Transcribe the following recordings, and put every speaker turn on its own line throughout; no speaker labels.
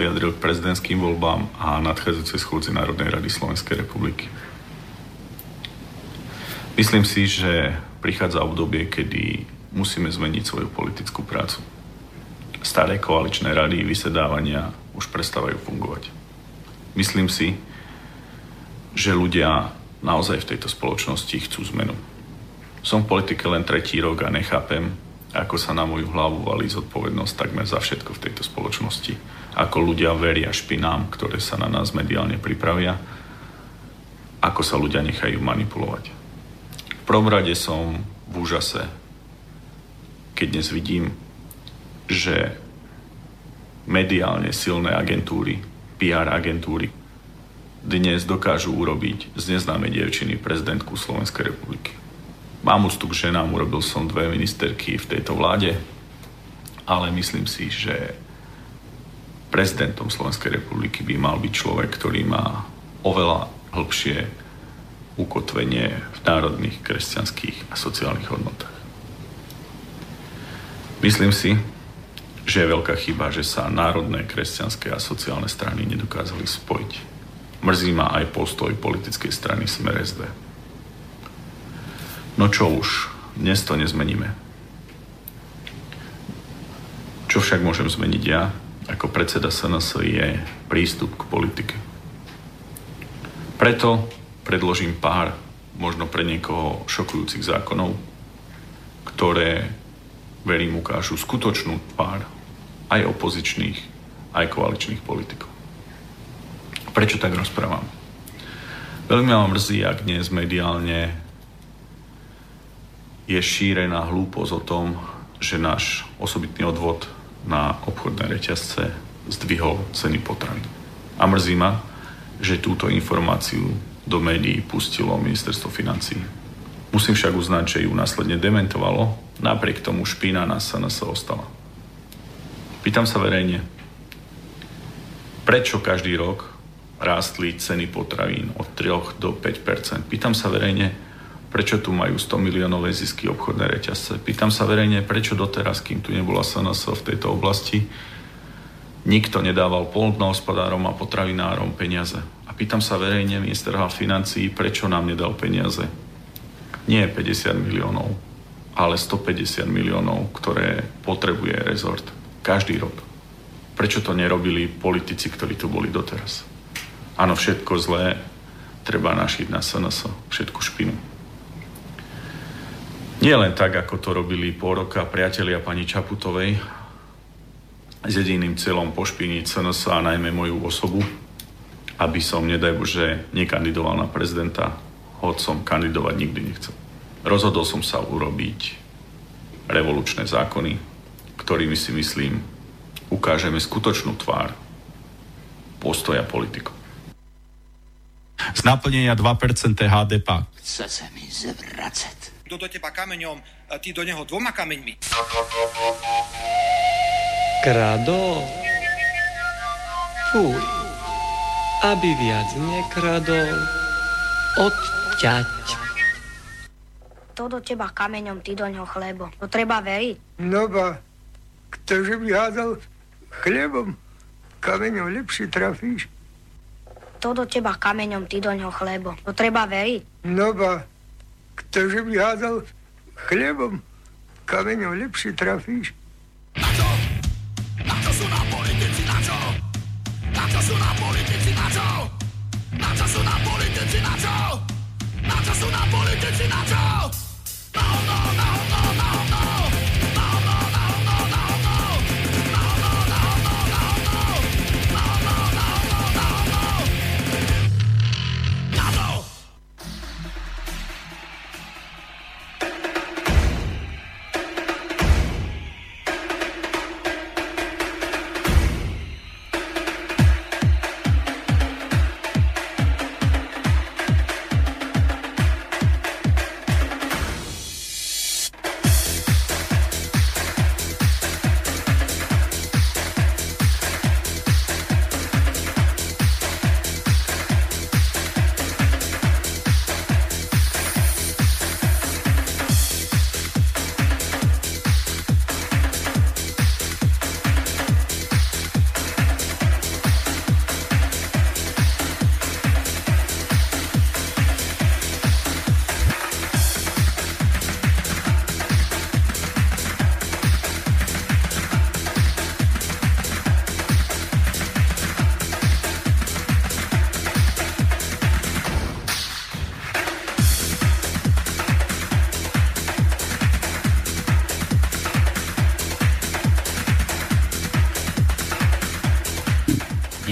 vyjadril k prezidentským voľbám a nadchádzajúcej schôdzi Národnej rady Slovenskej republiky. Myslím si, že prichádza obdobie, kedy musíme zmeniť svoju politickú prácu. Staré koaličné rady vysedávania už prestávajú fungovať. Myslím si, že ľudia naozaj v tejto spoločnosti chcú zmenu. Som v politike len tretí rok a nechápem, ako sa na moju hlavu valí zodpovednosť takmer za všetko v tejto spoločnosti. Ako ľudia veria špinám, ktoré sa na nás mediálne pripravia, ako sa ľudia nechajú manipulovať prvom rade som v úžase, keď dnes vidím, že mediálne silné agentúry, PR agentúry dnes dokážu urobiť z neznámej dievčiny prezidentku Slovenskej republiky. Mám úctu k ženám, urobil som dve ministerky v tejto vláde, ale myslím si, že prezidentom Slovenskej republiky by mal byť človek, ktorý má oveľa hĺbšie ukotvenie v národných, kresťanských a sociálnych hodnotách. Myslím si, že je veľká chyba, že sa národné, kresťanské a sociálne strany nedokázali spojiť. Mrzí ma aj postoj politickej strany Smer SD. No čo už, dnes to nezmeníme. Čo však môžem zmeniť ja, ako predseda SNS, je prístup k politike. Preto predložím pár možno pre niekoho šokujúcich zákonov, ktoré, verím, ukážu skutočnú tvár aj opozičných, aj koaličných politikov. Prečo tak rozprávam? Veľmi ma mrzí, ak dnes mediálne je šírená hlúposť o tom, že náš osobitný odvod na obchodné reťazce zdvihol ceny potravín. A mrzí ma, že túto informáciu do médií pustilo ministerstvo financí. Musím však uznať, že ju následne dementovalo, napriek tomu špína na SNS ostala. Pýtam sa verejne, prečo každý rok rástli ceny potravín od 3 do 5% Pýtam sa verejne, prečo tu majú 100 miliónové zisky obchodné reťazce. Pýtam sa verejne, prečo doteraz, kým tu nebola SNS v tejto oblasti, nikto nedával polnohospodárom a potravinárom peniaze. Pýtam sa verejne ministra financí, prečo nám nedal peniaze. Nie 50 miliónov, ale 150 miliónov, ktoré potrebuje rezort každý rok. Prečo to nerobili politici, ktorí tu boli doteraz? Áno, všetko zlé treba našiť na SNS, všetku špinu. Nie len tak, ako to robili pol roka priatelia pani Čaputovej, s jediným cieľom pošpiniť SNS a najmä moju osobu, aby som, nedaj Bože, nekandidoval na prezidenta, hoď som kandidovať nikdy nechcel. Rozhodol som sa urobiť revolučné zákony, ktorými si myslím, ukážeme skutočnú tvár postoja politikov.
Z naplnenia 2% HDP.
Chce sa mi zvracať.
Kto do teba kameňom, ty do neho dvoma kameňmi.
Krado. Fuj aby viac nekradol, odťať.
To do teba kameňom, ty do ňoho chlebo. To treba veriť.
No ba, ktože by hádal chlebom, kameňom lepšie trafíš.
To do teba kameňom, ty do ňoho chlebo. To treba veriť.
No ba, ktože by hádal chlebom, kameňom lepšie trafíš.
Na čo? Na čo sú nám politici, na čo? Na čo sú nám politici, na čo? Na čo sú nám politici, na čo? Na čo sú nám politici, na čo? No, no, no, no, no, no.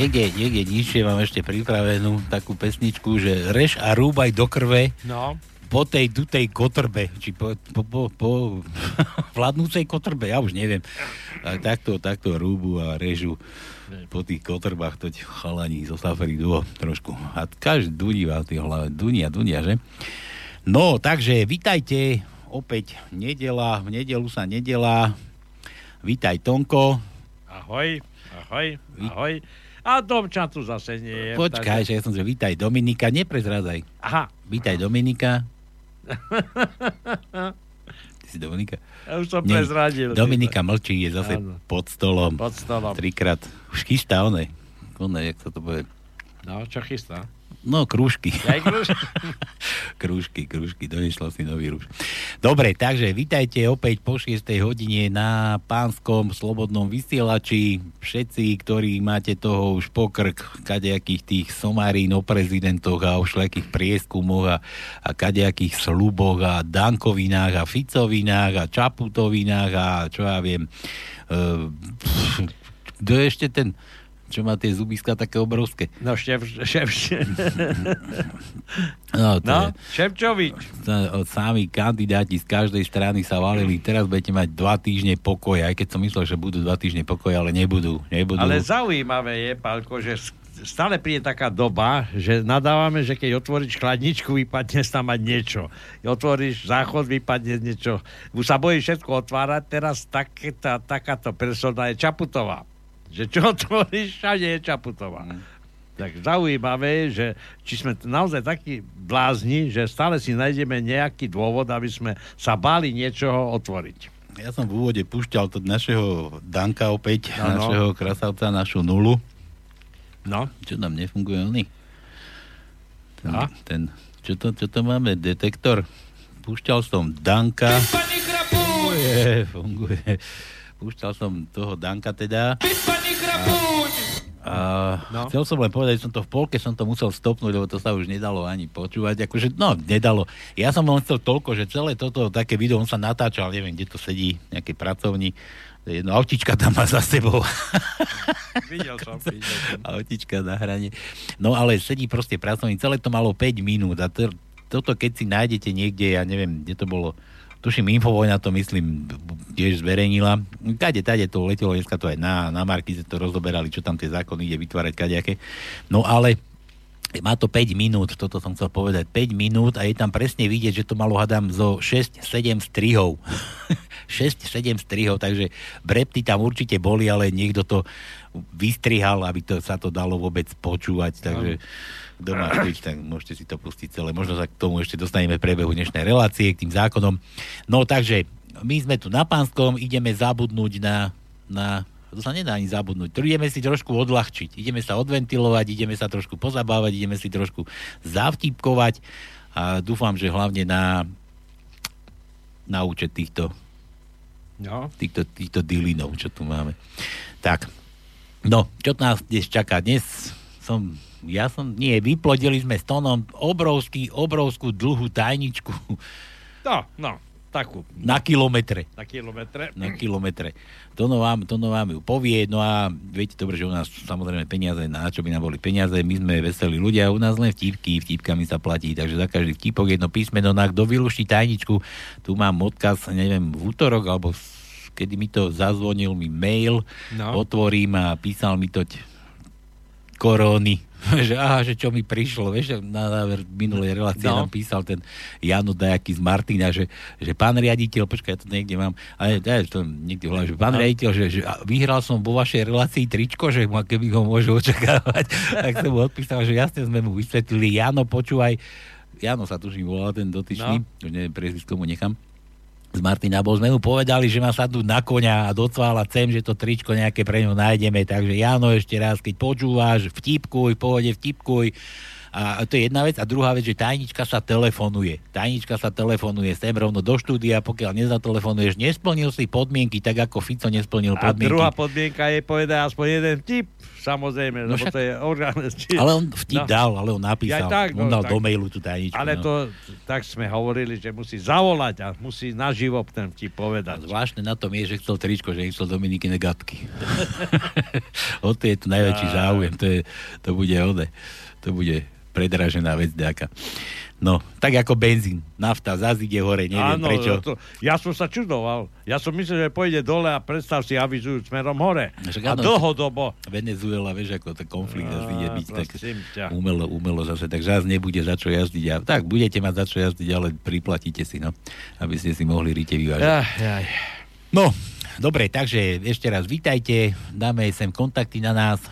Niekde, niekde nižšie mám ešte pripravenú takú pesničku, že reš a rúbaj do krve
No,
po tej dutej kotrbe, či po, po, po, po vládnúcej kotrbe, ja už neviem. A takto, takto rúbu a režu po tých kotrbách, toť chalani zo Safari Duo trošku. A každý duní vám tie hlave, dunia, dunia, že? No, takže vitajte, opäť nedela, v nedelu sa nedela. Vítaj Tonko.
ahoj, ahoj, ahoj. A Domča tu zase nie je.
Počkaj, že ja som že vítaj Dominika, neprezradzaj.
Aha,
Vítaj Dominika. Ty si Dominika?
ja už som
Nie,
prezradil.
Dominika mlčí, je zase
Áno.
pod stolom.
Pod stolom.
Trikrát. Už chystá one. One, jak sa to povie.
No, čo chystá?
No, krúžky.
Aj kruž?
krúžky, krúžky. Donešla si nový rúž. Dobre, takže vítajte opäť po 6. hodine na pánskom slobodnom vysielači. Všetci, ktorí máte toho už pokrk, kadejakých tých somarín o prezidentoch a o všelijakých prieskumoch a, a kadejakých sluboch a dankovinách a ficovinách a čaputovinách a čo ja viem. Uh, kto je ešte ten, čo má tie zubiska také obrovské?
No, šef, šef, šef.
No, to
No,
je,
Ševčovič.
to- sami kandidáti z každej strany sa valili. Teraz budete mať dva týždne pokoj, aj keď som myslel, že budú dva týždne pokoj, ale nebudú. nebudú.
Ale zaujímavé je, Pálko, že stále príde taká doba, že nadávame, že keď otvoríš chladničku, vypadne tam mať niečo. Otvoríš záchod, vypadne niečo. Už sa bojí všetko otvárať, teraz takéta, takáto persona je Čaputová. Že čo otvoríš, všade je Čaputová. Tak zaujímavé, že či sme naozaj takí blázni, že stále si nájdeme nejaký dôvod, aby sme sa báli niečoho otvoriť.
Ja som v úvode púšťal to našeho Danka opäť,
Áno.
našeho krasavca, našu nulu.
No,
Čo nám nefunguje oný? Ten,
A?
ten, čo, to, čo to máme? Detektor? Púšťal som Danka. Funguje, funguje. Púšťal som toho Danka teda. A
No.
chcel som len povedať, že som to v polke som to musel stopnúť, lebo to sa už nedalo ani počúvať. Akože, no, nedalo. Ja som len chcel toľko, že celé toto také video, on sa natáčal, neviem, kde to sedí, nejakej pracovni. Jedno autička tam má za sebou.
videl som, videl som.
autička na hrane. No ale sedí proste pracovní, celé to malo 5 minút a to, toto keď si nájdete niekde, ja neviem, kde to bolo, tuším Infovojna to myslím tiež zverejnila. Kade, tade to letelo, dneska to aj na, na Markize to rozoberali, čo tam tie zákony ide vytvárať, kadejaké. No ale má to 5 minút, toto som chcel povedať, 5 minút a je tam presne vidieť, že to malo hadám zo 6-7 strihov. 6-7 strihov, takže brepty tam určite boli, ale niekto to vystrihal, aby to, sa to dalo vôbec počúvať, takže kto má chuť, tak môžete si to pustiť celé. Možno sa k tomu ešte dostaneme v priebehu dnešnej relácie, k tým zákonom. No takže, my sme tu na Pánskom, ideme zabudnúť na, na to sa nedá ani zabudnúť. Ideme si trošku odľahčiť, ideme sa odventilovať, ideme sa trošku pozabávať, ideme si trošku zavtipkovať a dúfam, že hlavne na na účet týchto,
No,
týchto, týchto dilinov, čo tu máme. Tak, no, čo nás dnes čaká? Dnes som, ja som, nie, vyplodili sme s Tonom obrovský, obrovskú dlhú tajničku
no, no, takú,
na kilometre.
na kilometre.
na kilometre. Tono vám, Tono vám ju povie, no a viete dobre, že u nás samozrejme peniaze, na čo by nám boli peniaze, my sme veselí ľudia, u nás len vtipky, vtipkami sa platí, takže za každý vtipok jedno písmeno, no a kto vylúši tajničku, tu mám odkaz, neviem, v útorok, alebo kedy mi to zazvonil mi mail,
No.
otvorím a písal mi to koróny, že aha, že čo mi prišlo, vieš, na záver minulej relácie
No.
nám písal ten Jano Dajaký z Martina, že, že pán riaditeľ, počkaj, ja to niekde mám, ale ja to niekde volám, že pán
No.
riaditeľ, že, že vyhral som vo vašej relácii tričko, že ma keby ho môžu očakávať, tak som mu odpísal, že jasne sme mu vysvetlili, Jano, počúvaj, Jano sa tuším volal ten dotyčný,
No.
už neviem, priezvisko mu nechám, z Martina bol, sme mu povedali, že má sadnúť na koňa a docvála sem, že to tričko nejaké pre ňo nájdeme, takže Jano ešte raz, keď počúvaš, vtipkuj, pohode vtipkuj A to je jedna vec. A druhá vec, že tajnička sa telefonuje. Tajnička sa telefonuje sem rovno do štúdia, pokiaľ nezatelefonuješ, nesplnil si podmienky, tak ako Fico nesplnil
A
podmienky.
druhá podmienka je povedať aspoň jeden tip, samozrejme,
No však-
to je orgán...
Ale on vtip
No.
dal, ale on napísal.
Ja tak,
on
no,
dal
tak.
do mailu tú tajničku.
Ale
no.
to, tak sme hovorili, že musí zavolať a musí naživo ten vtip povedať.
Zvláštne na tom je, že chcel tričko, že chcel Dominikine gatky. o to je tu najväčší záujem. To, je, to bude ode. To bude predražená vec nejaká. No, tak ako benzín. Nafta zase ide hore, neviem
Áno,
prečo.
To, ja som sa čudoval. Ja som myslel, že pôjde dole a predstav si avizujú smerom hore.
Však
A
áno,
dlhodobo.
Venezuela, vieš, ako ten konflikt
Á,
zase ide byť tak
ťa.
umelo, umelo zase, tak zase nebude za čo jazdiť. A tak, budete mať za čo jazdiť, ale priplatíte si, no, aby ste si mohli rite vyvážiť.
Ach, jaj.
No, dobre, takže ešte raz vítajte, dáme sem kontakty na nás.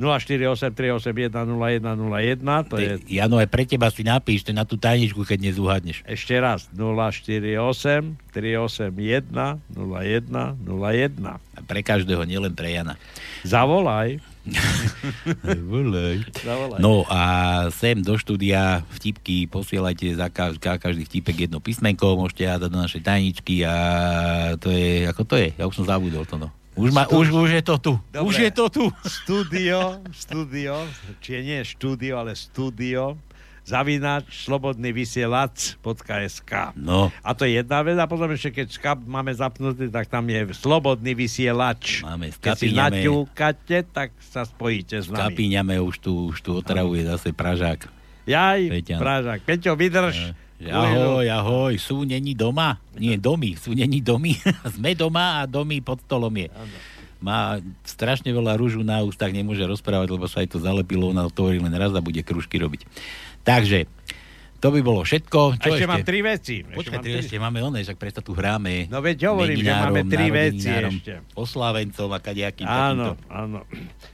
0483810101, to je
Ty, Jano, aj pre teba si napíš to na tú tajničku, keď nezúhadneš.
ešte raz 048 381 0101.
A pre každého, nielen pre Jana.
Zavolaj.
Volaj.
Zavolaj.
No a sem do štúdia vtipky posielajte za ka- ka- každý vtipek jedno písmenko, môžete hádať do našej tajničky a to je, ako to je? Ja už som zabudol to, no. Už, ma, už, už je to tu.
Dobre.
Už je to tu.
Studio, studio, či nie studio, ale studio, zavináč, slobodný vysielač.sk.
No,
A to je jedna vec, a potom ešte keď skap máme zapnutý, tak tam je slobodný vysielač.
Máme,
Keď si
skapíňame.
naťúkate, tak sa spojíte s nami.
kapíňame už tu, už tu otravuje zase Pražák.
Jaj,
Peťan.
Pražák. Peťo, vydrž.
Že ahoj, ahoj, sú není doma? Nie, domy, sú není domy. Sme doma a domy pod stolom je. Má strašne veľa rúžu na ústach, nemôže rozprávať, lebo sa aj to zalepilo, ona otvorí len raz a bude kružky robiť. Takže, to by bolo všetko.
A
Čo
ešte, mám tri veci. Ešte
Počkaj, tri, ešte máme oné, však predsa tu hráme.
No veď hovorím, že máme tri veci ešte.
Oslávencom a kadejakým
Áno,
takýmto.
áno.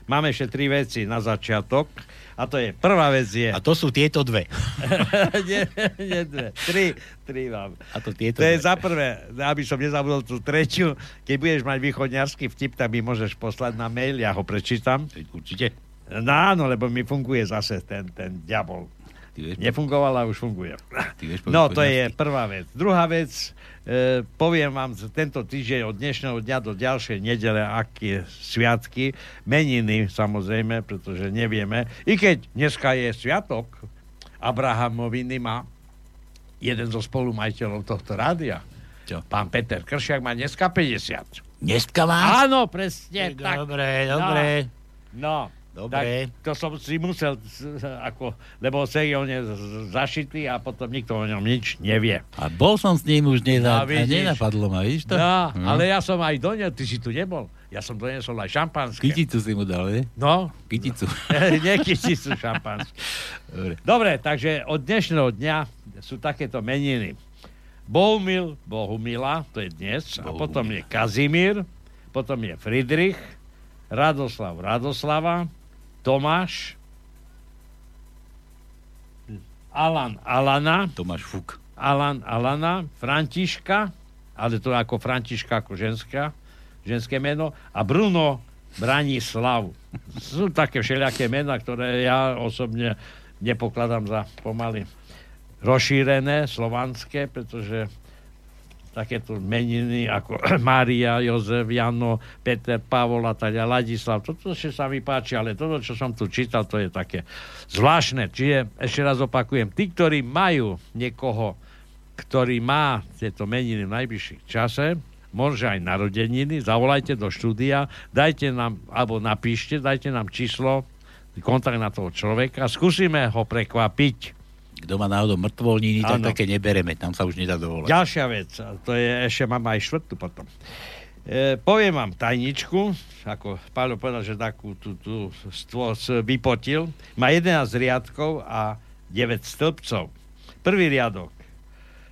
Máme ešte tri veci na začiatok. A to je, prvá vec je...
A to sú tieto dve.
nie, nie, dve. Tri, tri mám.
A to tieto
To je
dve.
za prvé, aby som nezabudol tú tretiu, keď budeš mať východňarský vtip, tak mi môžeš poslať na mail, ja ho prečítam.
Určite.
No áno, lebo mi funguje zase ten, ten diabol.
Ty vieš,
Nefungoval, ale už funguje.
ty vieš
No, to je prvá vec. Druhá vec, e, poviem vám tento týždeň od dnešného dňa do ďalšej nedele, aké sviatky, meniny samozrejme, pretože nevieme. I keď dneska je sviatok, Abrahamoviny má jeden zo spolumajiteľov tohto rádia.
Čo?
Pán Peter Kršiak má dneska 50.
Dneska má?
Áno, presne tak.
Dobre, dobre.
No,
Dobre.
tak to som si musel, ako, lebo se on je zašitý a potom nikto o ňom nič nevie.
A bol som s ním už
No,
neza- a
vidíš.
nenapadlo ma, vidíš to?
No,
Hm.
ale ja som aj donesol, ty si tu nebol. Ja som donesol aj šampanské.
Kyticu si mu dal, ne?
No,
Kyticu.
nie kyticu šampanské.
Dobre.
Dobre, takže od dnešného dňa sú takéto meniny. Bohumil, Bohumila, to je dnes, a
Bohumil.
potom je Kazimír, potom je Friedrich, Radoslav, Radoslava, Tomáš, Alan, Alana,
Tomáš Fuk.
Alan, Alana, Františka, ale to ako Františka, ako ženská, ženské meno, a Bruno Branislav. Sú také všelijaké mená, ktoré ja osobne nepokladám za pomaly rozšírené, slovanské, pretože takéto meniny ako Mária, Jozef, Jano, Peter, Pavol a tak ďalej, Ladislav. Toto ešte sa mi páči, ale toto, čo som tu čítal, to je také zvláštne. Čiže ešte raz opakujem, tí, ktorí majú niekoho, ktorý má tieto meniny v najbližších čase, môže aj narodeniny, zavolajte do štúdia, dajte nám, alebo napíšte, dajte nám číslo, kontakt na toho človeka, skúsime ho prekvapiť.
Kto má náhodou mŕtvolniny, tak
Áno.
také nebereme, tam sa už nedá dovolať.
Ďalšia vec, to je, ešte mám aj štvrtú potom. E, poviem vám tajničku, ako Páľo povedal, že takú tú, tú stôl s- vypotil. Má 11 riadkov a 9 stĺpcov. Prvý riadok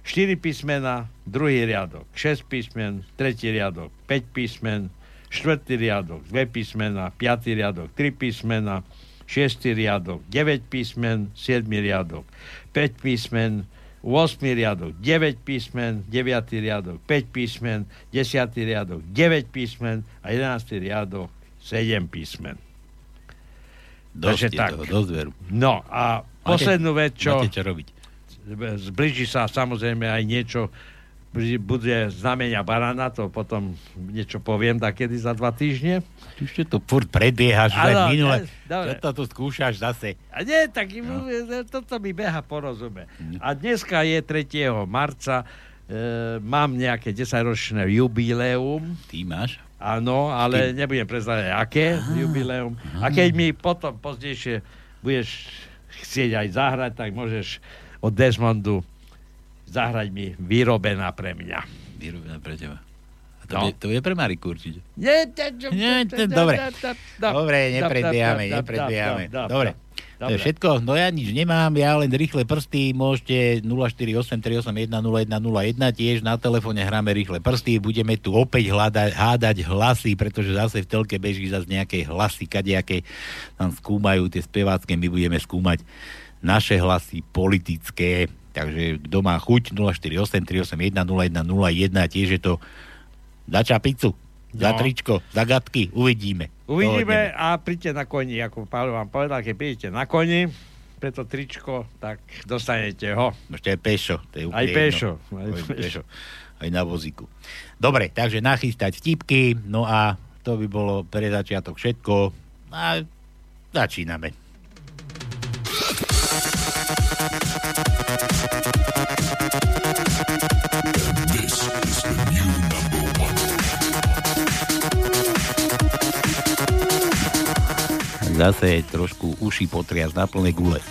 4 písmena, druhý riadok 6 písmen, tretí riadok 5 písmen, štvrtý riadok 2 písmena, piatý riadok 3 písmena, šiestý riadok 9 písmen, 7 riadok 5 písmen, 8 riadok 9 písmen, 9 riadok 5 písmen, 10 riadok 9 písmen a 11 riadok 7 písmen.
Dosť
takže tak.
toho.
No a poslednú vec, čo...
Máte čo robiť.
Zbliží sa samozrejme aj niečo, bude znamenia barana, to potom niečo poviem takedy za dva týždne.
Ešte to furt predbiehaš,
Áno,
minule. Čo to tu skúšaš zase?
A nie, tak no. toto mi beha porozume. A dneska je 3. marca, e, mám nejaké 10-ročné jubileum.
Ty máš?
Áno, ale nebudem prezrať, aké jubileum. A keď mi potom pozdejšie budeš chcieť aj zahrať, tak môžeš od Desmondu zahrať mi vyrobená pre mňa.
Vyrobená pre teba. A to,
No.
bude, to bude pre Mariku určite.
Nie,
Nie,
te-
to-
te-
dobre. Dobre, nepredbiehame, nepredbiehame. Dobre. To je všetko? No ja nič nemám, ja len rýchle prsty, môžete 0483810101, tiež na telefóne hráme rýchle prsty, budeme tu opäť hľadať, hádať hlasy, pretože zase v telke beží zase nejaké hlasy, kadejaké tam skúmajú tie spevácké, my budeme skúmať naše hlasy politické, takže kto má chuť 0483810101, tiež je to za čapicu, za
No.
tričko, za gatky, uvidíme.
Uvidíme a príďte na koni, ako Pavel vám povedal, keď prídete na koni, pre to tričko, tak dostanete ho.
Ešte aj pešo. To je
Aj pešo. Aj pešo.
Aj na vozíku. Dobre, takže nachystať vtipky, no a to by bolo pre začiatok všetko. A začíname. Zase trošku uši potrias na plné gule.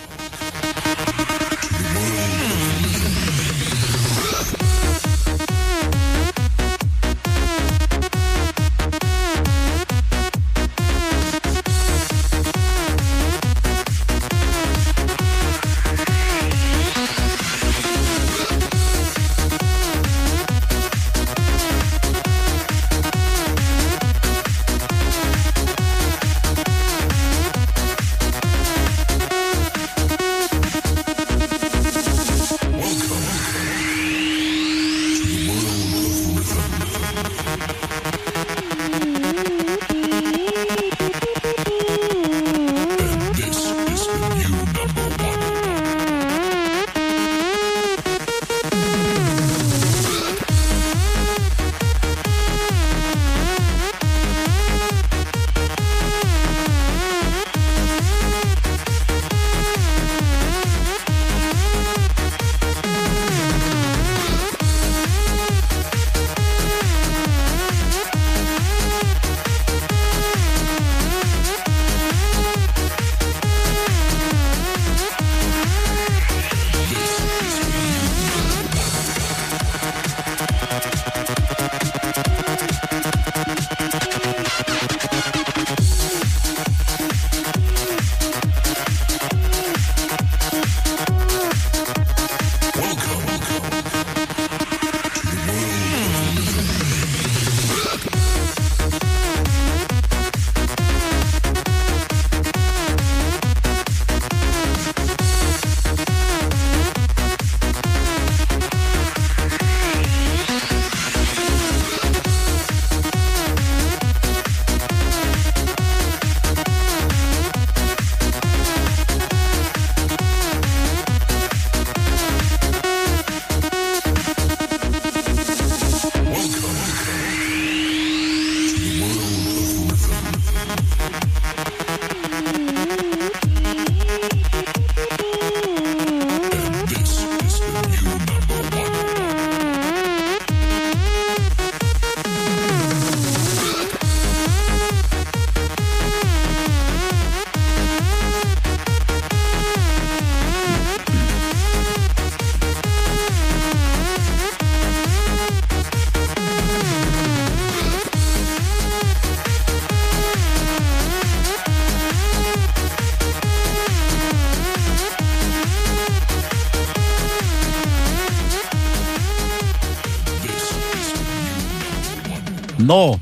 No,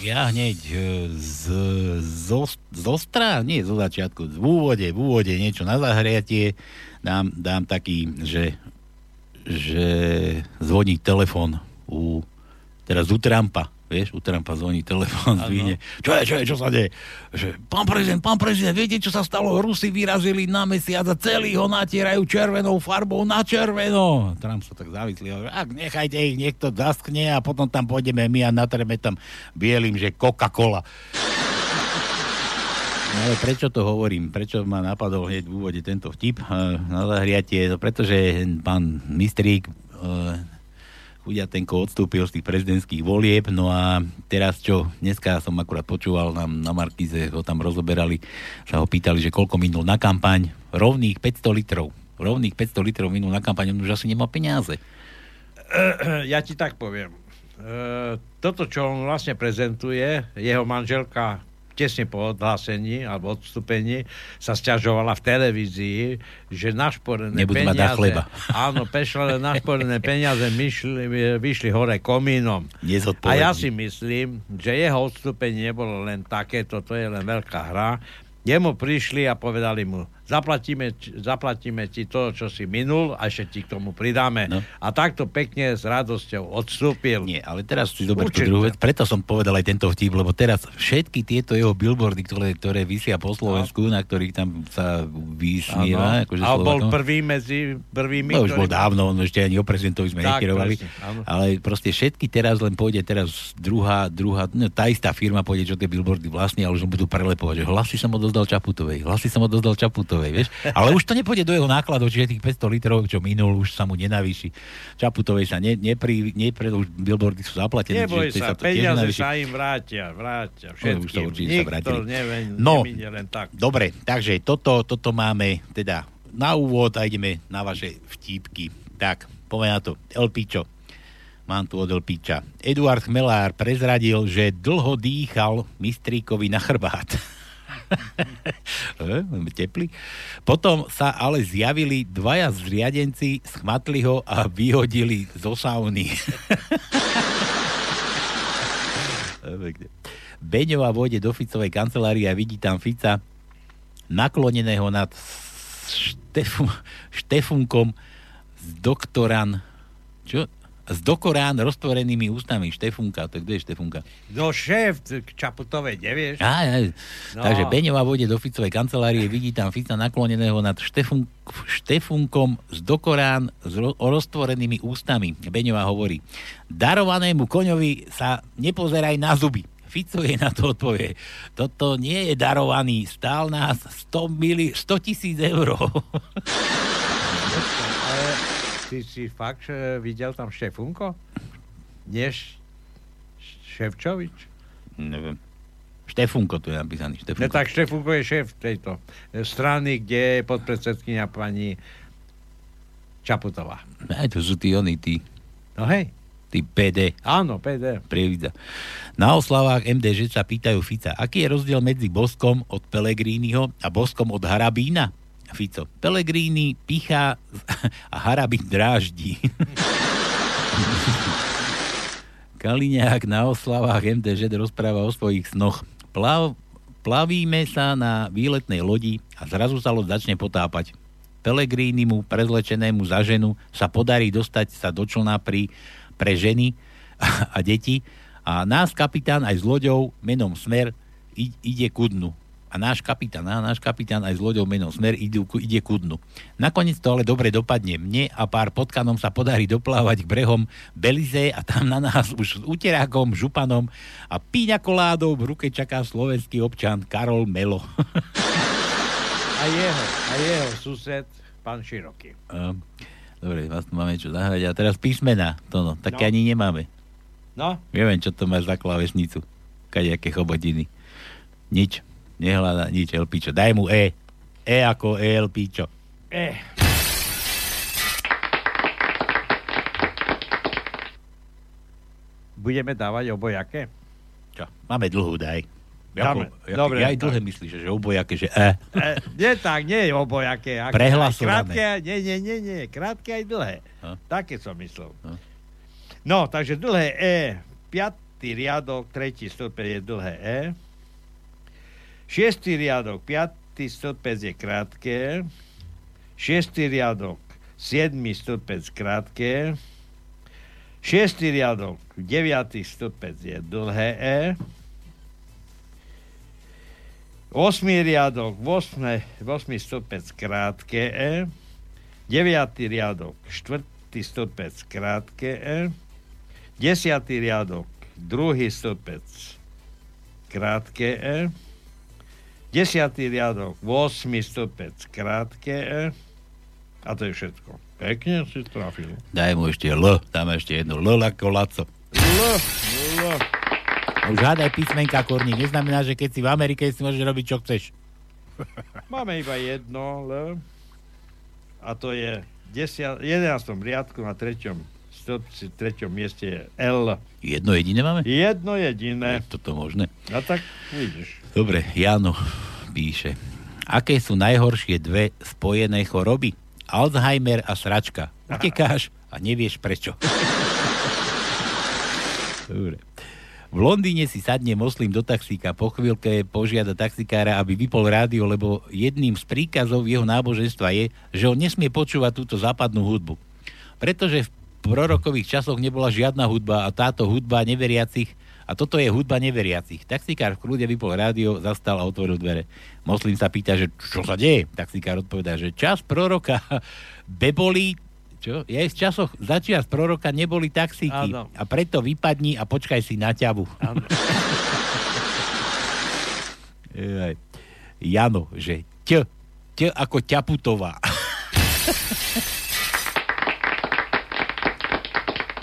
ja hneď e, z, zo, z ostra, nie zo začiatku, v úvode, v úvode niečo na zahriatie, dám, dám taký, že, že zvoní telefon u, teraz u Trumpa. Vieš, u Trumpa zvoní telefón,
Áno.
zvihne. Čo je, čo je, čo sa deje? Že, pán prezident, pán prezident, viete, čo sa stalo? Rusi vyrazili na mesiac a celý ho natierajú červenou farbou na červeno. Trump sa tak hovorí, Ak nechajte ich, niekto zaskne a potom tam pôjdeme my a natreme tam bielým, že Coca-Cola. No ale prečo to hovorím? Prečo ma napadol hneď v úvode tento vtip eh, na zahriatie? Pretože pán Mistrík eh, Chudiatenko odstúpil z tých prezidentských volieb, no a teraz čo, dneska som akurát počúval na, na Markize, ho tam rozoberali, sa ho pýtali, že koľko minul na kampaň, rovných 500 litrov. Rovných 500 litrov minul na kampaň, on už asi nemá peniaze.
ja ti tak poviem. E, toto, čo on vlastne prezentuje, jeho manželka tesne po odhlásení alebo odstúpení sa stiažovala v televízii, že našporené
Nebudú
peniaze...
chleba.
Áno, pešlené našporené peniaze myšli, vyšli hore komínom. A ja si myslím, že jeho odstúpenie nebolo len takéto, to je len veľká hra. Jemu prišli a povedali mu, zaplatíme, zaplatíme ti to, čo si minul a ešte ti k tomu pridáme.
No.
A takto pekne s radosťou odstúpil.
Nie, ale teraz si zober tú druhú vec. Preto som povedal aj tento vtip, lebo teraz všetky tieto jeho billboardy, ktoré, ktoré vysia po Slovensku, na ktorých tam sa vysmieva. Akože
a bol prvý medzi prvými,
No už bol
ktorí-
dávno, on ešte ani o prezidentovi sme
Tak,
nekerovali.
presne,
ale proste všetky teraz len pôjde teraz druhá, druhá, no tá istá firma pôjde, čo tie billboardy vlastne, ale už budú prelepovať, že hlasy som odozdal Čaputovej, hlasy som odozdal Čaputovej, vieš. Ale už to nepôjde do jeho nákladov, čiže tých 500 litrov, čo minul, už sa mu nenavýši. Čaputovej sa ne, nepri, nepre, už billboardy sú zaplatené.
Neboj
čiže
sa,
to
peniaze sa im vrátia, vrátia
No, už
všetkým.
sa určite sa
Nikto
vrátili.
nevie,
No.
len tak.
Dobre, takže toto, toto máme teda na úvod a ideme na vaše vtípky. Tak, poďme na to. Elpičo. Mám tu od Elpiča. Eduard Chmelár prezradil, že dlho dýchal mistríkovi na chrbát. Eh, Teplý. Potom sa ale zjavili dvaja zriadenci, schmatli ho a vyhodili zo sauny. Pekne. Beňová vôjde do Ficovej kancelárie a vidí tam Fica nakloneného nad Štefu, Štefunkom s doktoran čo? S dokorán roztvorenými ústami. Štefunka, to kde je Štefunka?
No šéf k Čaputovej, nevieš?
Á, á,
No.
Takže Beňová vôjde do Ficovej kancelárie, vidí tam Fica nakloneného nad Štefun, Štefunkom z dokorán s ro, roztvorenými ústami. Beňová hovorí, darovanému koňovi sa nepozeraj na zuby. Fico jej na to odpovie, toto nie je darovaný, stál nás 100 mili, 100 tisíc eur.
Ty si fakt že videl tam Štefunko? Nie Š- Ševčovič?
Neviem. Štefunko tu je napísaný.
Ne,
Štefunko.
tak Štefunko je šéf tejto strany, kde je podpredsedkynia pani Čaputová.
Aj to sú tí oni, tí,
No hej,
tí PD.
áno, PD.
Prievidza. Na oslavách MDŽ sa pýtajú Fica, aký je rozdiel medzi boskom od Pelegrínyho a boskom od Harabína? Fico. Pelegríny pichá a Harabín dráždi. Kaliňák na oslavách MDŽ rozpráva o svojich snoch. Plav, plavíme sa na výletnej lodi a zrazu sa loď začne potápať. Pelegrínimu, prezlečenému za ženu, sa podarí dostať sa do člna pri, pre ženy a, a deti a náš kapitán aj s loďou menom Smer ide ku dnu. A náš kapitán, a náš kapitán aj s loďou menom Smer idú, ide ku dnu. Nakoniec to ale dobre dopadne. Mne a pár potkanom sa podarí doplávať k brehom Belize a tam na nás už s uterákom, županom a píňakoládou v ruke čaká slovenský občan Karol Melo.
A jeho, a jeho sused, pán Široký.
A, Dobre, vás tu máme čo zahrať. A teraz písmena, to no, také
No.
ani nemáme.
No,
Neviem, čo to máš za klavesnicu. Kadejaké chobotiny. Nič. Nehľada nič, Elpičo. Daj mu E. E ako E, Elpičo.
eh. Budeme dávať obojaké?
Čo? Máme dlhú, daj.
Dáme.
Jako,
Dobre,
ja aj dlhé myslíš, že obojaké, že E.
E, nie tak, nie je obojaké. Ak-
Prehlasované.
Krátke, nie, nie, nie, nie, krátke aj dlhé.
No.
Také som myslel.
No.
No, takže dlhé E, piatý riadok, tretí stĺpec je dlhé E. Šiestý riadok, piatý stĺpec je krátke. Šiestý riadok, siedmý stĺpec krátke. Šiestý riadok, deviatý stĺpec je dlhé E. Osmý riadok, 8, 8 stĺpec krátke E. Deviatý riadok, štvrtý stĺpec krátke E. Desiatý riadok, druhý stĺpec krátke E. Desiatý riadok, 8 stĺpec krátke E. A to je všetko. Pekne si trafil.
Daj mu ešte L, dáme ešte jedno L ako Laco.
L, L.
Už hádaj písmenka, Korní. Neznamená, že keď si v Amerike, si môžeš robiť, čo chceš.
Máme iba jedno L. A to je v 10, 11. riadku na 3. stĺpci, 3. mieste je L.
Jedno jediné máme?
Jedno jediné.
Je toto možné?
A tak vidíš.
Dobre, Jano píše. Aké sú najhoršie dve spojené choroby? Alzheimer a sračka. Utekáš a nevieš prečo. Dobre. V Londýne si sadne moslim do taxíka, po chvíľke požiada taxikára, aby vypol rádio, lebo jedným z príkazov jeho náboženstva je, že on nesmie počúvať túto západnú hudbu. Pretože v prorokových časoch nebola žiadna hudba a táto hudba neveriacich a toto je hudba neveriacich. Taxikár v kľude vypol rádio, zastal a otvoril dvere. Moslim sa pýta, že čo sa deje? Taxikár odpovedá, že čas proroka beboli čo? Je v časoch začias proroka neboli taxíky.
Áno.
A preto vypadni a počkaj si na ťavu.
Áno.
Jano, že ť, ť ako ťaputová.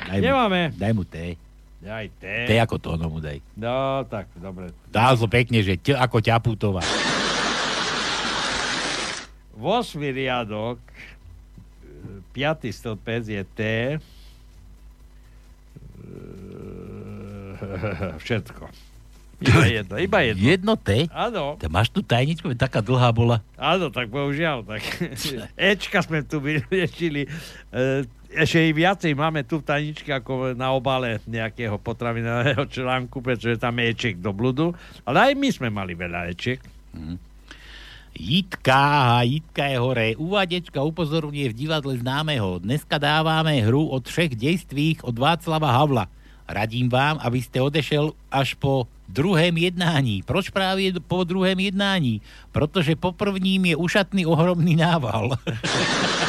daj mu,
Nemáme.
daj mu T.
Aj T.
T ako tóno mu daj.
No, tak, dobre.
Dá to pekne, že ť ako ťaputová.
8. riadok, 5. stĺpec je T. Všetko. Iba jedno, iba jedno.
Jedno T?
Áno,
Ty máš tu tajničku, taká dlhá bola.
áno, tak bohužiaľ. Tak. Ečka sme tu vyriešili. Ešte i viacej máme tu v tajničke ako na obale nejakého potravinového článku, pretože tam je eček do bludu. Ale aj my sme mali veľa ečiek.
Jitka, aha, Jitka je hore. Uvádečka upozorňuje v divadle známeho. Dneska dávame hru od všech dejstvých od Václava Havla. Radím vám, aby ste odešel až po druhém jednání. Proč právě po druhém jednání? Protože po prvním je ušatný ohromný nával.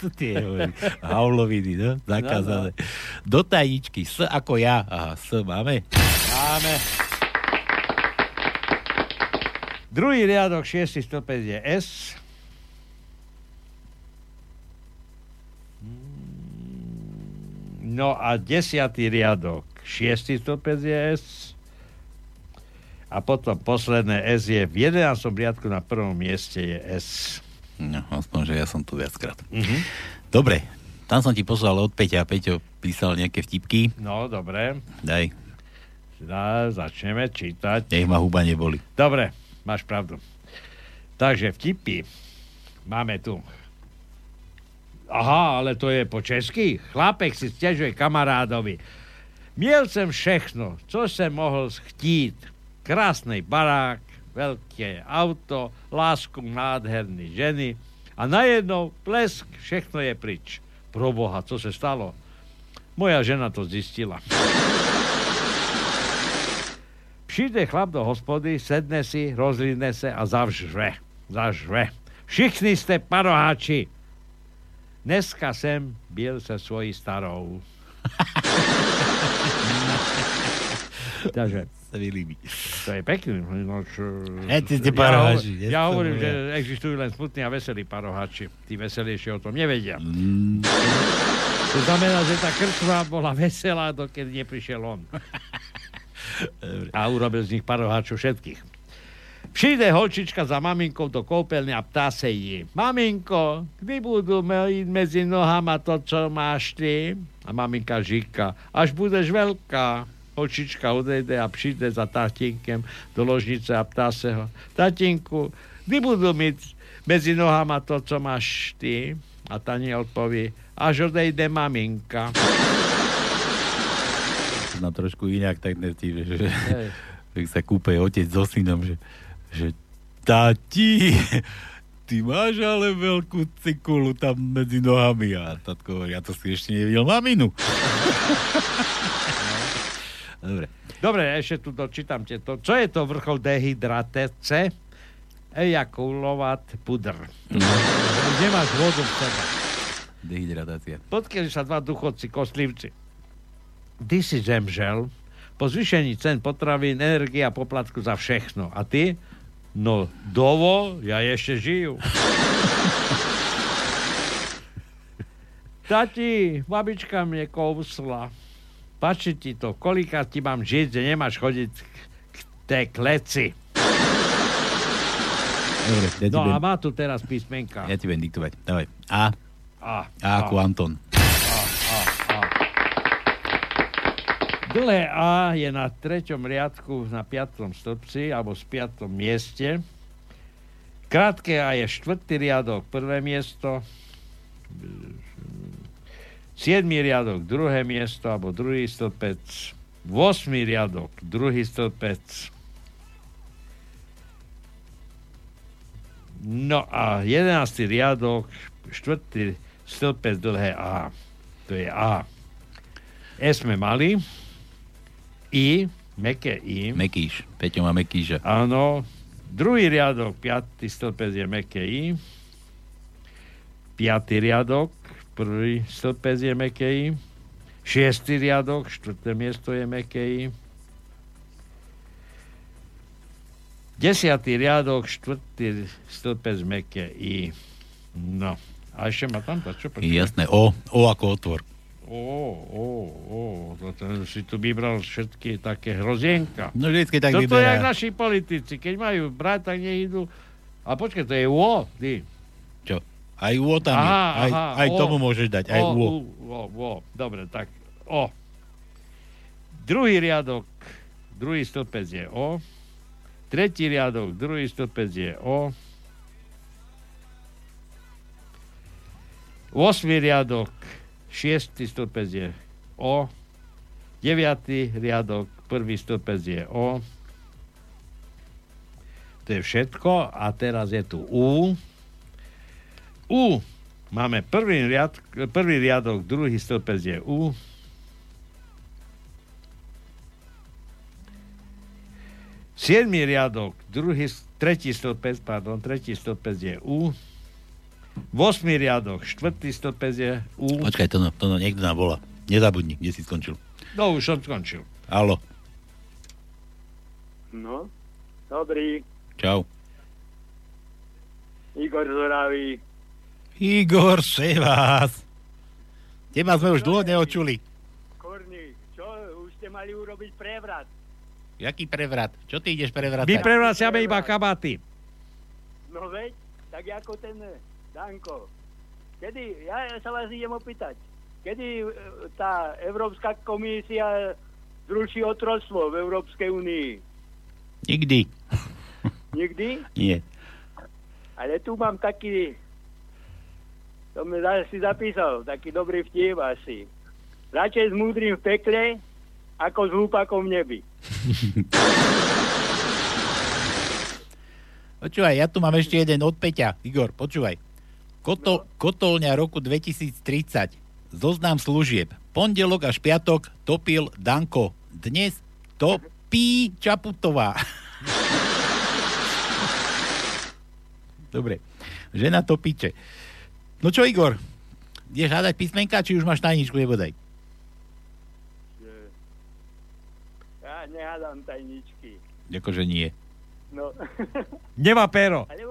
To tie hovorí. Havloviny, no? Zakázané. Do tajničky. S ako ja. Aha, S máme.
Máme. Druhý riadok, šiestý stĺpec je S. No a desiatý riadok, šiestý stĺpec je S. A potom posledné S je v 11. riadku na prvom mieste je S.
No, aspoň, že ja som tu viackrát.
Mhm.
Dobre, tam som ti poslal od Peťa. Peťo písal nejaké vtipky.
No, dobre.
Daj,
Dá, začneme čítať.
nech ma huba neboli.
Dobre, máš pravdu. Takže vtipy máme tu. Aha, ale to je po česky. Chlapek si stěžuje kamarádovi. Měl jsem všechno, co jsem mohl chtít. Krásný barák, velké auto, lásku nádherný ženy a najednou plesk, všechno je pryč. Pro boha, co se stalo? Moja žena to zjistila. Přijde chlap do hospody, sedne si, rozlídne se a zavřve. Zavřve. Všichni jste paroháči. Dneska jsem byl se svojí starou. Takže
Sa mi líbí.
to je pekný. No, čo,
E, ty ste
ja, ja
To
hovorím, že existujú len smutní a veselí paroháči. Tí veselejšie o tom nevedia.
Mm,
To znamená, že tá krčma bola veselá, dokedy neprišiel on. A urobil z nich paroháčov všetkých. Přijde holčička za maminkou do koupelny a ptá se jí. Maminko, kdy budú mezi nohama to, čo máš ty? A maminka říká, až budeš veľká. Holčička odejde a přijde za tatínkem do ložnice a ptá se ho. Tatínku, kdy budú mít mezi nohama to, co máš ty? A tani odpoví, až odejde maminka.
na trošku inak, tak že, že,
Hej.
že sa kúpe otec so synom, že, že tati, ty máš ale veľkú cikulu tam medzi nohami. A tatko hovorí, ja to si ešte nevidel maminu. Dobre.
Dobre, ešte tu dočítam to. Čo je to vrchol dehydratace? Ejakulovat pudr. Nemáš vodu v sebe.
Dehydratácia.
Potkali sa dva duchodci kostlivci. Ty si zemžel po zvýšení cen potravín, energie a poplatku za všechno. A ty? No, dovo, ja ešte žijú. Tati, babička mne kousla. Páči ti to, kolika ti mám žiť, že nemáš chodiť k tej kleci.
Dobre, ja
No a
budem,
má tu teraz písmenka.
ja ti budem diktovať. Dávaj. A.
A.
A ako Anton.
Dlhé A je na treťom riadku na piatom stĺpci alebo z piatom mieste. Krátke A je štvrtý riadok, prvé miesto. Siedmý riadok, druhé miesto alebo druhý stĺpec. Vosmý riadok, druhý stĺpec. No a jedenáctý riadok, štvrtý stĺpec dlhé A. To je A. E sme mali. I, meké I.
Mekíš. Peťo má Mekíša.
Áno. Druhý riadok, piatý stĺpec je meké I. Piatý riadok, prvý stĺpec je meké I. Šiestý riadok, štvrté miesto je meké I. Desiatý riadok, štvrtý stĺpec meké I. No. A ešte ma tam čo? počkaj.
Jasné. O. O ako otvor.
Ó, ó, ó, to ten si tu vybral všetky také hrozienka.
No vždycky tak
Toto je jak
vyberá.
naši politici, keď majú brať, tak nech idú. A počkaj, to je O, ty.
Aj U tam je.
Aha,
Aj,
aha,
aj
O.
tomu môžeš dať. Aj
o,
U.
U, o, o. Dobre, tak O. Druhý riadok, druhý stĺpec je O. Tretí riadok, druhý stĺpec je O. Osmý riadok, šiestý stĺpec je O. Deviatý riadok, prvý stĺpec je O. To je všetko. A teraz je tu U. U. Máme prvý, riad, prvý riadok, druhý stĺpec je U. Siedmý riadok, druhý, tretí stĺpec, pardon, tretí stĺpec je U. Vosmý riadok, štvrtý stĺpec je U.
Počkaj, to, no, to no, niekto nám volá. Nezabudni, kde si skončil.
No, už som skončil.
Halo.
No, dobrý.
Čau.
Igor Zoravý.
Igor, se vás. Teba sme už dlho neočuli.
Korník, čo? Už ste mali urobiť prevrat.
Jaký prevrat? Čo ty ideš prevratať?
My prevraciame iba kabaty.
No veď, tak ako ten eh, Danko. Kedy, ja sa vás idem opýtať, kedy eh, tá Európska komisia zruší otroctvo v Európskej únii?
Nikdy.
Nikdy?
Nie.
Ale tu mám taký, to za- si zapísal, taký dobrý vtip asi. Radšej s múdrym v pekle, ako s hlúpakom v nebi.
Počúvaj, ja tu mám ešte jeden od Peťa. Igor, počúvaj. Kotol, kotolňa roku 2030. Zoznam služieb. Pondelok až piatok topil Danko. Dnes topí Čaputová. Dobre. Žena topíče. No čo, Igor? Ideš hádať písmenka, či už máš tajničku, nebodaj?
Ja nehádam tajničky.
Akože nie.
No.
Nemá pero.
ale,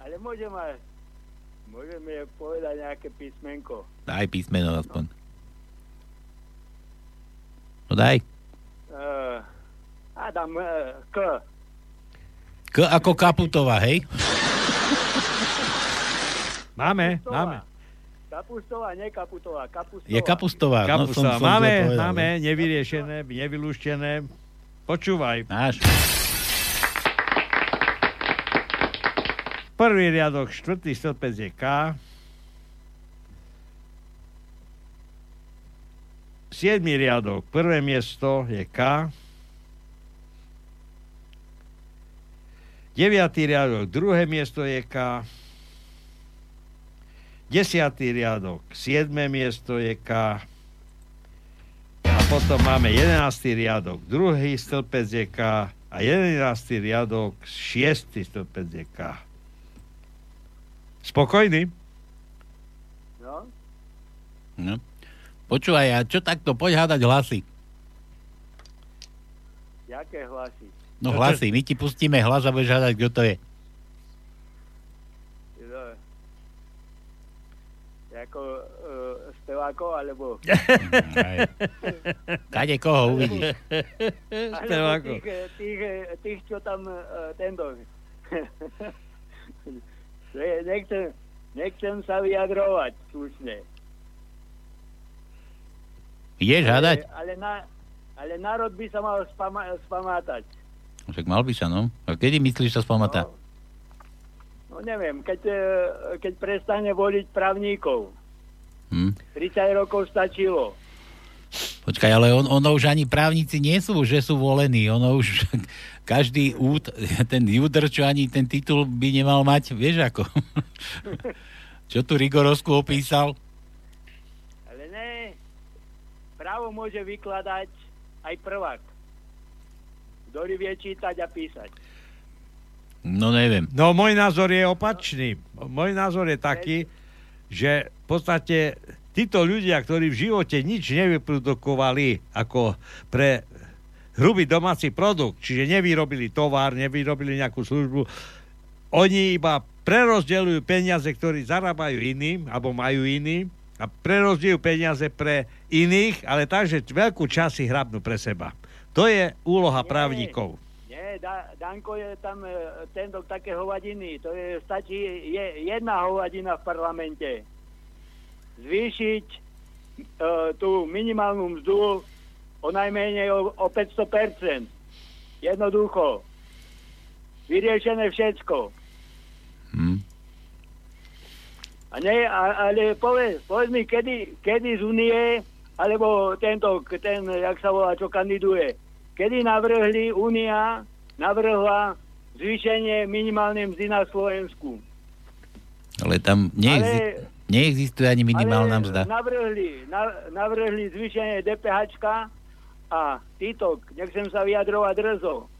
ale môžem aj, môžeme povedať nejaké písmenko.
Daj písmeno aspoň. No daj.
Uh, Adam, uh, K.
K ako Kaputová, hej?
Máme,
Kapustová.
máme.
Kapustová, nie Kaputová, Kapustová.
Je Kapustová. No, som,
Kapustová.
som
máme,
povedal,
máme, nevyriešené, nevylúštené. Počúvaj.
Máš.
Prvý riadok, štvrtý stĺpec je K. Siedmý riadok, prvé miesto je K. Deviatý riadok, druhé miesto je K. Desiatý riadok, siedme miesto je K. A potom máme 11. riadok, druhý stĺpec je K a 11. riadok, šiestý stĺpec je K. Spokojný?
No,
No. Počúvaj, a čo takto, poď hádať hlasy.
jaké hlasy?
No hlasy, my ti pustíme hlas a budeš hádať, kto to je.
No, Jako uh, spevákov, alebo...
Kade koho uvidíš.
Spevákov.
tých, eh, tých, eh, tých, čo tam uh, tento... Ne- nechcem, nechcem sa vyjadrovať slušne.
Ideš hádať?
Ale, ale, na, ale národ by sa mal spama, spamátať.
Však mal by sa, no. A kedy myslíš sa spamatá?
No neviem, keď, eh, keď prestane voliť právnikov.
Hm?
30 rokov stačilo.
Počkaj, ale on, ono už ani právnici nie sú, že sú volení. Ono už každý út, ten judr, čo ani ten titul by nemal mať, vieš ako. čo tu Rigorosku opísal?
Ale ne, právo môže vykladať aj prvák, ktorý vie čítať a písať.
No neviem.
No môj názor je opačný. Môj názor je taký, že v podstate títo ľudia, ktorí v živote nič nevyprodukovali ako pre hrubý domáci produkt, čiže nevyrobili tovar, nevyrobili nejakú službu, oni iba prerozdeľujú peniaze, ktorí zarábajú iným, alebo majú iní, a prerozdeľujú peniaze pre iných, ale tak, že veľkú časť si hrabnú pre seba. To je úloha právnikov.
Nie, da, Danko je tam e, tento také hovadiny. To je, stačí je, jedna hovadina v parlamente. Zvýšiť e, tú minimálnu mzdu o najmenej o, o 500%. Jednoducho. Vyriešené všetko.
Hm.
A ne, a, ale povedz, povedz mi, kedy, kedy z Unie, alebo tento, ten, jak sa volá, čo kandiduje, kedy navrhli Únia, navrhla zvýšenie minimálnej mzdy na Slovensku.
Ale tam neexi-
Ale-
neexistuje ani minimálna
ale
mzda.
Navrhli, na, navrhli zvýšenie DPH a títo, nechcem sa vyjadrovať drzo,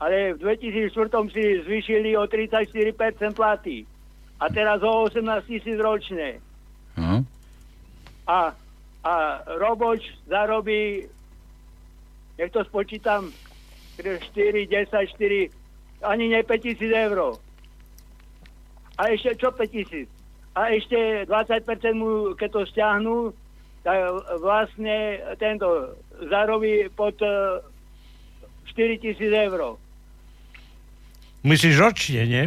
ale v 2004 si zvýšili o 34% platy. A teraz o 18 tisíc ročne.
Hm?
A, a roboč zarobí, nech to spočítam, 4, 10, 4, ani ne 5 tisíc eur. A ešte čo 5 tisíc? A ešte 20% mu, keď to stiahnu, tak vlastne tento zarobí pod eh, 4 tisíc eur.
Myslíš ročne, nie?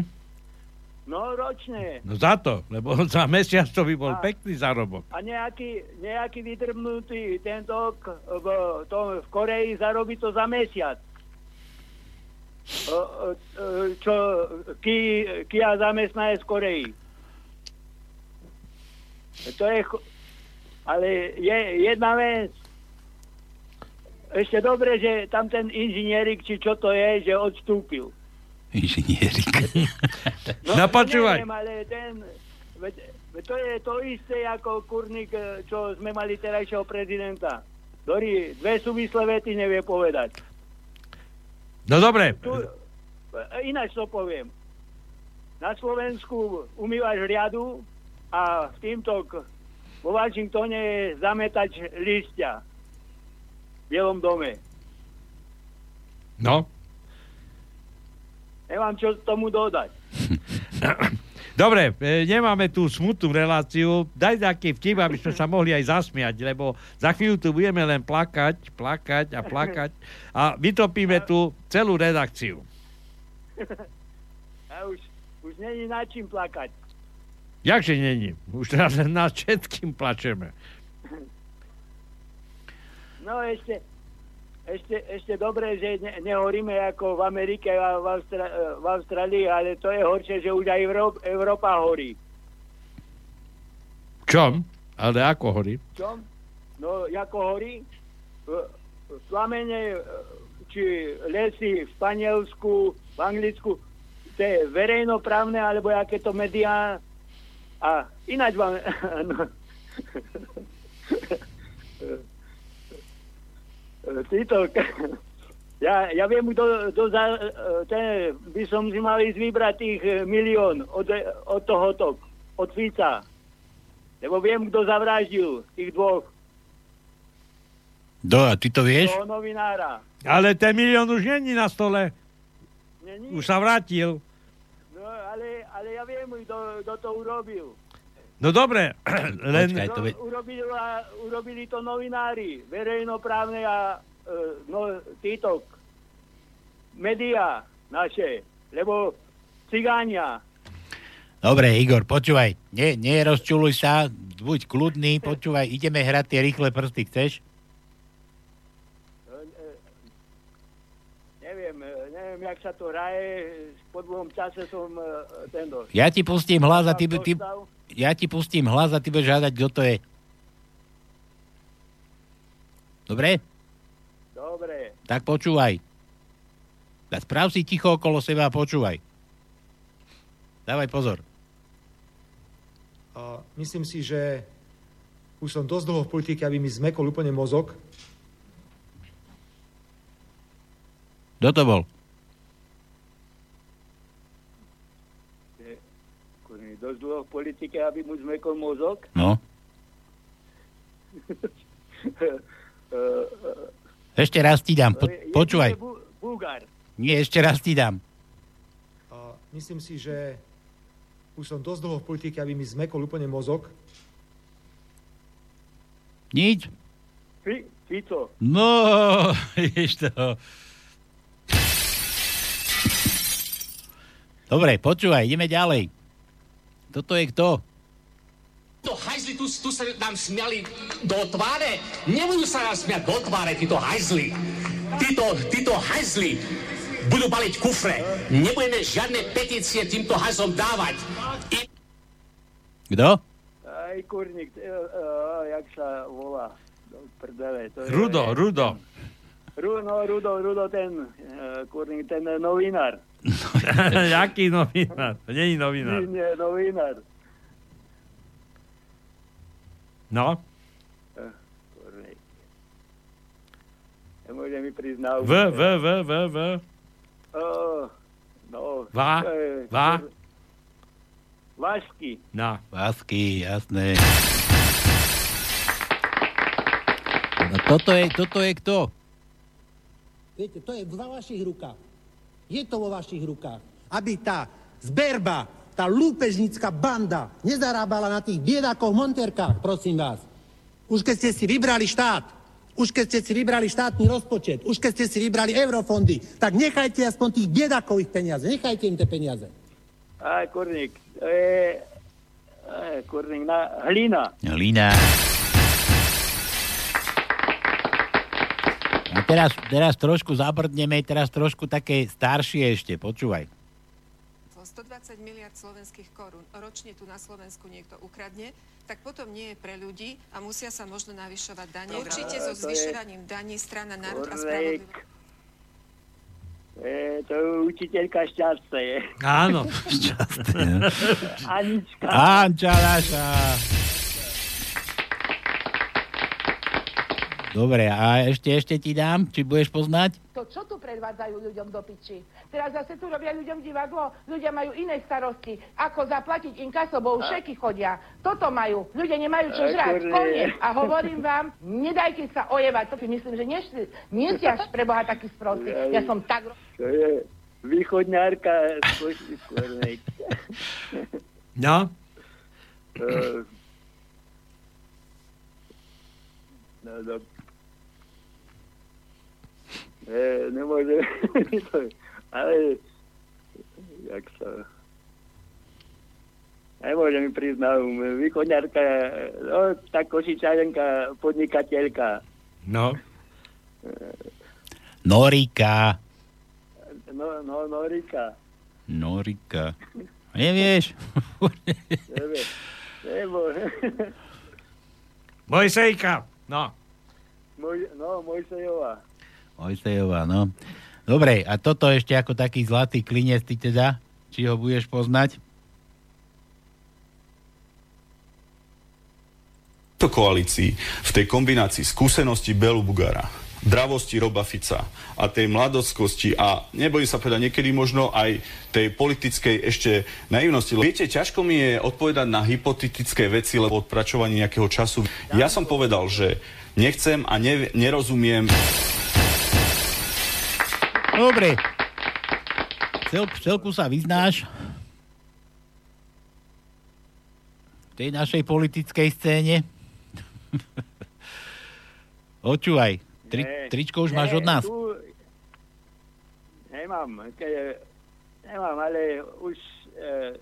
No ročne.
No za to, lebo za mesiac to by bol
A-
pekný zárobok.
A nejaký, nejaký vydrbnutý tento v, to, v Koreji zarobí to za mesiac. Čo Ki, Kia zamestná je z Koreji. To je... Ale je jedna vec. Ešte dobre, že tam ten inžinierik, či čo to je, že odstúpil.
Inžinierik.
No, počúvaj.
Neviem, ale ten... To je to isté ako kurník, čo sme mali terajšieho prezidenta. ktorý dve súvislé vety nevie povedať.
No dobre,
Tu, ináč to poviem. Na Slovensku umývaš riadu a v týmto vo Washingtone je zametač listia v Bielom dome.
no.
Nemám čo tomu dodať.
Dobre, e, nemáme tú smutnú reláciu. Daj taký vtip, aby sme sa mohli aj zasmiať, lebo za chvíľu tu budeme len plakať, plakať a plakať a vytopíme tu celú redakciu.
A už, už není na čím plakať.
Jakže není? Už teraz nás všetkým plačeme.
No ešte, ešte, ešte dobre, že ne, nehoríme ako v Amerike a v, Austra- v Austrálii, ale to je horšie, že už aj Euró- Európa horí.
Čom? Ale ako horí?
Čo? No, ako horí? Plamene, e, či lesy v Španielsku, v Anglicku, to je verejnoprávne, alebo aké to médiá, A ináč vám... No, Títo, ja, ja viem, kto, kto za, ten, by som si mal ísť vybrať tých eh, milión od, od tohoto, od Fica. Lebo viem, kto zavraždil tých dvoch,
Do, a ty to vieš?
toho novinára.
Ale ten milión už není na stole.
Není?
Už sa vrátil.
No, ale, ale ja viem, kto, kto to urobil.
No dobre, len...
Počkaj, to
urobili, urobili to novinári, verejnoprávne a e, no, títo médiá naše, lebo cigánia.
Dobre, Igor, počúvaj. Nie, nerozčuluj sa, buď kľudný, počúvaj, ideme hrať tie rýchle prsty, chceš?
E, e, neviem, neviem, jak sa to hraje, po dlhom čase som tento...
Ja ti pustím hlas a ty, ty,
dostav.
Ja ti pustím hlas a ty budeš hľadať, kto to je. Dobre?
Dobre,
Tak počúvaj. A správ si ticho okolo seba a počúvaj. Dávaj pozor.
A myslím si, že už som dosť dlho v politike, aby mi zmekol úplne mozog.
Kto to bol?
Dosť dlho v politike, aby mu zmekol mozog.
No. Ešte raz ti dám. Po, počúvaj.
Bu- Bulgár.
Nie, ešte raz ti dám.
A myslím si, že už som dosť dlho v politike, aby mi zmekol úplne mozog.
Nič?
Fi, Fico.
No, vieš to. Dobre, počúvaj, ideme ďalej. Toto je kto?
To hajzli tu, tu sa nám smiali do tváre. Nebudú sa nám smiať do tváre, títo hajzli. Títo, títo hajzli budú baliť kufre. Nebudeme žiadne petície týmto hajzlom dávať. I...
Kto?
Aj kurník, e, e, jak sa volá? Prdele, to je...
Rudo, Rudo.
Ru, Rudo, Rudo, ten, e, kurník, ten novinár.
Jaký novinár? To není novinár.
Nie, nie, novinár.
No.
Nemôže mi prísť na
V, V, V, V, V.
No.
Vá,
to je-
vá.
Vašky.
No.
Vásky, jasné. No toto je, toto je kto?
Viete, to je vo vašich rukách. Je to vo vašich rukách. Aby tá zberba, tá lúpežnícka banda nezarábala na tých biedakoch v monterkách, prosím vás. Už keď ste si vybrali štát, už keď ste si vybrali štátny rozpočet, už keď ste si vybrali eurofondy, tak nechajte aspoň tých biedakov ich peniaze. Nechajte im tie peniaze.
Aj, je... Aj, kurník, na, hlina.
Hlina. A teraz, teraz trošku zabrdneme, teraz trošku také staršie ešte, počúvaj.
O 120 miliard slovenských korún ročne tu na Slovensku niekto ukradne, tak potom nie je pre ľudí a musia sa možno navyšovať dane. Určite so
je-
zvyšovaním daní strana národ a spravodlivosť.
E, to je učiteľka šťastie. je.
Áno.
Anička.
Anča naša. Dobre, a ešte, ešte ti dám, či budeš poznať?
To čo tu predvádzajú ľuďom do piči? Teraz zase tu robia ľuďom divadlo, ľudia majú iné starosti, ako zaplatiť inkaso, bo už šeky chodia. Toto majú, ľudia nemajú čo žrať, koniec. A hovorím vám, nedajte sa ojevať, to si myslím, že nie, nie ste až pre Boha taký sprostý. Ja som tak...
To je východňárka z.
No,
E, No, no. E, nemôže... Ale... Jak sa... Nemôže mi prísť na um. Východňárka, no, tá košičanka, podnikateľka.
no.
Norika.
No, no, Norika.
Norika. Nevieš?
Neviem. Nebo...
Mojsejka. No.
Moj, no, Mojsejová.
Ojsejová, no. Dobre, a toto ešte ako taký zlatý klinec, ty teda? Či ho budeš poznať?
koalícii, v tej kombinácii skúsenosti Belu Bugara, dravosti Roba Fica a tej mladockosti a nebojím sa povedať niekedy možno aj tej politickej ešte naivnosti. Viete, ťažko mi je odpovedať na hypotetické veci, lebo odpračovanie nejakého času. Ja som povedal, že nechcem a ne, nerozumiem.
Dobre. Cel, celku sa vyznáš v tej našej politickej scéne. Očúvaj, tri, tričko už
nie,
máš od nás.
Tu... Nemám, ke... nemám, ale už e,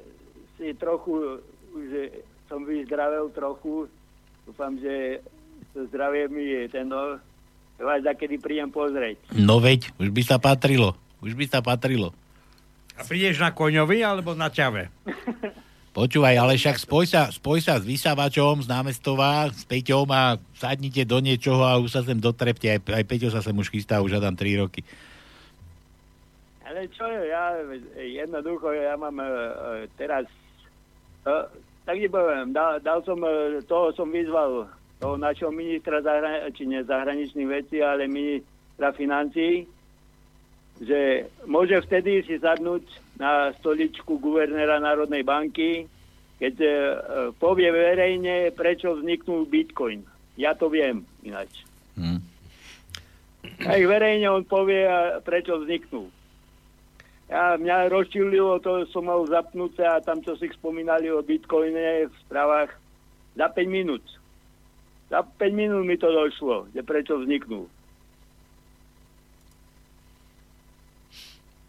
si trochu, už som vyzdravel trochu. Dúfam, že to zdravie mi je ten, no, vás kedy príjem pozrieť.
No veď, už by sa patrilo. Už by sa patrilo.
A prídeš na koňovi alebo na ťave?
Počúvaj, ale však spoj sa, spoj sa s vysávačom z námestová, s Peťom a sadnite do niečoho a už sa sem dotrepte. Aj, aj Peťo sa sem už chystá, už hádam 3 roky.
Ale čo je, ja jednoducho, ja mám e, e, teraz, e, tak ti poviem, dal, dal som, e, toho som vyzval, toho našeho ministra zahra, či ne zahraničných vecí, ale ministra financí, že môže vtedy si sadnúť na stoličku guvernéra Národnej banky, keď e, povie verejne, prečo vzniknul Bitcoin. Ja to viem ináč.
Hmm.
Aj verejne on povie, prečo vzniknul. Ja, mňa rozčililo, to som mal zapnuté a tam, čo si spomínali o Bitcoine v správach, za 5 minút. Za 5 minút mi to došlo, že prečo vzniknul.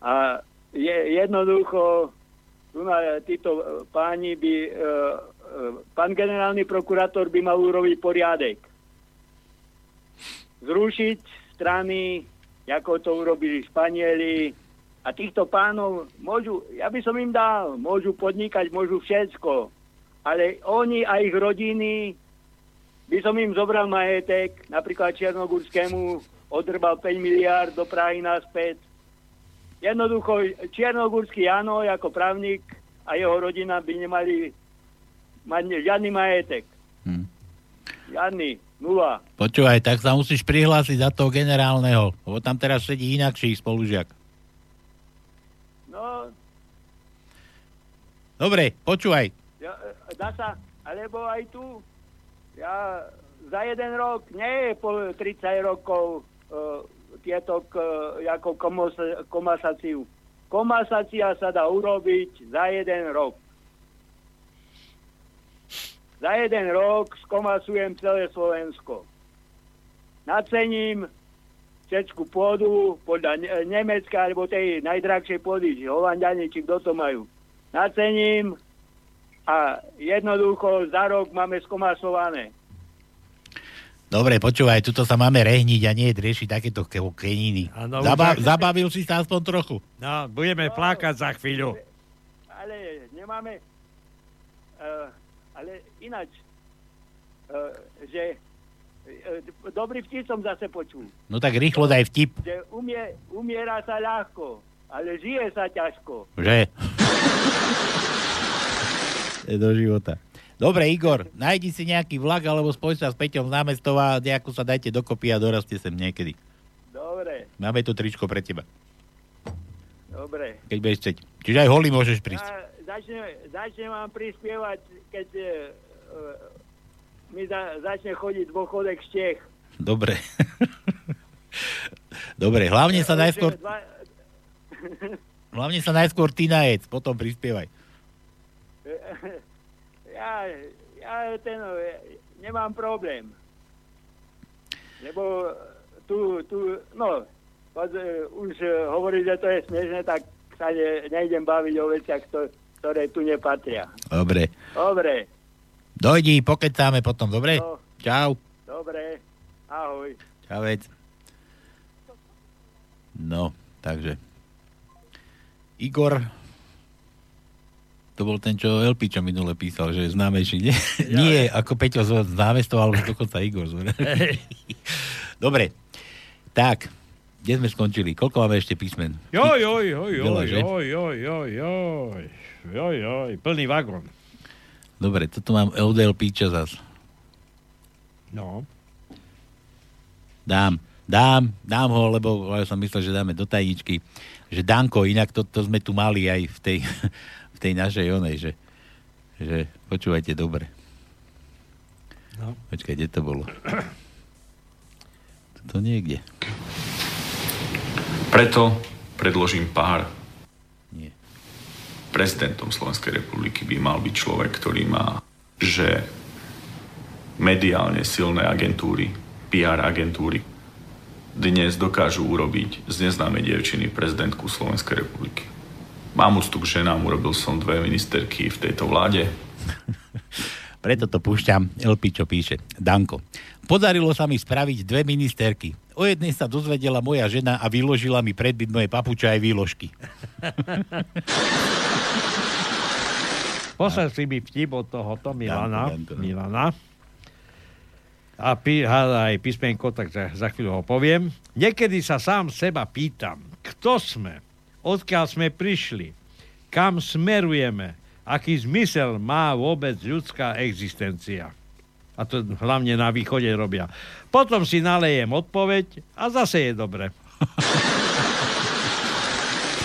A je, jednoducho, tu na, títo e, páni by, e, e, pán generálny prokurátor by mal urobiť poriadek. Zrušiť strany, ako to urobili Španieli, a týchto pánov môžu, ja by som im dal, môžu podnikať, môžu všetko, ale oni a ich rodiny, by som im zobral majetek, napríklad Černogurskému odrbal 5 miliard do Prahy naspäť, Jednoducho, Čiernogurský Jano ako právnik a jeho rodina by nemali mať žiadny majetek.
Hm.
Žiadny, nula.
Počúvaj, tak sa musíš prihlásiť za toho generálneho, lebo tam teraz sedí inakší spolužiak.
No,
Dobre, počúvaj.
ja, e, dá sa, alebo aj tu, ja za jeden rok, nie je po 30 rokov uh, tieto k, ako komos, komasáciu. Komasácia sa dá urobiť za jeden rok. Za jeden rok skomasujem celé Slovensko. Nacením všetku pôdu podľa Ne- Nemecka alebo tej najdrahšej pôdy, či Holandiani, či kto to majú. Nacením a jednoducho za rok máme skomasované.
Dobre, počúvaj, tuto sa máme rehniť a nie riešiť takéto ke- keniny.
Áno,
Zaba-
už-
zabavil si sa aspoň trochu.
No, budeme plakať za chvíľu.
ale nemáme... Uh, ale ináč, uh, že uh, dobrý vtip som zase počul.
No tak rýchlo daj vtip,
Že umie, umiera sa ľahko, ale žije sa ťažko.
že? Do života. Dobre, Igor, nájdi si nejaký vlak alebo spoj sa s Peťom z námestova, nejako sa dajte dokopy a dorazte sem niekedy.
Dobre,
Máme tu tričko pre teba,
dobre.
keď budeš chcieť. Čiže aj holý môžeš prísť.
Ja začnem, začnem vám prispievať, keď uh, mi za, začne chodiť dôchodek z Čech.
Dobre. Dobre, hlavne sa najskôr, hlavne sa najskôr ty najedz, potom prispievaj.
Ja, ja ten, nemám problém. Lebo tu, tu, no, pod, už hovorí, že to je smiešne, tak sa ne, nejdem baviť o veciach, to, ktoré tu nepatria.
Dobre.
Dobre,
Dojdi, pokecáme potom, dobre?
No.
Čau.
dobre, ahoj.
Čavec. No, takže. Igor, to bol ten, čo LP, čo minule písal, že je známejší. Nie, ja, nie ako Peťo z námestov, ale dokonca Igor. Dobre, tak, kde sme skončili? Koľko máme ešte písmen?
Joj, joj, joj, joj, joj, joj, joj, joj, joj, joj, plný vagón.
Dobre, toto mám LDL píča zas.
No.
Dám, dám, dám ho, lebo ja som myslel, že dáme do tajničky. Že Danko, inak to, to sme tu mali aj v tej, tej našej onej, že, že počúvajte dobre.
No.
Počkaj, kde to bolo? To niekde.
Preto predložím pár.
Nie.
Prezidentom Slovenskej republiky by mal byť človek, ktorý má, že mediálne silné agentúry, PR agentúry, dnes dokážu urobiť z neznámej dievčiny prezidentku Slovenskej republiky. Mám úctu k ženám, urobil som dve ministerky v tejto vláde.
Preto to púšťam. LP, čo píše. Danko. Podarilo sa mi spraviť dve ministerky. O jednej sa dozvedela moja žena a vyložila mi predbyt moje papuče aj výložky.
Poslal si mi vtip od tohoto Milana.
Danko, Danko.
Milana. A pí, aj písmenko, tak za, za chvíľu ho poviem. Niekedy sa sám seba pýtam, kto sme, odkiaľ sme prišli, kam smerujeme, aký zmysel má vôbec ľudská existencia. A to hlavne na východe robia. Potom si nalejem odpoveď a zase je dobre.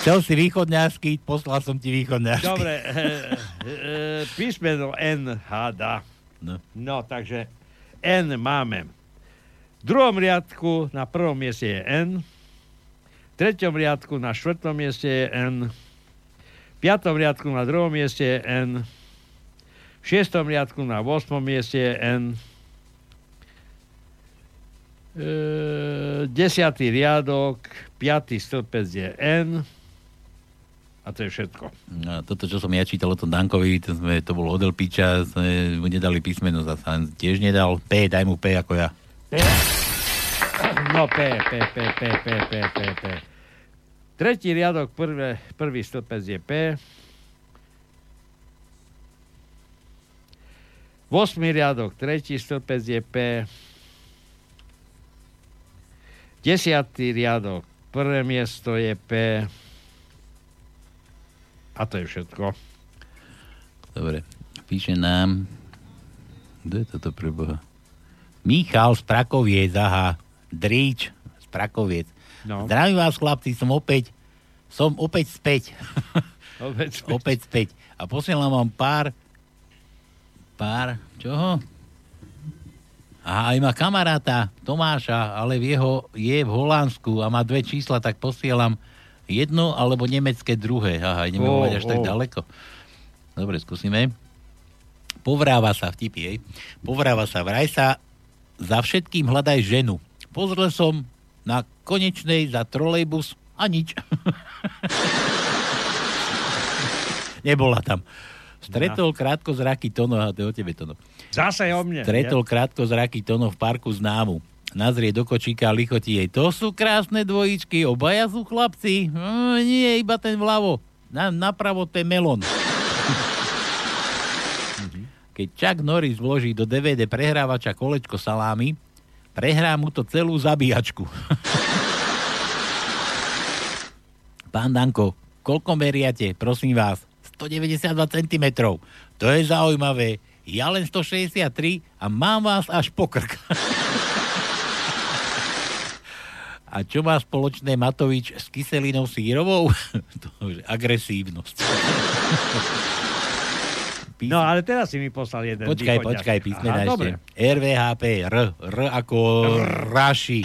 Chcel si východňarsky, poslal som ti východňarsky.
Dobre, e, e, písmeno N háda.
No.
no, takže N máme. V druhom riadku na prvom mieste je N. Treťom riadku na štvrtom mieste je N. V piatom riadku na druhom mieste je N. V šiestom riadku na 8. mieste je N. E, desiatý riadok, piatý stĺpec je N. A to je všetko.
No, toto, čo som ja čítal o tom Dankovi, to, sme, to bolo od Elpiča, sme mu nedali písmeno, zase tiež nedal. P, daj mu P ako ja.
P? No P, P, P, P, P, P, P, P. Tretí riadok, prvé, prvý stĺpec je P. Vosmý riadok, tretí stĺpec je P. Desiatý riadok, prvé miesto je P. A to je všetko.
Dobre, píše nám... Kto je toto pre Boha? Michal z Prakoviec, aha. Dríč z Prakoviec.
No.
Zdravím vás, chlapci, som opäť som opäť späť.
Opäť späť.
opäť späť. A posielam vám pár pár, čoho? A aj má kamaráta Tomáša, ale v jeho je v Holandsku a má dve čísla, tak posielam jedno alebo nemecké druhé. Aha, ideme oh, až tak
ó.
ďaleko. Dobre, skúsime. Povráva sa, vtipy, hej. Povráva sa, vraj sa za všetkým hľadaj ženu. Pozrel som na konečnej za trolejbus a nič. Nebola tam. Stretol krátko zraky Tono, a to je o tebe, Tono.
Zase o mne.
Stretol krátko zraky Tono v parku známu. Nazrie do kočíka a lichotí jej. To sú krásne dvojičky, obaja sú chlapci. No, nie, iba ten vľavo. Na, napravo je melon. Keď Chuck Norris vloží do DVD prehrávača kolečko salámy, prehrá mu to celú zabíjačku. Pán Danko, koľko meriate, prosím vás? 192 cm. To je zaujímavé. Ja len 163 a mám vás až po krk. A čo má spoločné Matovič s kyselinou sírovou? to je agresívnosť.
No, ale teraz si mi poslal jeden.
Počkaj,
východňar.
počkaj, písmena
Aha,
ešte.
dobre.
RVHP, R, R ako Raši.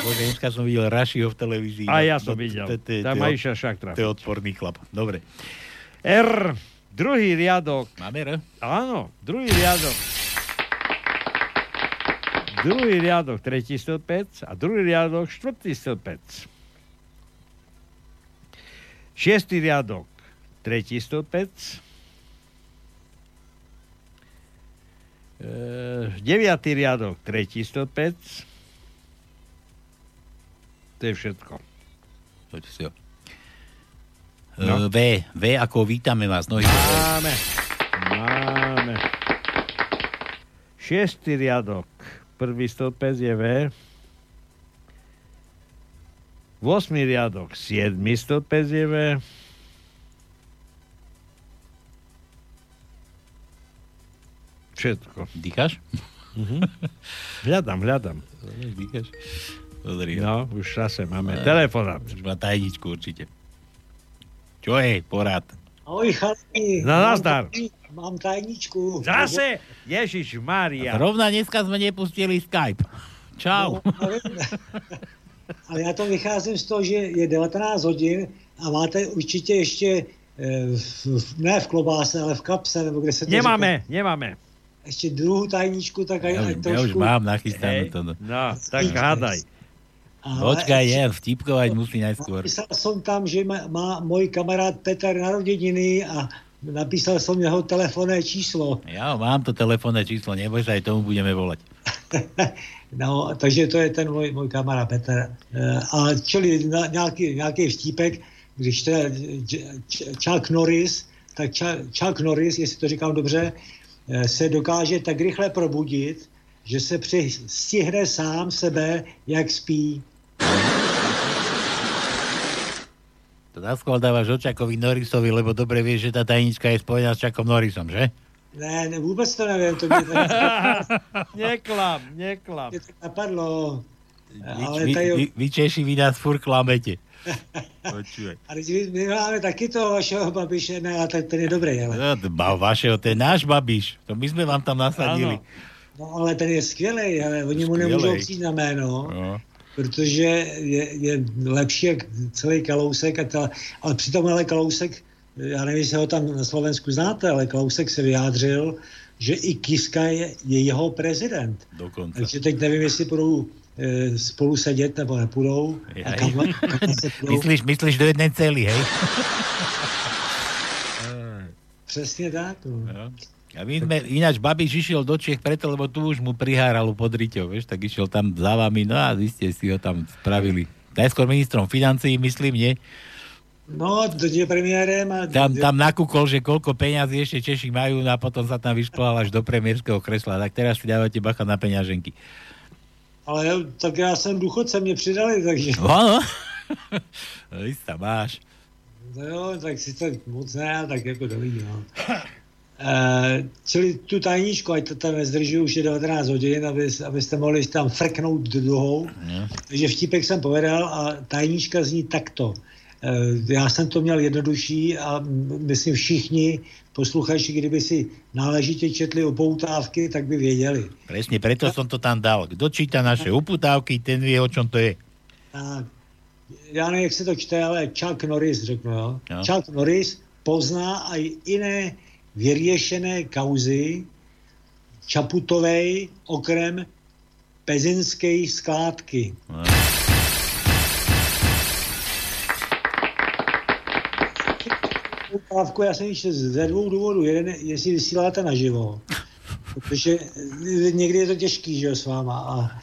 Bože, dneska som videl Rašiho v televízii.
A ja
No,
som videl.
to je-
Tam
to
ma
je-
išiel však trafiť.
To je odporný chlap. Dobre.
R, druhý riadok.
Máme R?
Áno, druhý riadok. Druhý riadok, tretí stĺpec a druhý riadok, štvrtý stĺpec. Šiestý riadok, tretí stĺpec. E, deviatý riadok, tretí stĺpec. To je všetko.
Poď si ho.
No.
No. V, V ako vítame vás. No,
Máme. Máme. Šiestý riadok. Prvý stĺpec je V. 8. riadok. 7. stĺpec je V. Všetko.
Dýcháš?
Mhm. Hľadám, hľadám.
Pozri.
No, už zase máme telefonát.
Už má tajničku určite. Čo je? Porad.
Ahoj, chalani.
No,
Mám
nazdar.
Mám tajničku.
Zase? Ježiš Mária.
Rovna dneska sme nepustili Skype. Čau.
No, ale- Ale já to vycházím z toho, že je 19 hodin a máte určitě ještě, eh, v, v- ne v klobáse, ale v kapse, nebo kde se to
Nemáme,
říká.
nemáme.
Ještě druhou tajničku, tak aj,
Ja,
aj
už-
trošku...
ja už mám nachystané to.
No, tak hádaj.
Ale
Počkaj,
ešte-
je, vtipkovať musí najskôr.
Napísal som tam, že má, má můj kamarád Petr narozeniny a napísal som jeho telefonné číslo.
Ja mám to telefónne číslo, neboj sa, aj tomu budeme volať.
No, takže to je ten můj, můj kamarád Petr. Eh, A čili na, nějaký, nějaký vtípek, když teda Č- Chuck Norris, tak Chuck, Chuck Norris, jestli to říkám dobře, eh, se dokáže tak rychle probudit, že se přistihne sám sebe, jak spí.
To naskôr dávaš očakovi Norrisovi, lebo dobre vieš, že tá tajnička je spojená s Čakom Norrisom, že?
Ne, ne vůbec to nevím, to mě tak,
neklam, neklam.
mě tak napadlo. Ale
vy,
tady,
vy, vy Češi, vy nás furt klamete. Počúvaj.
ale my, máme taky toho vašeho babiše, ne, ale tak ten je dobrý, ale.
No, ba, vašeho, to je náš babiš. To my sme vám tam nasadili.
No ale ten je skvělý, ale oni mu
Skvělej.
nemůžou přijít na jméno,
No.
protože je, je lepší jak celý Kalousek, a ta, ale přitom ale Kalousek, já nevím, jestli ho tam na Slovensku znáte, ale Kalousek se vyjádřil, že i Kiska je, je jeho prezident.
Dokonce.
Takže teď nevím, jestli budou spolu sedět nebo nepůjdou. A kam, kam se půjdou.
Myslíš, myslíš do jednej cely, hej?
Přesně tak. No.
A my sme, ináč Babiš išiel do Čech preto, lebo tu už mu priháralo pod riťou, vieš, tak išiel tam za vami, no a vy ste si ho tam spravili. Najskôr ministrom financií, myslím, nie?
No, to je premiérem a...
Tam, tam nakúkol, že koľko peňazí ešte Češi majú no a potom sa tam vyšplal až do premiérskeho kresla. Tak teraz si dávate bacha na peňaženky.
Ale tak já jsem důchodce, mě přidali, takže...
No, Vy sa máš.
No jo, tak si to moc ne, tak jako vidí, no. E, čili tu tajničku, ať to tam nezdržuju, už je 19 hodin, aby, abyste mohli tam frknout druhou.
No.
Takže vtipek jsem povedal a tajnička zní takto. E, já jsem to měl jednodušší a myslím všichni posluchači, kdyby si náležitě četli upoutávky, tak by věděli.
Presne, preto som to tam dal. Kto číta naše uputávky, ten vie, o čom to je.
Tak, já nevím, jak se to čte, ale Chuck Norris řeknu, jo.
No.
Chuck Norris pozná i jiné vyriešené kauzy Čaputovej okrem pezinskej skládky.
No.
Pávku, já jsem již ze dvou důvodů. Jeden, je, jestli vysíláte naživo, protože někdy je to těžký, že jo, s váma. A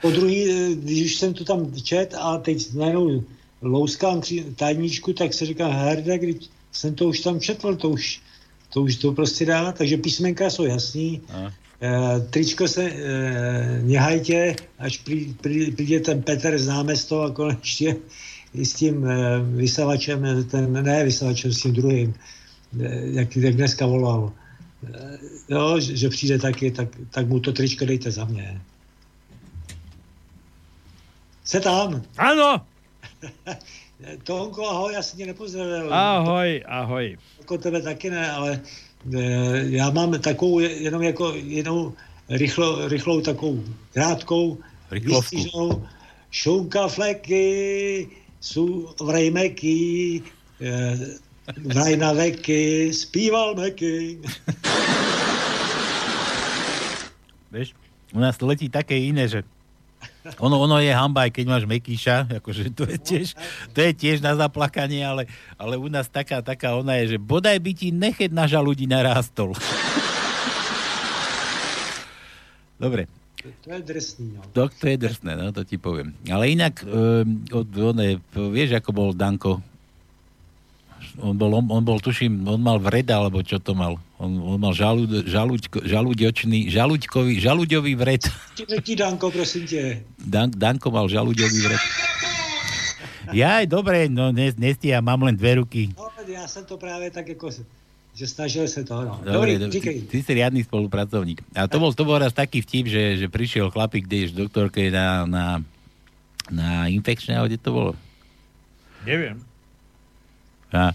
po druhý, eh, když už jsem to tam čet a teď najednou louskám tajníčku, tak se říká, herda, když jsem to už tam četl, to už to, už to prostě dá, takže písmenka jsou jasný.
A.
E, tričko se e, nehajte, až při- při- přijde ten Petr z námesto a konečně i s tím e, vysavačem, eh, ten, ne vysavačem, s tím druhým, e, jak, jak dneska volal. E, jo, že, přijde taky, tak, tak mu to tričko dejte za mě. Se tam.
Áno,
Tonko, ahoj, já jsem tě nepozdravil.
ahoj, ahoj.
Jako tebe taky ne, ale e, já mám takovou je- jenom jako jenom rychlo, rychlou takovou krátkou
Rychlovku.
výstižnou šunka fleky, sú vrejmeky, e, vraj na veky, zpíval meky.
Vieš, u nás to letí také iné, že ono, ono je hamba, aj keď máš Mekíša, akože to je tiež, to je tiež na zaplakanie, ale, ale u nás taká, taká ona je, že bodaj by ti nechet na žalúdi narástol. Dobre,
To je drsný, no.
to, to je drsné, no, to ti poviem. Ale inak, um, od, one, vieš, ako bol Danko? On bol, on, on bol, tuším, on mal vreda, alebo čo to mal? On, on mal žalúd, žalúďko, žalúďočný, žalúďkový, žalúďový vred.
Ti Danko, prosím tě.
Dan, Danko mal žalúďový vred. Jaj, dobre, no nestia, mám len dve ruky.
No, já jsem to právě tak jako že snažil se to, no.
Dobre,
Dobrý,
ty, ty si riadny spolupracovník. A to bol, to bol raz taký vtip, že, že prišiel chlapík, kde ješ doktorke na, na, na infekčné, ale kde to bolo?
Neviem.
A,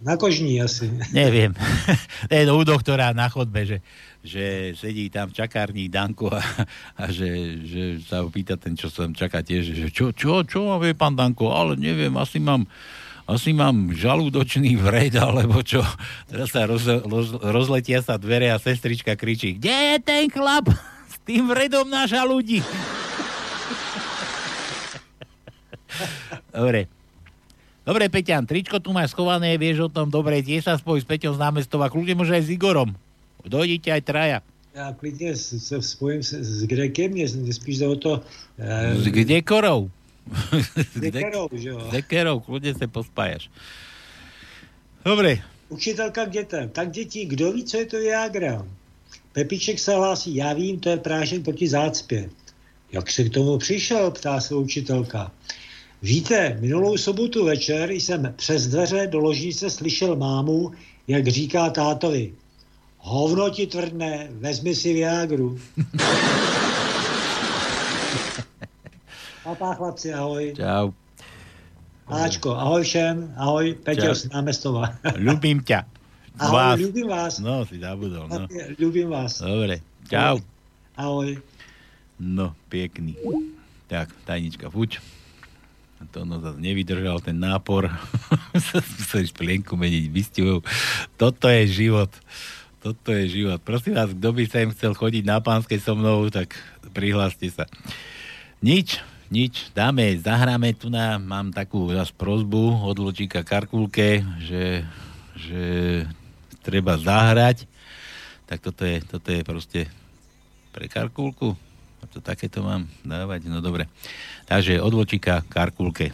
Na kožní asi.
neviem. to je u doktora na chodbe, že, že sedí tam v čakárni Danko a, a že, že sa ho pýta ten, čo sa tam čaká tiež, že čo, čo, čo má vie pán Danko, ale neviem, asi mám asi mám žalúdočný vred, alebo čo. Teraz sa roz, roz, rozletia sa dvere a sestrička kričí, kde je ten chlap s tým vredom na žalúdi? Dobre. Dobre, Peťan, tričko tu máš schované, vieš o tom, dobre, tie sa spoj s Peťom z námestova, kľudne môže aj s Igorom. Dojdite aj traja.
Já klidně s- se spojím se, s Grekem, mě spíš o to...
S Dekorou.
S Dekerou, že jo.
S Dekerou, kľudne sa pospájaš. Dobre.
Učitelka k dětem. Tak děti, kdo ví, co je to Viagra? Pepiček se hlásí, já vím, to je prášek proti zácpě. Jak se k tomu přišel, ptá se učitelka. Víte, minulou sobotu večer jsem přes dveře do ložnice slyšel mámu, jak říká tátovi. Hovno ti tvrdne, vezmi si Viagru. Papá chlapci, ahoj.
Čau.
Ačko, ahoj všem, ahoj, Peťo z námestova.
Ľubím ťa.
Ahoj, ľúbim vás.
No, si zabudol, no.
Ľúbim vás.
Dobre, čau.
Ahoj.
No, pekný. Tak, tajnička, fuč. A to no zase nevydržal ten nápor. Museli šplienku meniť vystihov. Toto je život. Toto je život. Prosím vás, kto by sem chcel chodiť na pánskej so mnou, tak prihláste sa. Nič, nič. Dáme, zahráme tu na, mám takú zase prozbu od Lučíka Karkulke, že, že treba zahrať. Tak toto je, toto je proste pre Karkulku. To takéto mám dávať? No dobre. Takže od Vlčíka Karkulke.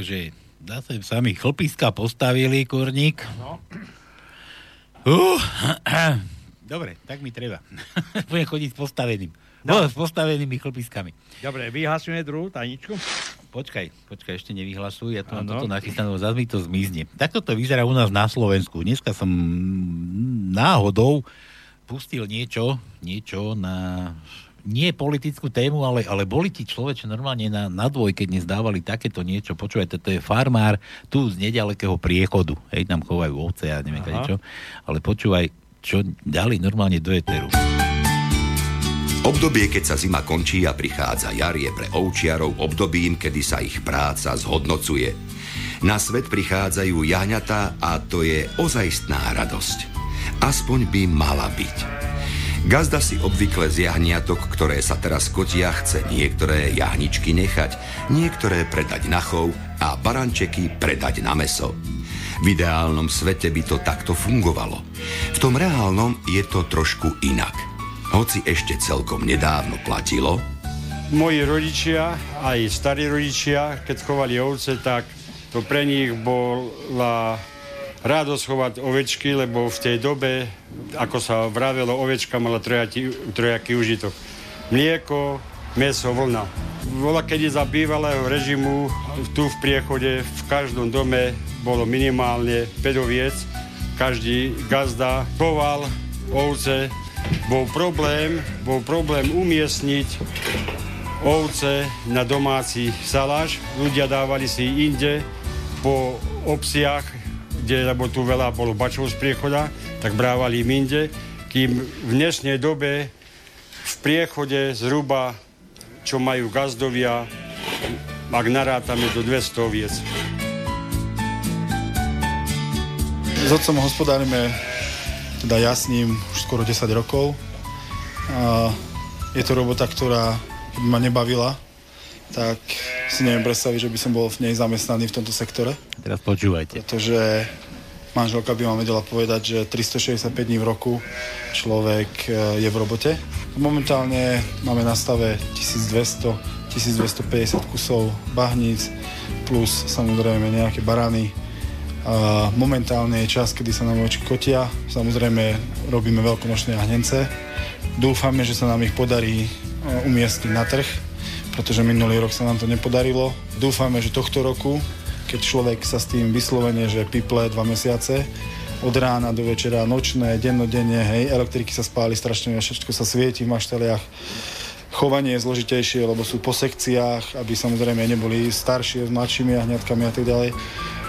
Takže zase sami chlpiska postavili, kurník.
No.
Uh, dobre, tak mi treba. Budem chodiť s postaveným. No, s postavenými chlpiskami.
Dobre, vyhlasujeme druhú tajničku?
Počkaj, počkaj, ešte nevyhlasuj, ja to mám toto nachystané, zase mi to zmizne. Takto to vyzerá u nás na Slovensku. Dneska som náhodou pustil niečo, niečo na nie politickú tému, ale, ale boli ti človeče normálne na, na dvojke dnes dávali takéto niečo. Počúvajte, to je farmár tu z nedalekého priechodu. Hej, tam chovajú ovce a neviem čo. Ale počúvaj, čo dali normálne do eteru.
Obdobie, keď sa zima končí a prichádza jar, je pre ovčiarov obdobím, kedy sa ich práca zhodnocuje. Na svet prichádzajú jahňatá a to je ozajstná radosť. Aspoň by mala byť. Gazda si obvykle z jahniatok, ktoré sa teraz kotia, chce niektoré jahničky nechať, niektoré predať na chov a barančeky predať na meso. V ideálnom svete by to takto fungovalo. V tom reálnom je to trošku inak. Hoci ešte celkom nedávno platilo,
Moji rodičia, aj starí rodičia, keď chovali ovce, tak to pre nich bola radosť chovať ovečky, lebo v tej dobe, ako sa vravelo, ovečka mala trojaký, trojaký užitok. Mlieko, meso, vlna. Bola kedy za bývalého režimu tu v priechode v každom dome bolo minimálne 5 oviec. Každý gazda choval ovce. Bol problém, bol problém umiestniť ovce na domáci saláš. Ľudia dávali si inde po obciach, kde, lebo veľa bolo bačov z priechoda, tak brávali im kým v dnešnej dobe v priechode zhruba, čo majú gazdovia, ak narátame do 200 oviec.
S otcom hospodárime, teda ja s ním už skoro 10 rokov. A je to robota, ktorá ma nebavila, tak si neviem predstaviť, že by som bol v nej zamestnaný v tomto sektore.
Teraz počúvajte.
Pretože manželka by vám vedela povedať, že 365 dní v roku človek e, je v robote. Momentálne máme na stave 1200, 1250 kusov bahníc, plus samozrejme nejaké barány. A momentálne je čas, kedy sa nám oči kotia. Samozrejme robíme veľkonočné jahnence. Dúfame, že sa nám ich podarí e, umiestniť na trh, pretože minulý rok sa nám to nepodarilo. Dúfame, že tohto roku, keď človek sa s tým vyslovene, že piple dva mesiace, od rána do večera, nočné, dennodenne, hej, elektriky sa spáli strašne, všetko sa svieti v mašteliach. Chovanie je zložitejšie, lebo sú po sekciách, aby samozrejme neboli staršie s mladšími jahňatkami a tak ďalej.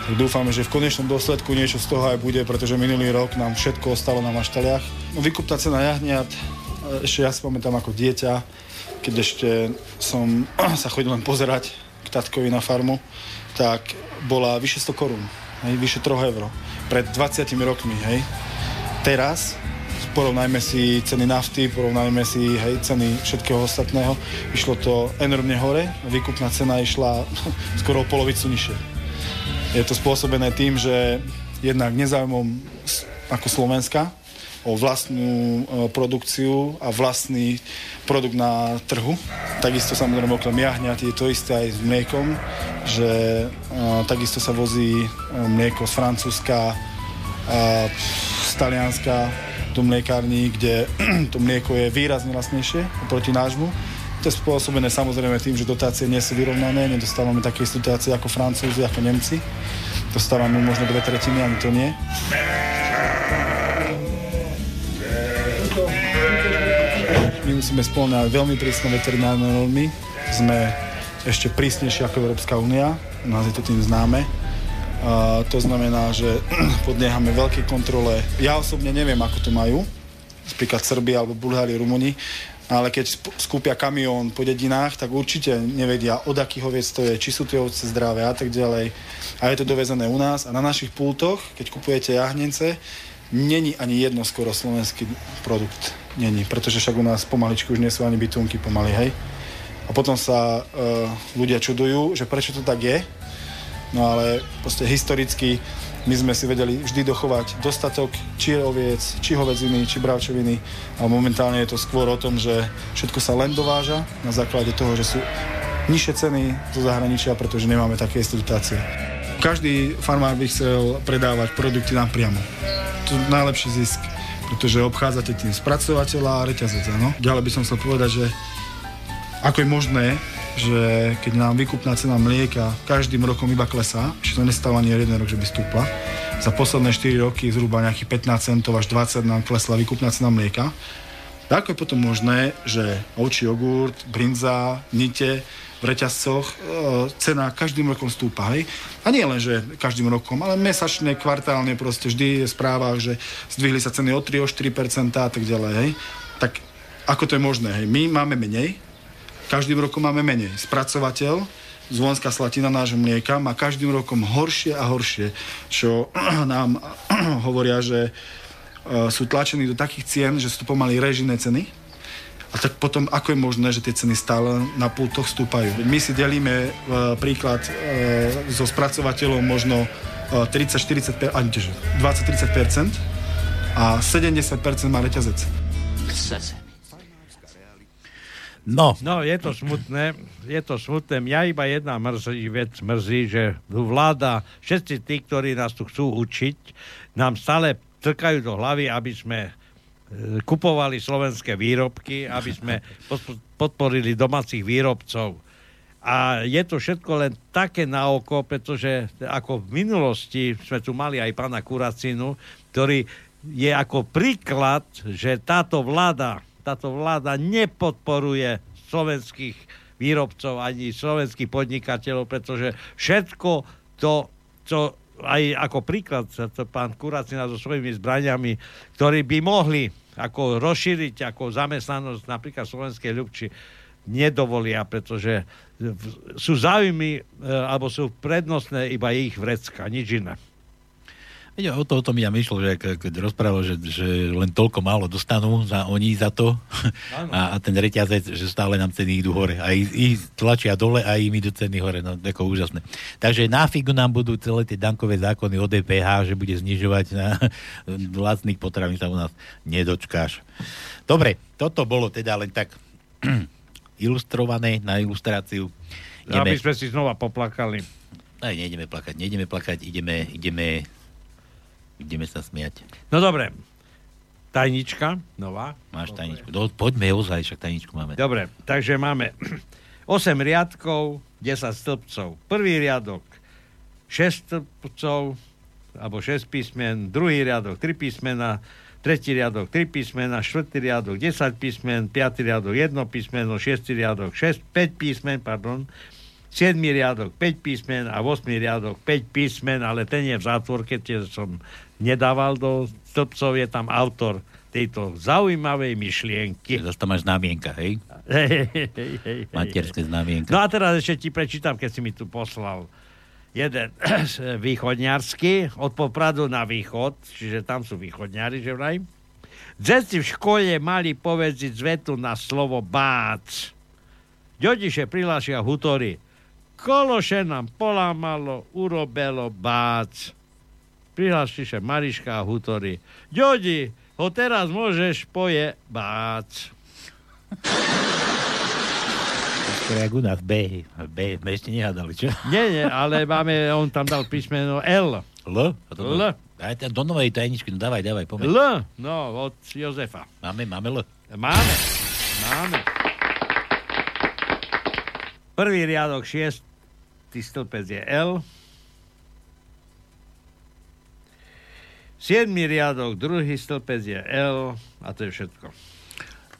Tak dúfame, že v konečnom dôsledku niečo z toho aj bude, pretože minulý rok nám všetko ostalo na maštaliach. Vykupná cena jahňat, e, ešte ja si pamätám ako dieťa, keď ešte som sa chodil len pozerať k tatkovi na farmu, tak bola vyše 100 korún, hej, vyše 3 eur. Pred 20 rokmi, hej. Teraz porovnajme si ceny nafty, porovnajme si hej, ceny všetkého ostatného. Išlo to enormne hore, výkupná cena išla skoro o polovicu nižšie. Je to spôsobené tým, že jednak nezájmom s- ako Slovenska o vlastnú e, produkciu a vlastný produkt na trhu. Takisto samozrejme okrem jahňat je to isté aj s mliekom, že e, takisto sa vozí e, mlieko z Francúzska, z Talianska do mliekární, kde to mlieko je výrazne lacnejšie oproti nášmu. To je spôsobené samozrejme tým, že dotácie nie sú vyrovnané, nedostávame také situácie ako Francúzi, ako Nemci. Dostávame možno dve tretiny, ani to nie. Musíme spĺňať veľmi prísne veterinárne normy. Sme ešte prísnejšie ako Európska únia, nás je to tým známe. A to znamená, že podliehame veľkej kontrole. Ja osobne neviem, ako to majú, napríklad Srbia alebo Bulhári, Rumuni, ale keď skúpia kamión po dedinách, tak určite nevedia, od akých oviec to je, či sú tie ovce zdravé a tak ďalej. A je to dovezené u nás a na našich pultoch, keď kupujete jahnence, není ani jedno skoro slovenský produkt. Není, pretože však u nás pomaličky už nie sú ani bytunky pomaly, hej. A potom sa uh, ľudia čudujú, že prečo to tak je. No ale proste historicky my sme si vedeli vždy dochovať dostatok či oviec, či hovedziny, či bravčoviny. A momentálne je to skôr o tom, že všetko sa len dováža na základe toho, že sú nižšie ceny zo zahraničia, pretože nemáme také dotácie. Každý farmár by chcel predávať produkty napriamo. To je najlepší zisk, pretože obchádzate tým spracovateľa a reťazec, áno. Ďalej by som chcel povedať, že ako je možné, že keď nám výkupná cena mlieka každým rokom iba klesá, či to nestáva ani jeden rok, že by stúpla, za posledné 4 roky zhruba nejakých 15 centov až 20 nám klesla výkupná cena mlieka, ako je potom možné, že ovčí jogurt, brinza, nite, v reťazcoch e, cena každým rokom stúpa, hej? A nie len, že každým rokom, ale mesačne, kvartálne proste vždy je v správach, že zdvihli sa ceny o 3, o 4% a tak ďalej, hej? Tak ako to je možné, hej? My máme menej, každým rokom máme menej. Spracovateľ, Zvonská slatina nášho mlieka má každým rokom horšie a horšie, čo nám hovoria, že e, sú tlačení do takých cien, že sú to pomaly režijné ceny, a tak potom, ako je možné, že tie ceny stále na pultoch stúpajú? My si delíme e, príklad e, so spracovateľom možno e, 30-40, ani 20-30% a 70% má reťazec.
No.
No, je to smutné, je to smutné. Mňa iba jedna mrzí, vec mrzí, že vláda, všetci tí, ktorí nás tu chcú učiť, nám stále trkajú do hlavy, aby sme kupovali slovenské výrobky, aby sme podporili domácich výrobcov. A je to všetko len také na oko, pretože ako v minulosti sme tu mali aj pána Kuracinu, ktorý je ako príklad, že táto vláda táto vláda nepodporuje slovenských výrobcov ani slovenských podnikateľov, pretože všetko to, čo aj ako príklad to pán Kuracina so svojimi zbraniami, ktorí by mohli ako rozšíriť ako zamestnanosť napríklad slovenskej ľubči, nedovolia, pretože sú záujmy e, alebo sú prednostné iba ich vrecka, nič iné.
Veď o to, o tom ja myšlo, že keď rozprával, že, že len toľko málo dostanú za, oni za to a, a ten reťazec, že stále nám ceny idú hore a ich, ich tlačia dole a im idú ceny hore, no ako úžasné. Takže na figu nám budú celé tie dankové zákony o DPH, že bude znižovať na vlastných potravín sa u nás nedočkáš. Dobre, toto bolo teda len tak ilustrované na ilustráciu.
Ideme... Aby sme si znova poplakali.
Aj, nejdeme plakať, nejdeme plakať, ideme, ideme Ideme sa smiať.
No dobre. Tajnička, nová.
Máš tajničku. Do, poďme ozaj, však tajničku máme.
Dobre, takže máme 8 riadkov, 10 stĺpcov. Prvý riadok 6 stĺpcov, alebo 6 písmen, druhý riadok 3 písmena, tretí riadok 3 písmena, štvrtý riadok 10 písmen, piatý riadok 1 písmeno, šiestý riadok 6, 5 písmen, pardon, 7 riadok 5 písmen a 8 riadok 5 písmen, ale ten je v zátvorke, tie som nedával do stĺpcov, je tam autor tejto zaujímavej myšlienky.
Zase tam máš znamienka, hej? Materské znamienka.
No a teraz ešte ti prečítam, keď si mi tu poslal jeden východňarský, od Popradu na východ, čiže tam sú východňari, že vraj. Deti v škole mali povedziť zvetu na slovo bác. Ďodiše prihlášia hutory. Kološe nám polámalo, urobelo bác prihlási sa Mariška a Hutory. Ďodi, ho teraz môžeš poje bác.
To je u nás B. B sme ešte nehádali, čo?
Nie, nie, ale máme, on tam dal písmeno L.
L? A to L. Aj do novej tajničky, no dávaj, dávaj, pomeň.
L, no, od Jozefa.
Máme, máme L.
Máme, máme. Prvý riadok, šiestý stĺpec je L. 7 riadok, druhý stĺpec je L a to je všetko.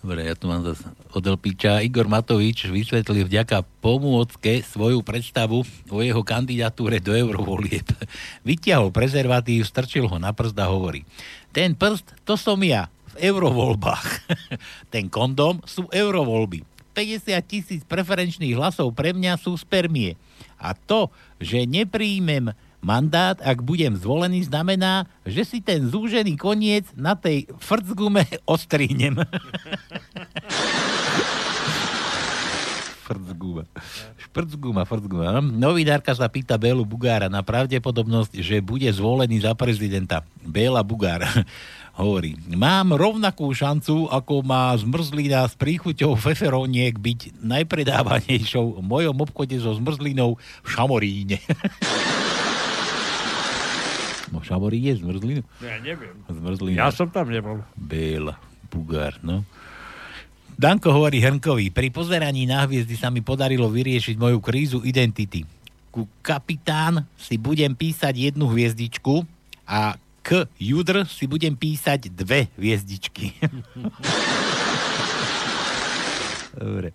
Dobre, ja tu mám zase od Elpiča. Igor Matovič vysvetlil vďaka pomôcke svoju predstavu o jeho kandidatúre do eurovolieb. Vytiahol prezervatív, strčil ho na prst a hovorí. Ten prst, to som ja v eurovoľbách. Ten kondom sú eurovoľby. 50 tisíc preferenčných hlasov pre mňa sú spermie. A to, že nepríjmem Mandát, ak budem zvolený, znamená, že si ten zúžený koniec na tej frcgume ostrihnem. Frcguma. Šprcguma, frcguma. Novinárka sa pýta Bélu Bugára na pravdepodobnosť, že bude zvolený za prezidenta. Béla Bugára. Hovorí, mám rovnakú šancu, ako má zmrzlina s príchuťou feferoniek byť najpredávanejšou v mojom obchode so zmrzlinou v Šamoríne. no v Šamoríne zmrzlinu?
Ja neviem.
Zmrzlina.
Ja som tam nebol.
Béla, Bugár, no. Danko hovorí Hrnkovi, pri pozeraní na hviezdy sa mi podarilo vyriešiť moju krízu identity. Ku kapitán si budem písať jednu hviezdičku a k Judr si budem písať dve hviezdičky. Dobre.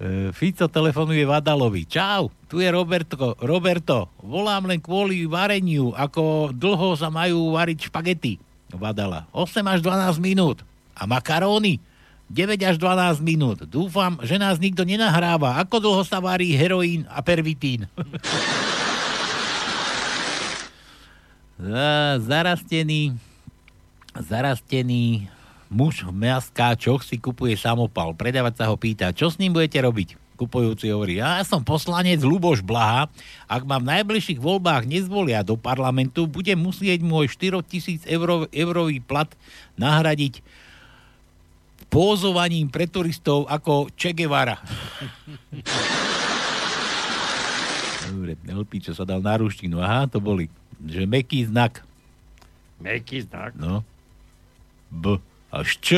E, Fico telefonuje Vadalovi. Čau, tu je Roberto. Roberto, volám len kvôli vareniu, ako dlho sa majú variť špagety. Vadala. 8 až 12 minút. A makaróny? 9 až 12 minút. Dúfam, že nás nikto nenahráva. Ako dlho sa varí heroín a pervitín? Za- zarastený, zarastený muž v maskáčoch si kupuje samopal. Predávať sa ho pýta, čo s ním budete robiť? Kupujúci hovorí, ja som poslanec Luboš Blaha, ak ma v najbližších voľbách nezvolia do parlamentu, budem musieť môj 4000 euro, eurový plat nahradiť pózovaním pre turistov ako Che Guevara. Dobre, LP, čo sa dal na ruštinu. Aha, to boli. Že meký znak.
Meký znak.
No. B. Až Č.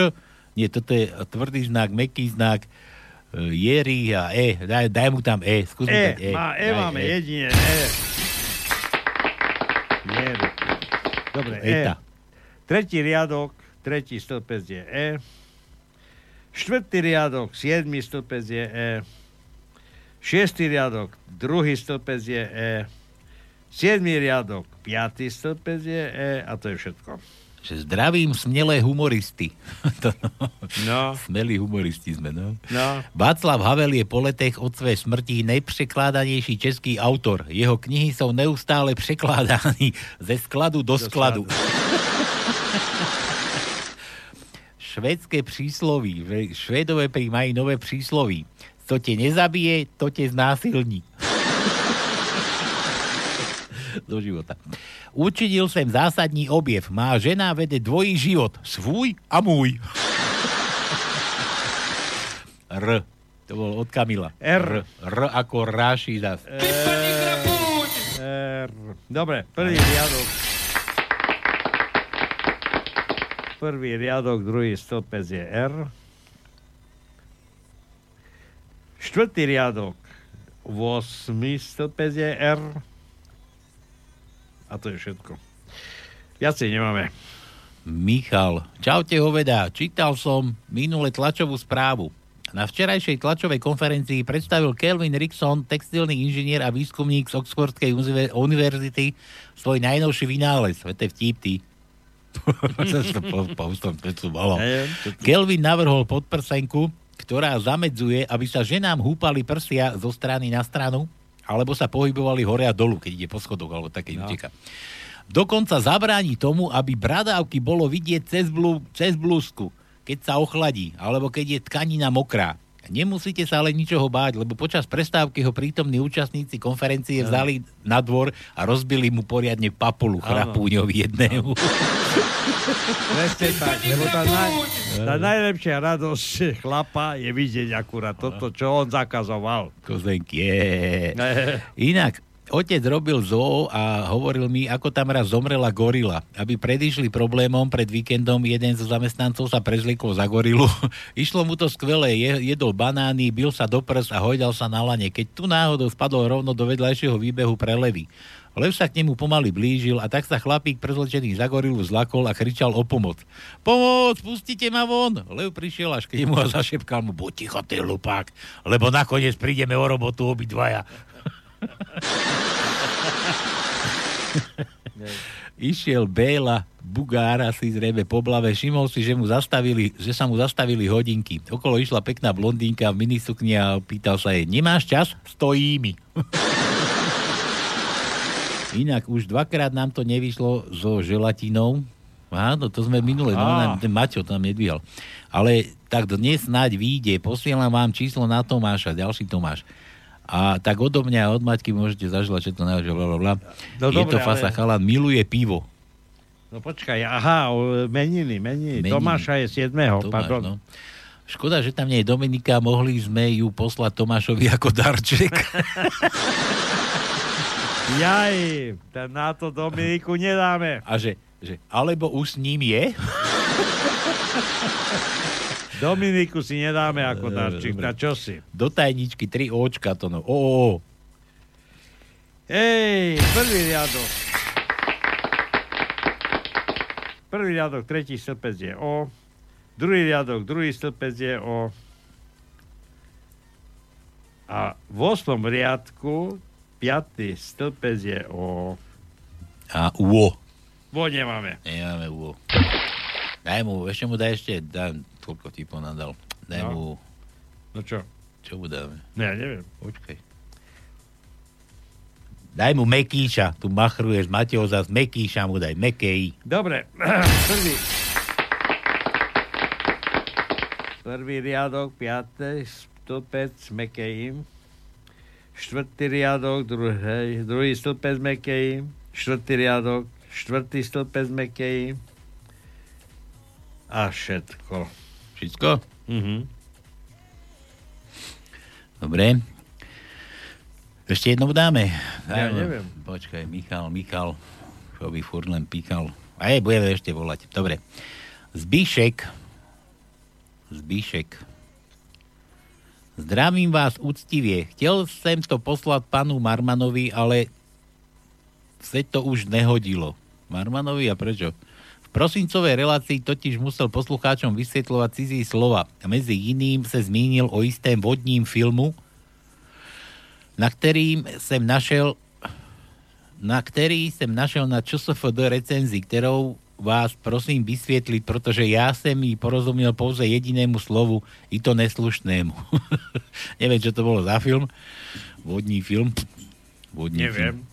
Nie, toto je tvrdý znak, meký znak. e, Jeri a E. Daj, daj mu tam E. Skús
E,
dať E.
má, e
Daj
máme jedine, E. Jeru. Dobre, E.
Eta.
Tretí riadok, tretí stĺpec je E. Štvrtý riadok, siedmy stĺpec je E. Šiestý riadok, druhý stĺpec je E. Siedmý riadok, piatý stĺpec je E. A to je všetko.
Že zdravím smelé humoristy. To,
No.
Smelí humoristi sme, no.
No.
Václav Havel je po letech od svojej smrti najprekládanejší český autor. Jeho knihy sú neustále překládány ze skladu do,
Do
skladu. Švédské prísloví. Švédové pri mají nové prísloví. Co tě nezabije, to tě znásilní. do života. Učinil jsem zásadní objev. Má žena vede dvojí život. Svůj a můj. R. To bol od Kamila.
R.
R, R ako ráši zas.
R. Dobre, prvý riadok. Prvý riadok, druhý stĺpec je R. Štvrtý riadok, 8. stĺpec je R. A to je všetko. Viacej nemáme.
Michal. Čaute hoveda. Čítal som minule tlačovú správu. Na včerajšej tlačovej konferencii predstavil Kelvin Rickson, textilný inžinier a výskumník z Oxfordskej univer- univerzity, svoj najnovší vynález. To je vtip, ty. Kelvin navrhol podprsenku, ktorá zamedzuje, aby sa ženám húpali prsia zo strany na stranu, alebo sa pohybovali hore a dolu, keď ide po schodoch, alebo také no. uteká. Dokonca zabráni tomu, aby bradávky bolo vidieť cez, blú, cez blúzku, keď sa ochladí, alebo keď je tkanina mokrá. Nemusíte sa ale ničoho báť, lebo počas prestávky ho prítomní účastníci konferencie vzali na dvor a rozbili mu poriadne papulu chrapúňovi jednému.
Presne tak, lebo tá, naj, tá najlepšia radosť chlapa je vidieť akurát toto, čo on zakazoval.
Kozenky, je. Inak, otec robil zoo a hovoril mi, ako tam raz zomrela gorila. Aby predišli problémom pred víkendom, jeden zo zamestnancov sa prezliekol za gorilu. Išlo mu to skvelé, je, jedol banány, bil sa do prs a hojdal sa na lane. Keď tu náhodou spadol rovno do vedľajšieho výbehu pre levy. Lev sa k nemu pomaly blížil a tak sa chlapík prezlečený za gorilu zlakol a kričal o pomoc. Pomoc, pustite ma von! Lev prišiel až k nemu a zašepkal mu, buď ticho, ty lupák, lebo nakoniec prídeme o robotu obidvaja. Išiel Béla, Bugára si zrejme po blave, všimol si, že, mu zastavili, že sa mu zastavili hodinky. Okolo išla pekná blondínka v minisukni a pýtal sa jej, nemáš čas? Stojí mi. Inak už dvakrát nám to nevyšlo so želatinou. Áno, to sme minule, no,
Á.
ten Maťo tam nedvíhal. Ale tak dnes snáď vyjde, posielam vám číslo na Tomáša, ďalší Tomáš. A tak odo mňa a od Maťky môžete zaželať všetko najlepšie, bla, bla, bla.
No
Je
dobre,
to fasa
ale-
chalan, miluje pivo.
No počkaj, aha, meniny, meniny.
Meniny.
Tomáša je 7.
Tomáš,
pardon.
no. Škoda, že tam nie je Dominika, mohli sme ju poslať Tomášovi ako darček.
Jaj, ten na to Dominiku nedáme.
A že, že alebo už s ním je?
Dominiku si nedáme ako darčík, na čo si?
Do tajničky, tri očka to no. O.
Ej, prvý riadok. Prvý riadok, tretí stĺpec je O. Druhý riadok, druhý stĺpec je O. A v osmom riadku piatý stĺpec je O.
A uo.
Vo nemáme.
Nemáme uo. Daj mu, ešte mu daj ešte, daj, koľko ti ponadal. Daj
No.
mu,
No čo?
čo mu dáme?
Ne, ja neviem.
Počkaj. Daj mu Mekíša, tu machruješ, Mateo zas Mekíša mu daj, Mekej.
Dobre, prvý. Prvý riadok, piatý stĺpec Mekejím. Štvrtý riadok, druhý, druhý stĺpec Mekejím. Štvrtý riadok, štvrtý stĺpec Mekejím. A všetko.
Všetko?
Mhm.
Dobre. Ešte jednou dáme.
Ja
mu-
neviem.
Počkaj, Michal, Michal, čo by furt len píkal. A je, budeme ešte volať. Dobre. Zbíšek. Zbíšek. Zdravím vás úctivie. Chtěl jsem to poslat panu Marmanovi, ale se to už nehodilo. Marmanovi a prečo? V prosincovej relácii totiž musel poslucháčom vysvetľovať cizí slova. Medzi iným se zmínil o istém vodním filmu, na kterým jsem našel na který jsem našel na ČSFD recenzi, kterou vás prosím vysvětlit, protože já jsem jí porozuměl pouze jedinému slovu, i to neslušnému. Neviem, čo to bolo za film. Vodní film. Vodní
Neviem.
Film.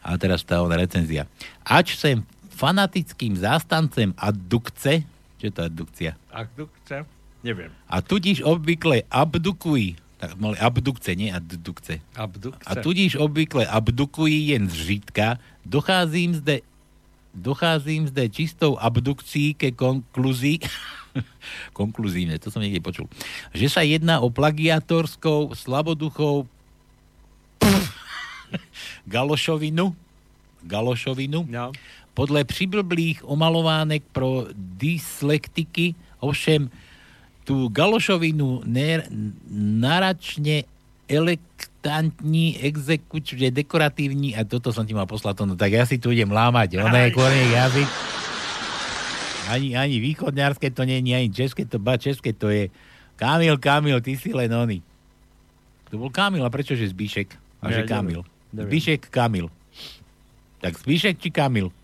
A teraz tá ona recenzia. Ač som fanatickým zástancem addukce, čo je to addukcia?
Chce? Neviem.
A tudíž obvykle abdukují, tak mali abdukce, nie addukce.
Abdukce.
A tudíž obvykle abdukují jen zřídka, docházím zde docházím zde čistou abdukcí ke konkluzii, konkluzívne, to som niekde počul, že sa jedná o plagiatorskou, slaboduchou galošovinu, galošovinu,
no.
podle přiblblých omalovánek pro dyslektiky, ovšem tú galošovinu ne, naračne elektantní, exekučne dekoratívní a toto som ti mal poslať, no tak ja si tu idem lámať, ono je korniek jazyk. Ani, ani východňarské to nie je, ani české to, ba české to je. Kamil, Kamil, ty si len oný. To bol Kamil, a prečo že Zbíšek? A
Ja
že
neviem.
Kamil.
Neviem.
Zbíšek, Kamil. Tak Zbíšek či Kamil?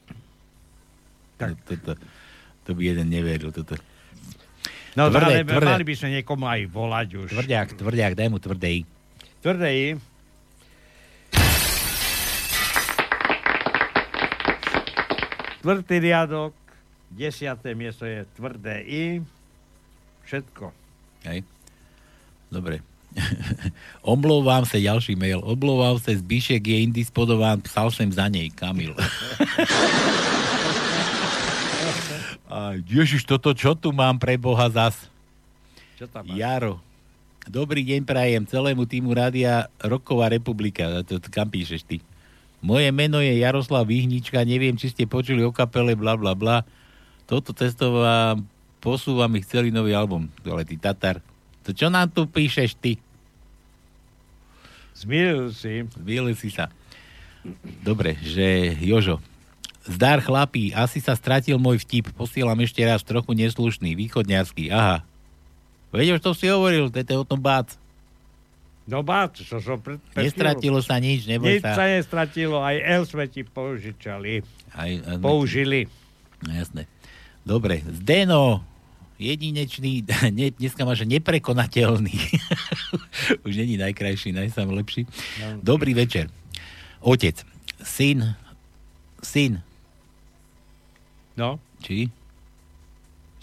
Tak. To, to, to by jeden neveril. Toto.
No,
Tvrdé,
ale
tvrdé.
mali by sme niekomu aj volať už.
Tvrďák, tvrďák, daj mu tvrdej.
Tvrdej. Štvrtý riadok, desiaté miesto je tvrdé I. Všetko.
Hej. Dobre. Omlouvám sa, ďalší mail. Omlouvám sa, Zbíšek je indisponován, psal som za nej, Kamil. A Ježiš, toto čo tu mám pre Boha zas?
Čo tam máš?
Jaro. Dobrý deň prajem celému týmu Rádia Roková republika. To, to, kam píšeš ty? Moje meno je Jaroslav Výhnička, neviem, či ste počuli o kapele, bla bla bla. Toto cesto vám posúvam ich celý nový album. Ale ty Tatar. To čo nám tu píšeš ty?
Zmieril si.
Zmieril si sa. Dobre, že Jožo. Zdar chlapí, asi sa stratil môj vtip. Posielam ešte raz trochu neslušný, východňarský. Aha. Veď už to si hovoril, to je o tom bác.
No bát, čo som pred, pred
Nestratilo sa nič, neboj
Nič
sa.
sa nestratilo, aj L sme ti požičali.
Aj, aj,
Použili.
No, jasné. Dobre, Zdeno, jedinečný, ne, dneska máš neprekonateľný. Už není najkrajší, najsám lepší.
No.
Dobrý večer. Otec, syn, syn.
No?
Či?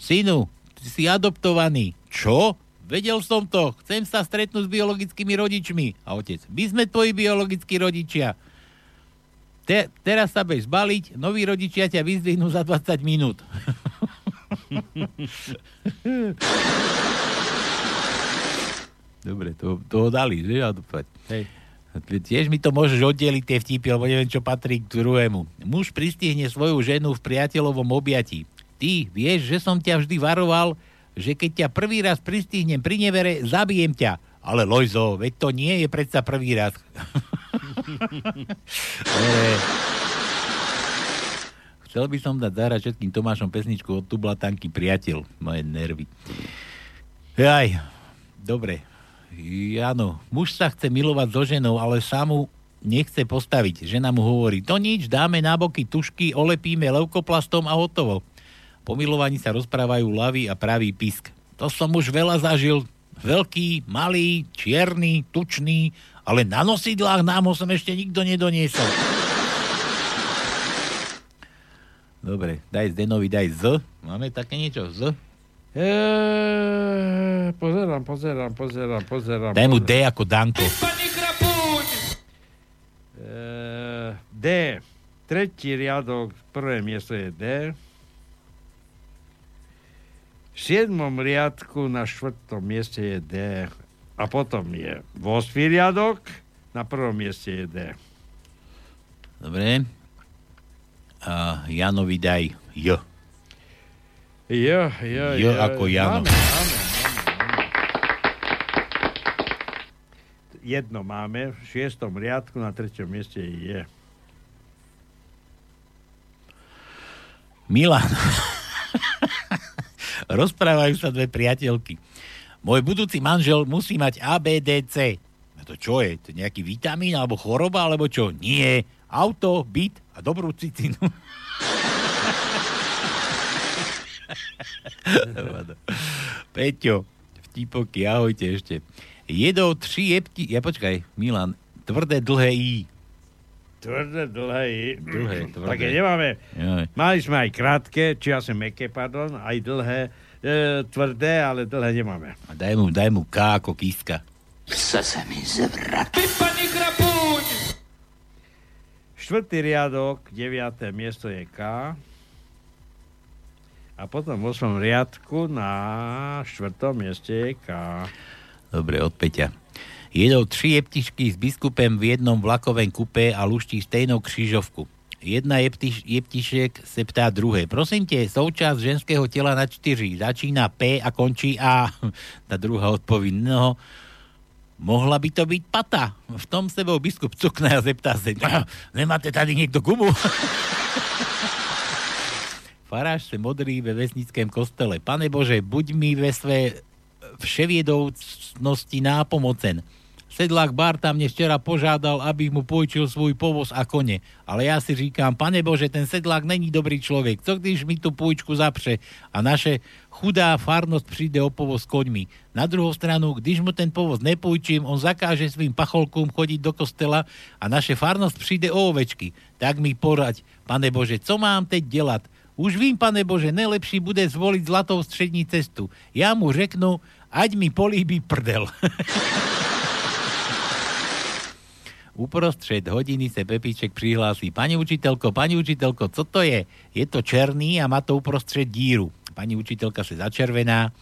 Synu, si adoptovaný. Čo? Vedel som to. Chcem sa stretnúť s biologickými rodičmi. A otec, my sme tvoji biologickí rodičia. Te, teraz sa budeš zbaliť, noví rodičia ťa vyzdvihnú za 20 minút. Dobre, to, to ho dali, že?
Hej.
Tiež mi to môžeš oddeliť tie vtipy, lebo neviem, čo patrí k druhému. Muž pristihne svoju ženu v priateľovom objatí. Ty vieš, že som ťa vždy varoval, že keď ťa prvý raz pristihnem pri nevere, zabijem ťa. Ale Lojzo, veď to nie je predsa prvý raz. Chcel by som dať zahrať všetkým Tomášom pesničku od Tublatanky Priateľ. Moje nervy. Jaj, dobre. Áno, muž sa chce milovať so ženou, ale samu nechce postaviť. Žena mu hovorí, to nič, dáme na boky tušky, olepíme leukoplastom a hotovo. Po milovaní sa rozprávajú lavy a pravý pisk. To som už veľa zažil. Veľký, malý, čierny, tučný, ale na nosidlách nám ho som ešte nikto nedoniesol. Dobre, daj Zdenovi, daj Z. Máme také niečo? Z?
Eee, pozerám, pozerám, pozerám, pozerám.
Daj mu D ako Danko.
Eee, D. Tretí riadok, prvé miesto je D. V siedmom riadku na štvrtom mieste je D. A potom je 8 riadok, na prvom mieste je D.
Dobre. A Janovi daj J.
Jo, jo,
Jo ako Jano.
Máme, máme, máme, Jedno máme, v šiestom riadku, na treťom mieste je.
Milan. Rozprávajú sa dve priateľky. Môj budúci manžel musí mať ABDC. A to čo je? To nejaký vitamín alebo choroba alebo čo? Nie. Auto, byt a dobrú cicinu. Peťo, vtipoky, ahojte ešte. Jedou tri jebky, ja počkaj, Milan, tvrdé dlhé I.
Tvrdé, dlhé.
Dlhé, tvrdé.
Také nemáme.
Jaj.
Mali sme aj krátke, či asi meké, pardon, aj dlhé, e, tvrdé, ale dlhé nemáme.
A daj mu, daj mu K ako kiska.
Chce sa mi zvrať.
Štvrtý riadok, deviaté miesto je K. A potom v 8. riadku na štvrtom mieste je K.
Dobre, od Peťa. Jedou tri jeptišky s biskupem v jednom vlakovém kupé a luští stejnou křižovku. Jedna jeptiš, jeptišek se ptá druhé. Prosím te, současť ženského tela na čtyři. Začína P a končí A. Tá druhá odpoví, no, mohla by to byť pata. V tom sebou biskup cukne a zeptá sa, nemáte tady niekto gumu? Faráš se modrí ve vesnickém kostele. Pane Bože, buď mi ve své vševiedoucnosti nápomocen. Sedlák Barta mne včera požádal, aby mu pôjčil svoj povoz a kone. Ale ja si říkám, pane Bože, ten sedlák není dobrý človek. Co když mi tú pôjčku zapře a naše chudá farnosť príde o povoz koňmi. Na druhou stranu, když mu ten povoz nepôjčím, on zakáže svým pacholkům chodiť do kostela a naše farnosť príde o ovečky. Tak mi poraď, pane Bože, co mám teď delať? Už vím, pane Bože, najlepší bude zvoliť zlatou střední cestu. Ja mu řeknu, ať mi políbí prdel. Uprostřed hodiny se Pepíček přihlásí. Pani učitelko, pani učitelko, co to je? Je to černý a má to uprostřed díru. Pani učitelka se začervená,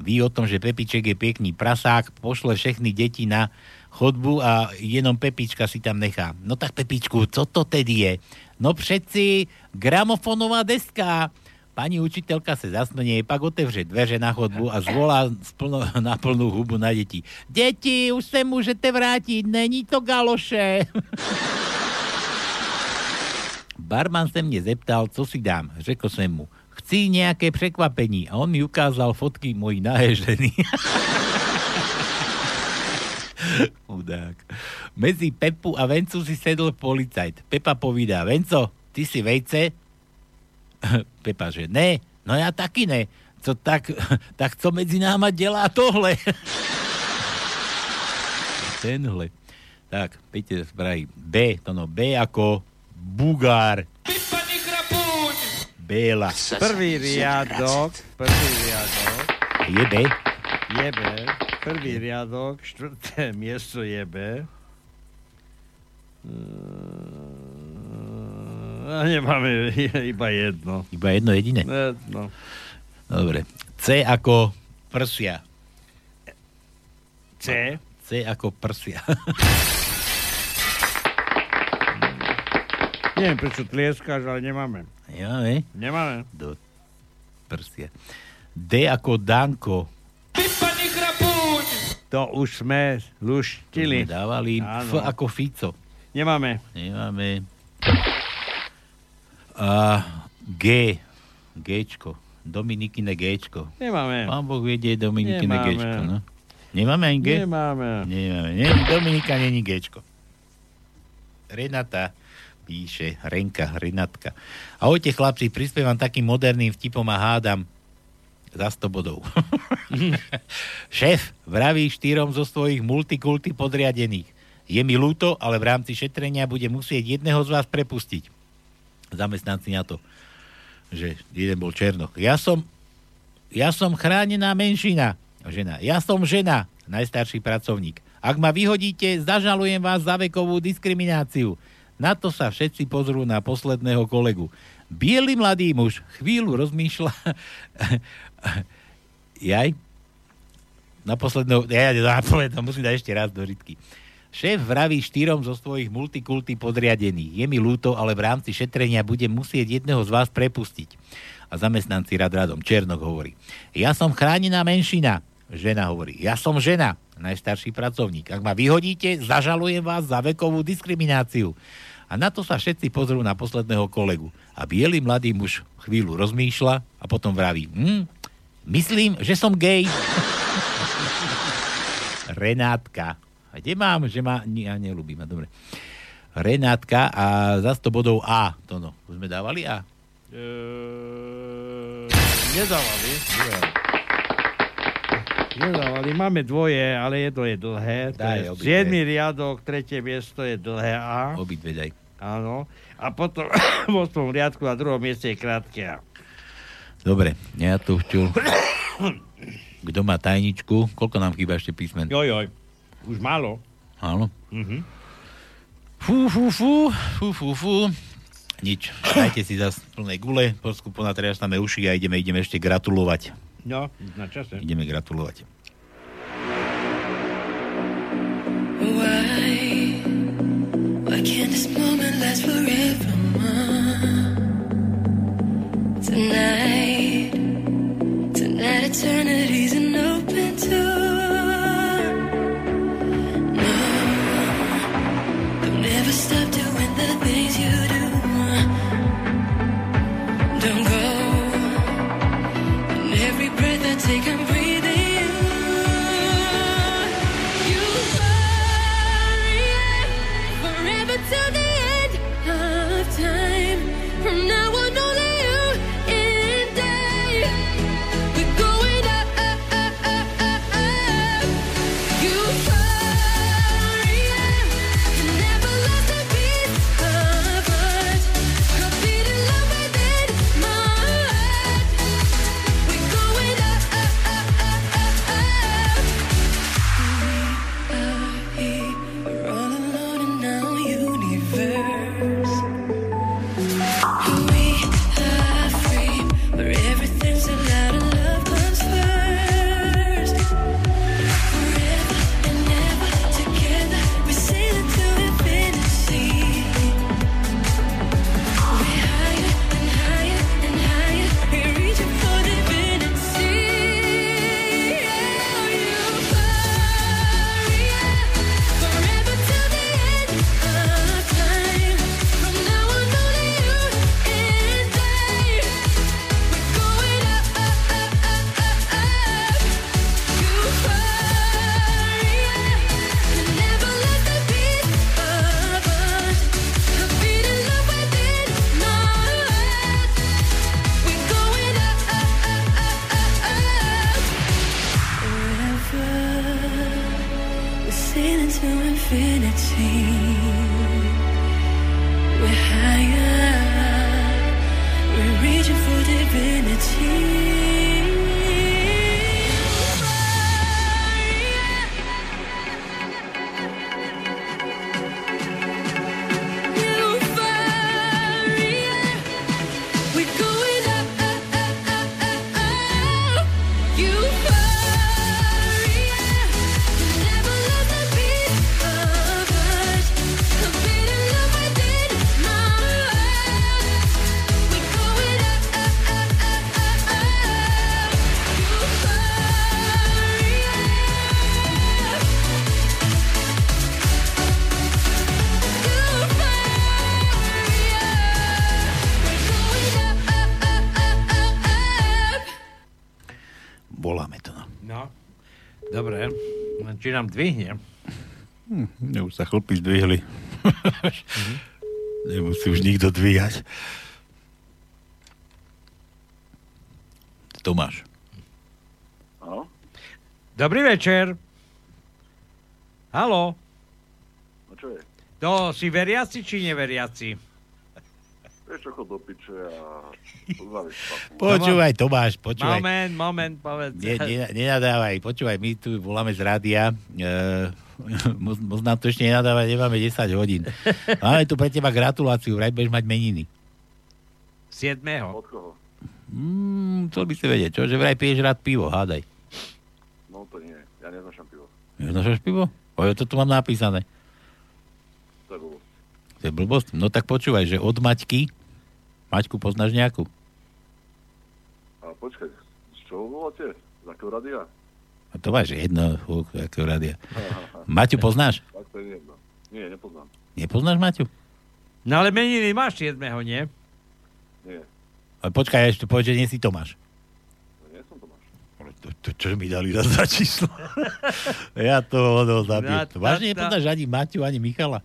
ví o tom, že Pepiček je pěkný prasák, pošle všechny deti na chodbu a jenom Pepička si tam nechá. No tak Pepičku, co to tedy je? No přeci gramofonová deska. Pani učiteľka sa zasmenie, pak otevře dveře na chodbu a zvolá splno, na plnú hubu na deti. Deti, už se môžete vrátiť, není to galoše. Barman se mne zeptal, co si dám. Řekl som mu, chci nejaké překvapení a on mi ukázal fotky mojej nahé ženy. Chudák. Medzi Pepu a Vencu si sedl policajt. Pepa povídá, Venco, ty si vejce? Pepa, že ne, no ja taky ne. Co tak, tak co medzi náma delá tohle? Tenhle. Tak, Peter spraví B, to no B ako Bugár. Béla.
Prvý riadok, prvý riadok.
Je B?
Je B. Prvý riadok, štvrté miesto je B. No, nemáme iba jedno.
Iba jedno jediné?
Jedno.
Dobre. C ako prsia.
C?
C ako prsia.
Neviem, prečo tlieskáš, ale nemáme.
Nemáme?
Nemáme.
Do prsia. D ako Danko.
To už sme luštili.
Sme dávali. F
Áno.
ako Fico.
Nemáme.
Nemáme. A G. Gčko. Dominikine Gčko.
Nemáme.
Pán Boh je Dominikine
Nemáme.
Gčko. No? Nemáme ani G?
Nemáme.
Nemáme. Nie, Dominika není Gčko. Renata píše, Renka, Renatka. Ahojte chlapci, prispievam takým moderným vtipom a hádam za 100 bodov. Šéf vraví štyrom zo svojich multikulty podriadených. Je mi ľúto, ale v rámci šetrenia bude musieť jedného z vás prepustiť. Zamestnanci na to, že jeden bol Černoch. Ja som, ja som chránená menšina. Žena. Ja som žena, najstarší pracovník. Ak ma vyhodíte, zažalujem vás za vekovú diskrimináciu. Na to sa všetci pozrú na posledného kolegu. Bielý mladý muž chvíľu rozmýšľa. Jaj? Na posledného... Ja, ja, ja, musím dať ešte raz do rytky. Šéf vraví štyrom zo svojich multikulty podriadených. Je mi ľúto, ale v rámci šetrenia budem musieť jedného z vás prepustiť. A zamestnanci rad radom. Černok hovorí. Ja som chránená menšina. Žena hovorí. Ja som žena. Najstarší pracovník. Ak ma vyhodíte, zažalujem vás za vekovú diskrimináciu. A na to sa všetci pozrú na posledného kolegu. A biely mladý muž chvíľu rozmýšľa a potom vraví. Hm, myslím, že som gay. Renátka. A kde mám, že ma... Ja nelúbim, dobre. Renátka a za 100 bodov A. To no. Už sme dávali A?
Eee, nedávali. Nedávali. Máme dvoje, ale jedno je dlhé. To
Daj
je. 7. riadok, tretie miesto je dlhé A.
Obidve daj.
Áno. A potom v 8. riadku na druhom mieste je krátke A.
Dobre, ja tu včul. Kto má tajničku? Koľko nám chýba ešte písmen?
Joj, joj. Už málo.
Áno.
Mhm.
Fú, fú, fú, fú, fú, fú. Nič. Dajte si zase plné gule, posku ponatriašame uši a ideme, ideme ešte gratulovať.
No, na čase.
Ideme gratulovať.
Why? Why can't this moment last forever? Tonight, tonight eternity's an open door. You
nám dvihne?
Hm, už sa chlpy zdvihli. Nemusí už nikto dvíhať. Tomáš.
Áno?
Dobrý večer. Haló.
No čo je?
To si veriaci či neveriaci?
Vieš chod do piče a.
Počúvaj, Tomáš, počúvaj.
Moment, moment, povedz.
Nie, nie, nenadávaj, počúvaj, my tu voláme z rádia, e, moc, moc nám to ešte nenadávať, nemáme 10 hodín. Máme tu pre teba gratuláciu, vraj budeš mať meniny.
7.
Od koho?
Mm, chcel by si vedieť, čo? Že vraj piješ rád pivo, hádaj.
No to nie, ja neznašam pivo.
Neznášaš pivo? O, ja to tu mám napísané.
To je blbosť.
To je blbosť. No tak počúvaj, že od Maťky, Maťku poznáš nejakú?
A počkaj, z čoho voláte? Z akého radia?
A to máš jedno, fú, akého rádia. Maťu poznáš?
Tak to je jedno. Nie, nepoznám.
Nepoznáš Maťu?
No ale meniny máš 7. nie?
Nie,
Ale počkaj, ešte povedz, že nie si Tomáš.
to nie som Tomáš.
To, to čo mi dali za, za číslo? ja to ono zabijem. Vážne nepoznáš ani Maťu, ani Michala?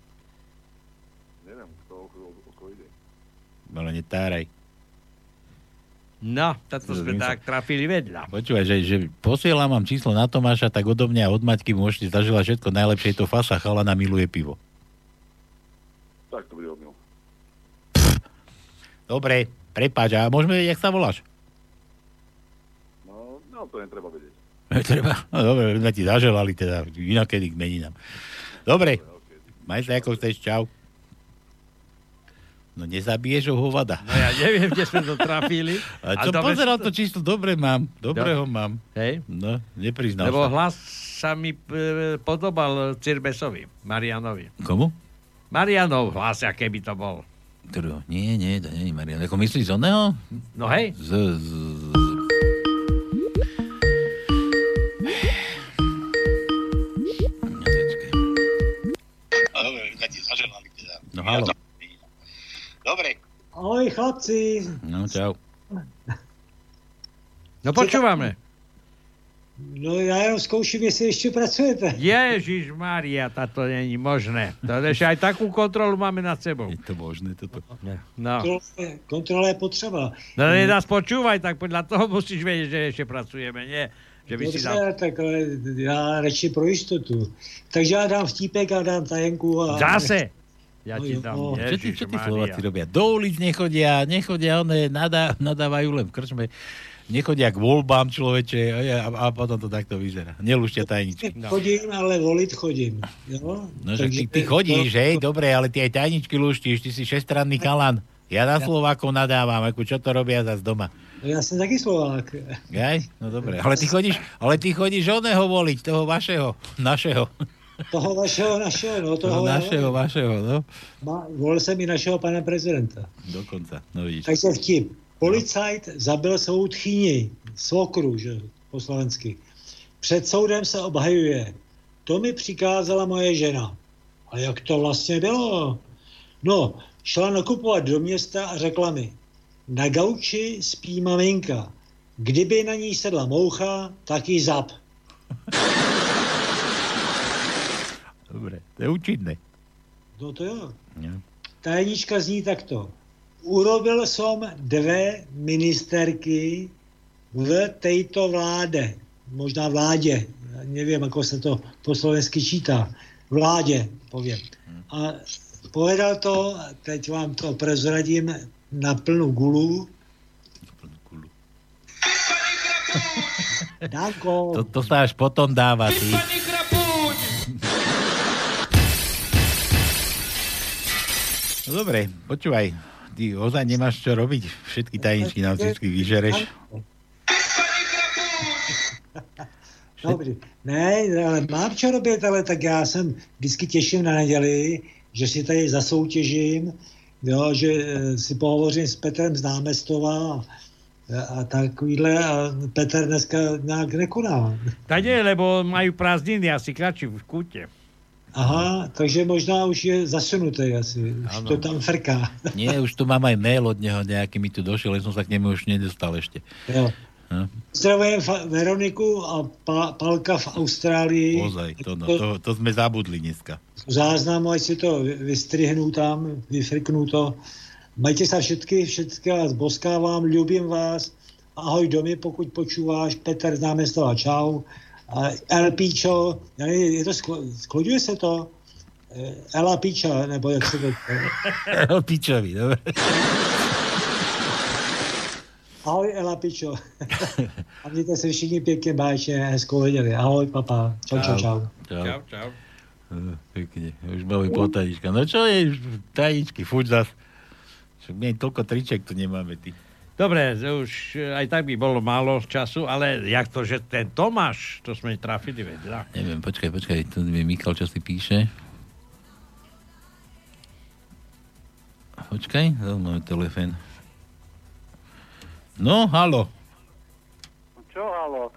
Neviem, kto o, o, o koho ide.
Ale netáraj.
No, táto sme tak trafili vedľa.
Počúvaj, že, že posielam vám číslo na Tomáša, tak odo mňa od Maťky môžete zažila všetko najlepšie. Je to fasa, chalana miluje pivo.
Tak to bude odmil.
Dobre, prepáč, a môžeme vedieť, jak sa voláš?
No, no to netreba vedieť.
Treba. No dobre, sme ti zaželali teda, inakedy k meninám. Dobre, maj sa ako chceš, čau. No nezabiješ ho hovada.
No ja neviem, kde sme to trafili.
A čo
dobre
pozeral to číslo, dobre mám, dobre ho
Do-
mám.
Hej.
No, nepriznal
Lebo
sa.
hlas sa mi e, podobal Cirbesovi, Marianovi.
Komu?
Marianov hlas, aké by to bol.
Ktorého? Nie, nie, to nie je Marian. Ako myslíš z oného?
No hej.
Z, z, z... No halo.
Dobre. Ahoj chlapci.
No čau.
No počúvame.
No já jenom zkouším, jestli ještě pracujete.
Ježiš Maria, táto není možné. To ešte aj takú kontrolu máme nad sebou.
Je to možné toto?
No.
Kontrola, je- potřeba.
No nie nás počúvaj, tak podľa toho musíš vedieť, že ešte pracujeme, nie? Že by si
Dobře,
dal...
tak ale já radši pro jistotu. Takže já dám vtípek a dám tajenku. A...
Zase! Ja
No
ti dám,
no.
Čo tí, čo tí. Slováci robia? Do ulic nechodia, nechodia, one nadá, nadávajú len v krčme, nechodia k voľbám človeče a, a, a potom to takto vyzerá. Nelúšťa tajničky.
Chodím, ale volit chodím. Jo?
No, že ty, ty chodíš, hej, dobre, ale ty aj tajničky lúštíš, ty si šestranný kalan. Ja na Slovákov nadávam, ako čo to robia zase doma.
No, já jsem taky Slovák.
Jaj? No dobre, ale ty chodíš, ale ty chodíš oného voliť, toho vašeho, našeho.
Toho vašeho, našeho, no toho
Toho našeho, vašeho, no.
Ma, volil jsem i našeho pana prezidenta.
Dokonca, no vidíš.
Takže vtip. Policajt zabil svou tchýni, svokru, že po slovensky. Před soudem se obhajuje. To mi přikázala moje žena. A jak to vlastně bylo? No, šla nakupovat do města a řekla mi, na gauči spí maminka. Kdyby na ní sedla moucha, tak ji zap.
Dobre, to je účinné.
No to jo.
Jo.
Tajnička zní takto. Urobil som dve ministerky v tejto vláde. Možná vládě. Ja neviem, ako sa to po slovensky čítá. Vládě, poviem. A povedal to, teď vám to prezradím na plnú gulu. Danko.
To, to sa až potom dáva, ty. No dobre, počúvaj, ty ozaj nemáš čo robiť, všetky tajničky nám vždy vyžereš.
Dobře. Ne, ale mám čo robit, ale tak já jsem vždycky těším na neděli, že si tady zasoutěžím, jo, že eh, si pohovořím s Petrem z námestova a, a takovýhle a Petr dneska nějak nekoná.
Tak nie, lebo majú prázdniny asi kračí v kúte.
Aha, takže možná už je zasunutý asi, už
Ano.
to tam frká.
Nie, už tu mám aj mail od neho nejaký mi tu došiel, len som sa k nemu už nedostal ešte.
Jo. Pozdravujem fa- Veroniku a pa- Palka v Austrálii.
Ozaj, to, no, to, to sme zabudli dneska.
záznamu, ať si to vy- vystrihnú tam, vyfrknú to. Majte sa všetky, všetky vás boskávám, ľubím vás. Ahoj domy, pokud počúváš, Petr z námestova, čau. A El Píčo, ja neviem, je to, sklo, skloďuje sa to? Ela Píča, nebo jak se to...
Pičovi, dobre.
Ahoj Ela Pičo. A mějte se všichni pěkně báječně, hezkou neděli. Ahoj papa. Čau, čau, čau.
Čau.
Čau, čau.
Eh, Pekne, už máme po tajnička. No čo je, tajničky, fuč zas. Však my toľko triček tu nemáme, ty.
Dobre, už eh, aj tak by bolo málo času, ale jak to, že ten Tomáš, to sme trafili, veď, no.
Neviem, počkaj, počkaj, tu mi Michal čo si píše. Počkaj, zase máme telefén. No, halo,
Čo, halo?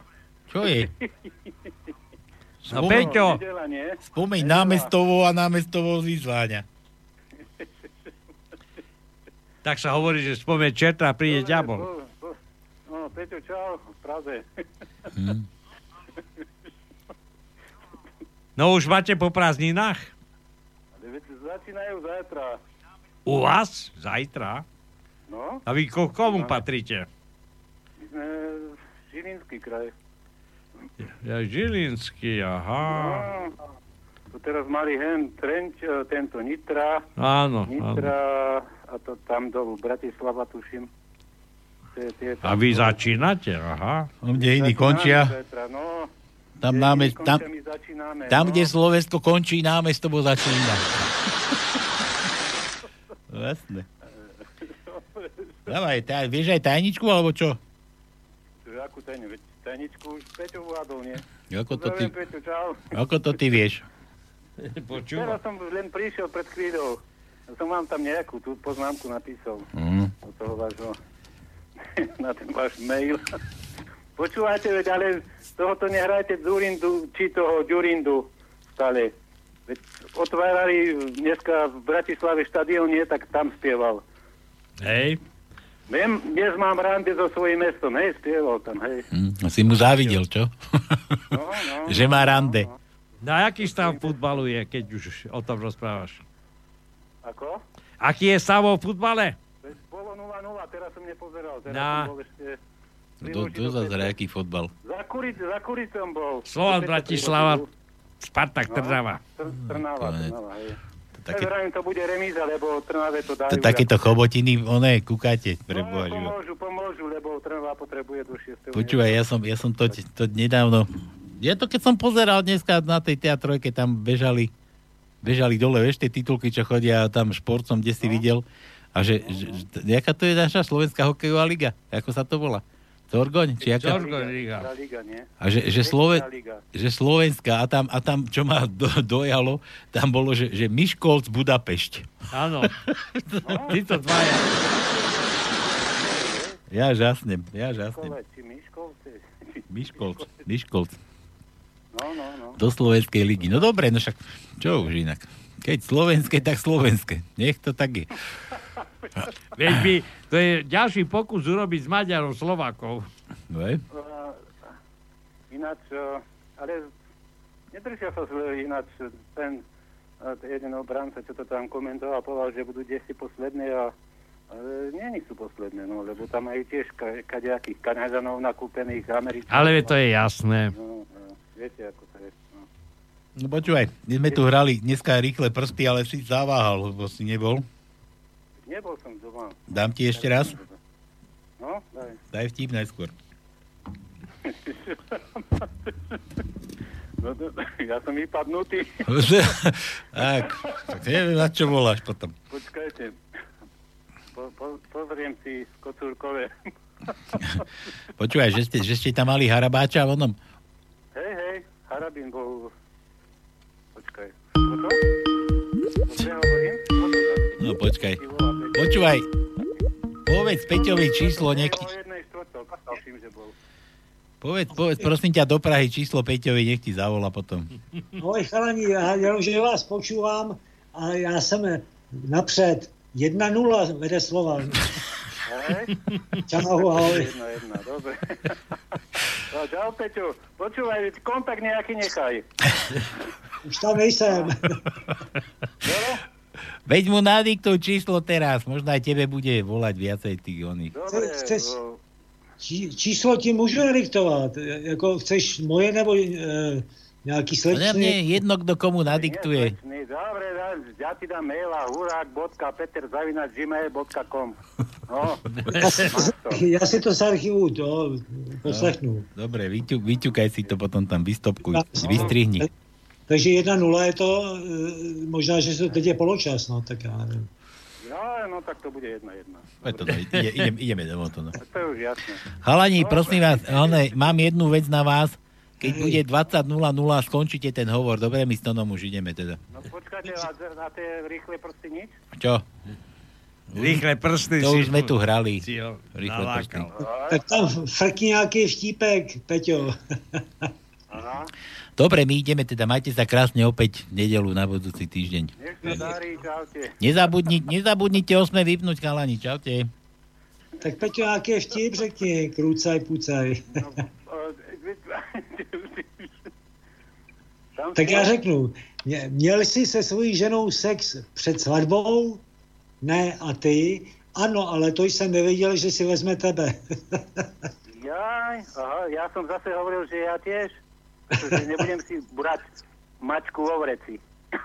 čo je?
No, Peťo.
Nedela, nie?
Spomeň námestovo a námestovo vyzváňa.
Tak sa hovorí, že spomeň čerta a príde ďabol.
No, Peťo, čau, v Praze.
Hm.
No už máte po prázdninách?
Začínajú zajtra.
U vás? Zajtra?
No,
A vy ko- komu patríte?
my sme Žilinský kraj.
Ja Žilinský, aha.
No, teraz mali hen Trenč, e, tento Nitra.
Áno, áno.
Nitra a to tam dolu Bratislava, tuším.
A vy začínate, aha.
Kde iní končia,
no,
tam, náme, tam, tam,
no.
kde Slovensko končí, námestovo začína. No, Jasné. Dávaj, taj, vieš aj tajničku, alebo čo?
Akú tajne, veď tajničku už Peťo uvádol, nie?
Ako to ty,
Pozdravujem, Peťo, čau.
ako to ty vieš?
Teraz som len prišiel pred chvíľou. Som vám tam nejakú tú poznámku napísal.
Mm.
Do toho vášho, na ten váš mail. Počúvate, veď, ale z tohoto nehrajte Zurindu, či toho Ďurindu stále. Veď otvárali dneska v Bratislave štadión, nie, tak tam spieval.
Hej.
Viem, dnes mám rande so svojím mestom, hej, spieval tam, hej.
Hm, si mu závidel, čo?
No, no,
že má rande.
Na aký stav futbalu je, keď už o tom rozprávaš?
Ako?
Aký je stav o futbale?
Bolo 0-0, teraz som nepozeral. Teraz
Na.
som bol ešte...
Do, do zase aký fotbal.
Za, kuric, za kuricom bol.
Slovan Bratislava, Spartak
No.
Trnava.
Tr- Trnava, Trnava, hej.
Také-.
Ja to bude remíza, lebo Trnave to dajú.
To takéto chobotiny, one, kúkate,
No, pomôžu, pomôžu, lebo Trnava potrebuje do 6.
Počúvaj, ja som, ja som to, to nedávno... Ja to keď som pozeral dneska na tej teatrojke, tam bežali, bežali dole, vieš, tie titulky, čo chodia tam športom, kde
No.
si videl. A že, že, že jaká to je naša slovenská hokejová liga? Ako sa to volá? Zorgoň? Či jaká?
Zorgoň liga.
A že, že, Slove, že Slovenská, a tam, a tam, čo ma do, dojalo, tam bolo, že, že Miškolc Budapešť.
Áno. Títo dvaja.
Ja žasnem, ja žasnem.
Miškovce.
Miškolc, Miškolc.
No, no, no.
Do Slovenskej ligy. No dobre, no však čo už inak. Keď slovenské, tak slovenské. Nech to tak je.
Veď by, to je ďalší pokus urobiť s Maďarov Slovákov.
No je?
Uh, ináč, uh, ale nedržia sa zle, ináč ten uh, jeden obranca, čo to tam komentoval, povedal, že budú desi posledné a ale nie, nie sú posledné, no, lebo tam majú tiež ka- kadejakých Kanaďanov nakúpených Američanov.
Ale to je jasné.
No, no, viete, ako to je. No.
No počúvaj, my sme tu hrali dneska rýchle prsty, ale si zaváhal, lebo si nebol.
Nebol som doma.
Dám ti ešte raz.
No, daj.
Daj vtip najskôr.
No, no, ja som vypadnutý.
tak, tak neviem, na čo voláš potom.
Počkajte. Po, po, pozriem si kocúrkové.
Počúvaj, že ste, že ste tam mali harabáča v onom.
Hej, hej, Harabín bol... Počkaj. Toto? No.
No počkaj. Počúvaj, povedz Peťovi číslo, nech povedz, povedz prosím ťa do Prahy číslo Peťovi, nech ti zavolá potom.
Ahoj chalani, já jenom, že vás počúvam a já jsem napřed 1-0 vede Slovan.
Hej?
Čau, ahoj.
Jedna, jedna, dobre. No, čau, Peťo. Počúvaj, kontakt nejaký nechaj.
Už tam nejsem.
Veď mu nadiktuj číslo teraz, možno aj tebe bude volať viacej tých oných.
Dobre,
Chceš,
no,
čí, číslo ti můžu nadiktovat. Jako chceš moje nebo e, nějaký
Ale mne
slečný?
jedno, kto komu nadiktuje.
nie, dobre, ja ti dám maila hurák.peterzavinač.gmail.com No,
Já si, já si to z archivu to poslechnu.
Dobre, vyťu, vyťukaj si to potom tam, vystopkuj,
No.
vystrihni.
Takže 1-0 je to, e, možná, že to teď je poločas, no, tak já nevím.
no, no tak to bude jedna, jedna.
Je to, ide, idem, ideme do to. No.
To je už jasné.
Chalani, prosím vás, one, mám jednu vec na vás. Keď bude 20.00, skončíte ten hovor. Dobre, my s Tonom už ideme teda.
No počkajte, a na tie rýchle prsty nič?
Čo?
Rýchle prsty
To už sme tu hrali. Rýchle prsty.
Tak tam frkni nějaký štípek, Peťo.
Aha,
Dobre, my ideme teda, majte sa krásne opäť v nedelu na budúci týždeň.
nech sa darí, čaute.
Nezabudni, nezabudnite 8 vypnúť, chalani, čaute.
Tak Peťo, nějaký vtip řekni, krůcaj, pucaj. Tak já řeknu, mě- měl jsi se svojí ženou sex před svatbou? Ne, a ty? Ano, ale to jsem nevěděl, že si vezme tebe.
Jaj, aha, ja som zase hovoril, že ja tiež, pretože nebudem si brať mačku vo vreci.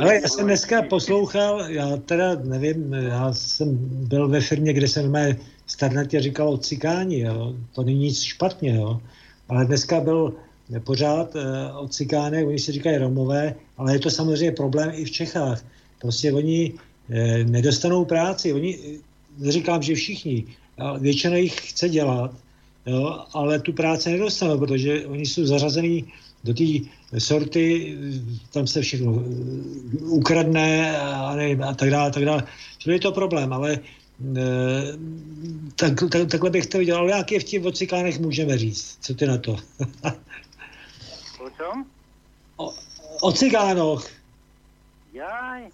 Ale já jsem dneska poslouchal, já teda nevím, já jsem byl ve firmě, kde se mé starnatě říkalo o cikáni, jo. to není nic špatně, jo. ale dneska byl pořád uh, o cikánech, oni si říkají Romové, ale je to samozřejmě problém i v Čechách. Prostě oni eh, nedostanou práci, oni, eh, neříkám, že všichni, většina jich chce dělat, jo, ale tu práci nedostanou, protože oni jsou zařazení do té sorty, tam se všechno eh, ukradne a, nevím, a tak dále, a tak dále. Čili je to problém, ale eh, tak, tak, takhle bych to viděl. Ale jaký vtip o cikánech můžeme říct? Co ty na to?
O čom?
o cigánoch.
Jaj.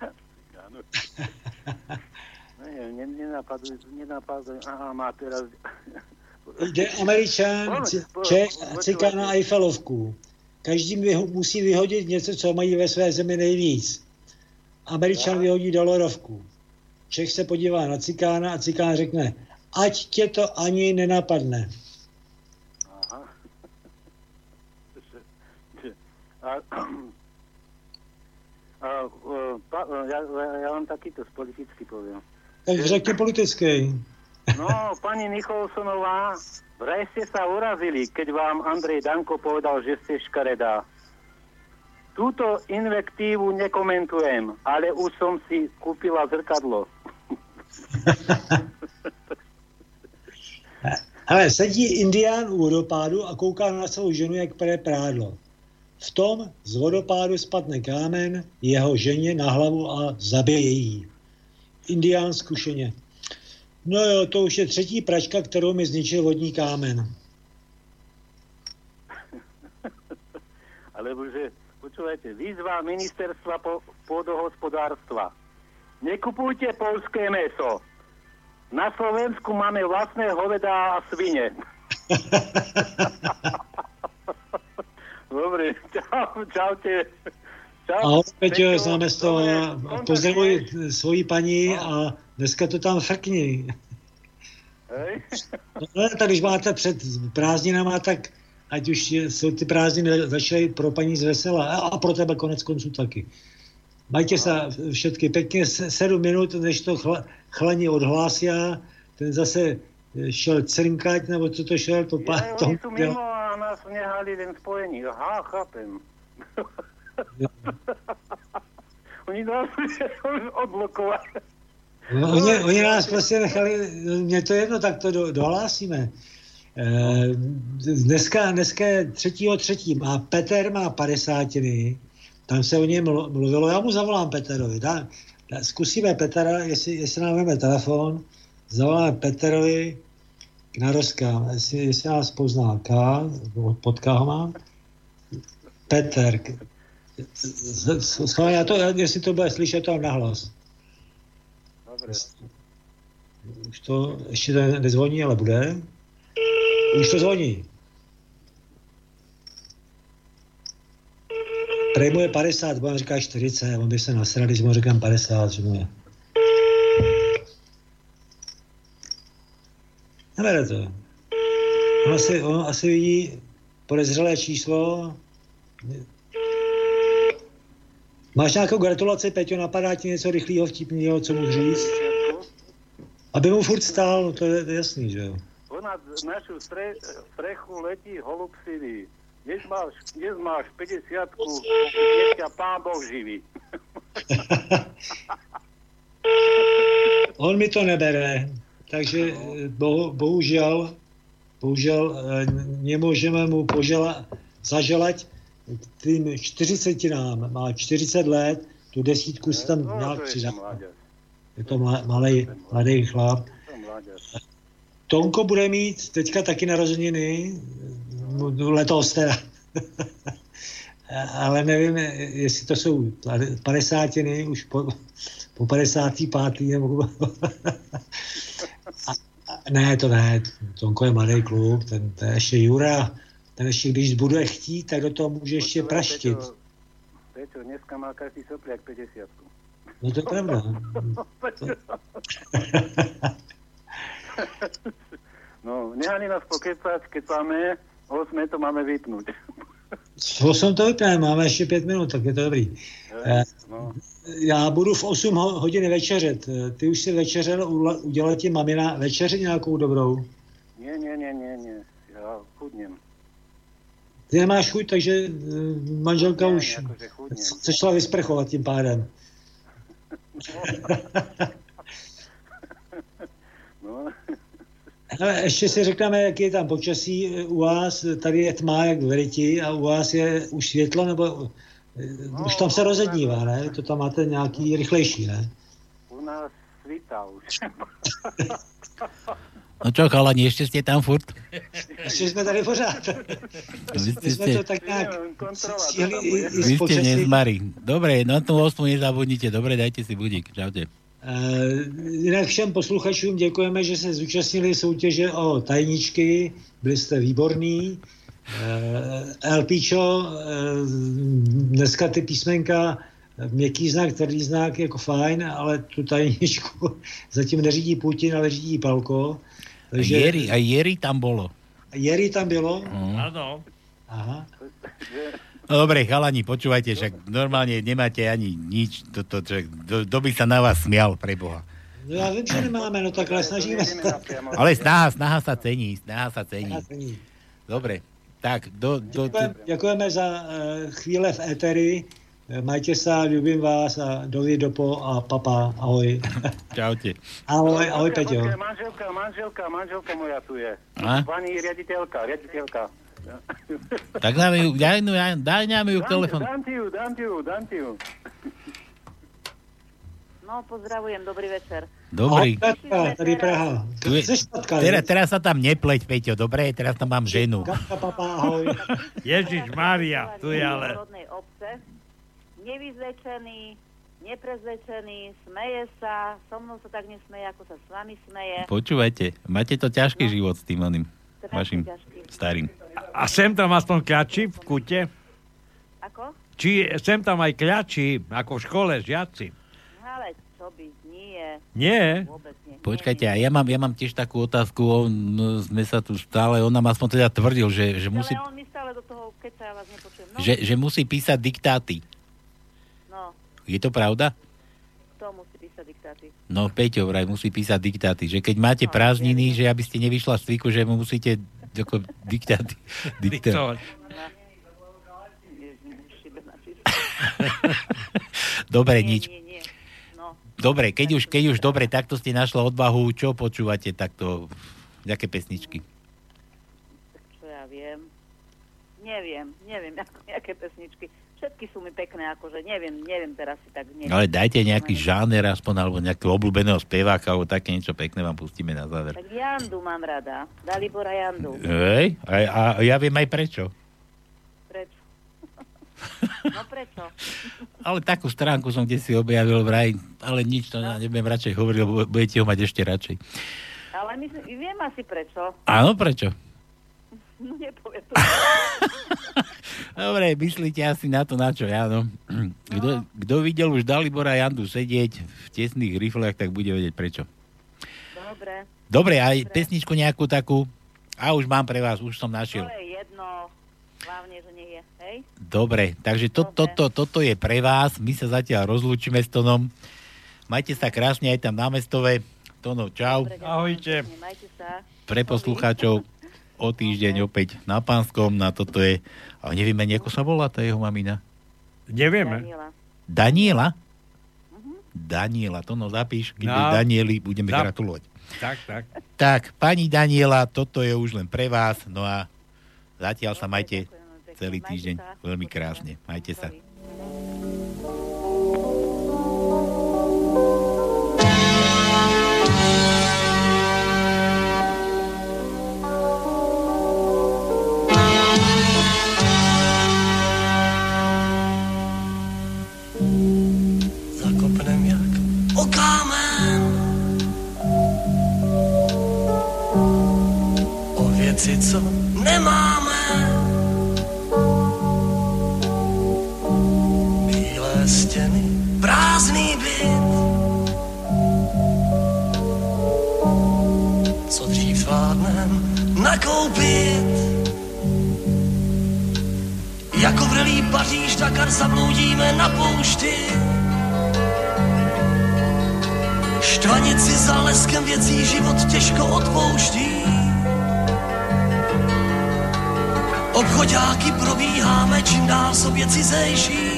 Áno. Ne, ne, nenapaduj, nenapaduj. Aha, má teraz...
Jde Američan, Čech a cikán na Eiffelovku. Každý vyho- musí vyhodit něco, co mají ve své zemi nejvíc. Američan vyhodí dolarovku. Čech se podívá na cikána a cikán řekne, ať tě to ani nenapadne.
Aha. A, a, o, ja, ja vám takýto politicky poviem.
Tak řekni politický.
No, pani Nicholsonová, vraj ste sa urazili, keď vám Andrej Danko povedal, že ste škaredá. Túto invektívu nekomentujem, ale už som si kúpila zrkadlo.
Ale sedí indián u vodopádu a kouká na svou ženu, jak pere prádlo. V tom z vodopádu spadne kámen jeho ženě na hlavu a zabije ji. Indián zkušeně. No jo, to už je třetí pračka, kterou mi zničil vodní kámen.
Alebo že, počúvajte, výzva ministerstva po, pôdohospodárstva. Nekupujte polské meso. Na Slovensku máme vlastné hovedá a svine. Dobre, čau, čaute.
Známe z toho. Pozdravuj svoji paní a dneska to tam frkni.
Hej?
No, tak když máte před prázdninama, tak ať už jsou ty prázdniny začaly pro paní z vesela a, a pro tebe konec konců taky. Majte se všetky pěkně se- sedm minut, než to chla, chlani odhlásí a ten zase šel crnkať, nebo co to šel, to pa,
Ja, oni sú mimo a nás nehali len spojení. Aha, chápem. oni nás odblokovali.
No, oni, oni nás prostě nechali, mě to jedno, tak to do, dohlásíme. Eh, Dneska, dneska je třetího třetí a Peter má padesátiny, tam se o něm mlu- mluvilo, já mu zavolám Peterovi, dá, dá, zkusíme Petera, jestli, jestli nám veme telefon, zavoláme Peterovi k naroskám, jestli, jestli nás pozná K, pod K ho mám. Peter, Schválně, já to, jestli to bude slyšet, to nahlas.
Dobre.
Už to ještě to nezvoní, ale bude. Už to zvoní. Prej mu je 50, budem říkat 40, on by se nasral, když mu říkám 50, že mu je. Nebere to. On asi, on asi vidí podezřelé číslo. Máš nějakou gratulaci, Peťo, napadá ti něco rychlého, vtipného, co mu říct? Aby mu furt stál, no to je, jasný, že jo.
Ponad našu stre, strechu letí holub sivý. Dnes máš, dnes máš 50 dnes ťa pán Boh živí.
On mi to nebere, takže eh, bo, bohužel, bohužel eh, nemůžeme mu požela, zaželať tým 40 nám, má 40 let, tu desítku si tam
No,
nějak
to je
přidá. Je to malej, mladý chlap.
To.
Tonko bude mít teďka taky narozeniny, no, letos teda. Ale nevím, jestli to jsou padesátiny, už po, po 55. nebo... A, a, ne, to ne, Tonko je mladý kluk, ten, ten ještě Jura, ten ještě když bude chtít, tak do toho může ještě praštit.
Peťo, Peťo, dneska má každý sopliak 50
No to je pravda.
No, nehali nás pokecať, keď máme 8 to máme vypnúť.
V 8 to vypneme, máme ještě pět minut, tak je to dobrý. Eh,
No,
Já budu v 8 ho- hodin večeřet. Eh, Ty už si večeřel, udělala ti mamina večeři nějakou dobrou?
nie, nie, nie, nie, nie. Ja chudnem.
Nemáš chuť, takže eh, manželka
Ne,
už
chudnem.
se šla vysprchovat tím pádem.
No,
Ale ještě si řekneme, jak je tam počasí eh, u vás. Tady je tma jak v Veriti a u vás je už světlo, nebo eh, už tam se rozednívá, ne? To tam máte nějaký rychlejší, ne?
u nás svítá už.
No čo, chalani, ešte ste tam furt?
Ještě jsme tady pořád.
Vy
My jsme
ste,
to tak nějak stihli
vy
s
ste nezmari. Dobre, na tú osmu nezabudnite. Dobre, dajte si budík. Čaute.
Eh, Jinak všem posluchačům děkujeme, že se zúčastnili soutěže o tajničky. Byli jste výborní. Eh, LPčo, eh, dneska ty písmenka, eh, měkký znak, tvrdý znak, jako fajn, ale tu tajničku zatím neřídí Putin, ale řídí Palko. Takže
Jeri, aj Jeri tam bolo.
Jeri tam bylo?
Áno.
Aha.
No dobre, chalani, počúvajte, však normálne nemáte ani nič, to, to, čo, do, do by sa na vás smial, pre Boha.
No já vím, že nemáme, no tak ale snažíme se.
Ale snaha, snaha sa cení, snaha sa cení. Dobre, tak do, do,
Děkujeme, děkujeme za uh, chvíle v éteri. Eh, Majte se, ľubím vás a dovi dopo a papa, ahoj.
čaute.
ahoj, ahoj Peťo.
Manželka, manželka, manželka moja tu je.
A?
Pani riaditeľka, riaditeľka.
Tak dáme ju, daj, no, daj, daj nám ju telefon.
Dám ti ju, dám ti ju, dám ti ju.
No, pozdravujem, dobrý večer.
Dobrý.
Katka, tady Praha.
Tu je, teraz, teraz sa tam nepleť, Peťo, dobre? Teraz tam mám ženu.
Katka, papa, ahoj.
Ježiš Mária, tu je ale...
Nevyzlečený, neprezlečený, smeje sa, so mnou sa tak nesmeje, ako sa s vami smeje.
Počúvajte, máte to ťažký život s tým oným vašim starým.
A sem tam aspoň kľačí v kute?
Ako?
Či sem tam aj kľačí, ako v škole, žiaci?
Ale čo by, nie.
Nie.
Vôbec nie.
Počkajte, a ja mám, ja mám tiež takú otázku, on, no, sme sa tu stále, on nám aspoň teda tvrdil, že, že musí,
Ale on mi stále do toho, keď sa ja vás nepočujem. No,
že, že musí písať diktáty.
No,
Je to pravda?
to musí písať diktáty.
No, Peťo vraj musí písať diktáty, že keď máte prázdniny, že aby ste nevyšla z cviku, že mu musíte ako diktáty. diktáty. Dobre, nič. Dobre, keď už, keď už dobre, takto ste našla odvahu, čo počúvate takto, aké pesničky?
Čo ja viem. Neviem, neviem, aké pesničky. Všetky sú mi pekné, akože neviem, neviem teraz si tak... Neviem.
Ale dajte nejaký žáner aspoň, alebo nejakého obľúbeného speváka, alebo také niečo pekné vám pustíme na záver.
Tak Jandu mám rada. Dalibora Jandu.
Hej, a, a ja viem aj prečo.
Prečo? No prečo?
Ale takú stránku som kde si objavil vraj, ale nič to no. nebudem radšej hovoriť, lebo budete ho mať ešte radšej.
Ale myslím, viem asi prečo.
Áno, prečo?
No nepoviem to.
Dobre, myslíte asi na to, na čo ja, no. Kto, kto videl už Dalibora Jandu sedieť v tesných riflech, tak bude vedieť prečo.
Dobre.
Dobre, aj pesničku nejakú takú. A už mám pre vás, už som
To
našiel.
je jedno, hlavne, že nie je, hej?
Dobre, takže to, toto, toto je pre vás. My sa zatiaľ rozlúčime s Tonom. Majte sa krásne aj tam na mestove. Tono, čau.
Ahojte.
Majte sa.
Pre poslucháčov o týždeň opäť na Pánskom. Na toto je... A nevieme, ani, ako sa volá tá jeho mamina.
Nevieme.
Daniela? Daniela, to no zapíš, keď
No.
no. Danieli budeme
Zap-
gratulovať.
Tak, tak.
Tak, pani Daniela, toto je už len pre vás, no a zatiaľ sa majte celý týždeň veľmi krásne. Majte sa.
Jak o věci, co nemáme. Bílé stěny, prázdný byt. Co dřív zvládnem nakoupit. Jako vrelý Paříž, Dakar zabloudíme na poušti. Štvanici za leskem věcí život těžko odpouští. Obchodáky probíháme, čím dál sobě cizejší.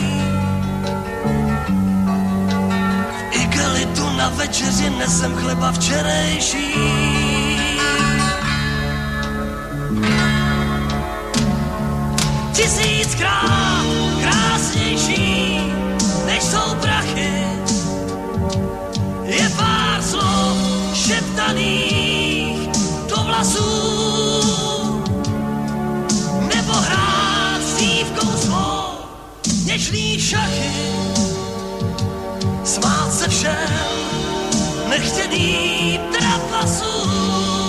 V igelitu na večeři nesem chleba včerejší. Tisíckrát krásnější, je pár slov šeptaných do vlasů. Nebo hrát s dívkou svou něžný šachy. Smát se všem nechtěný trapasům.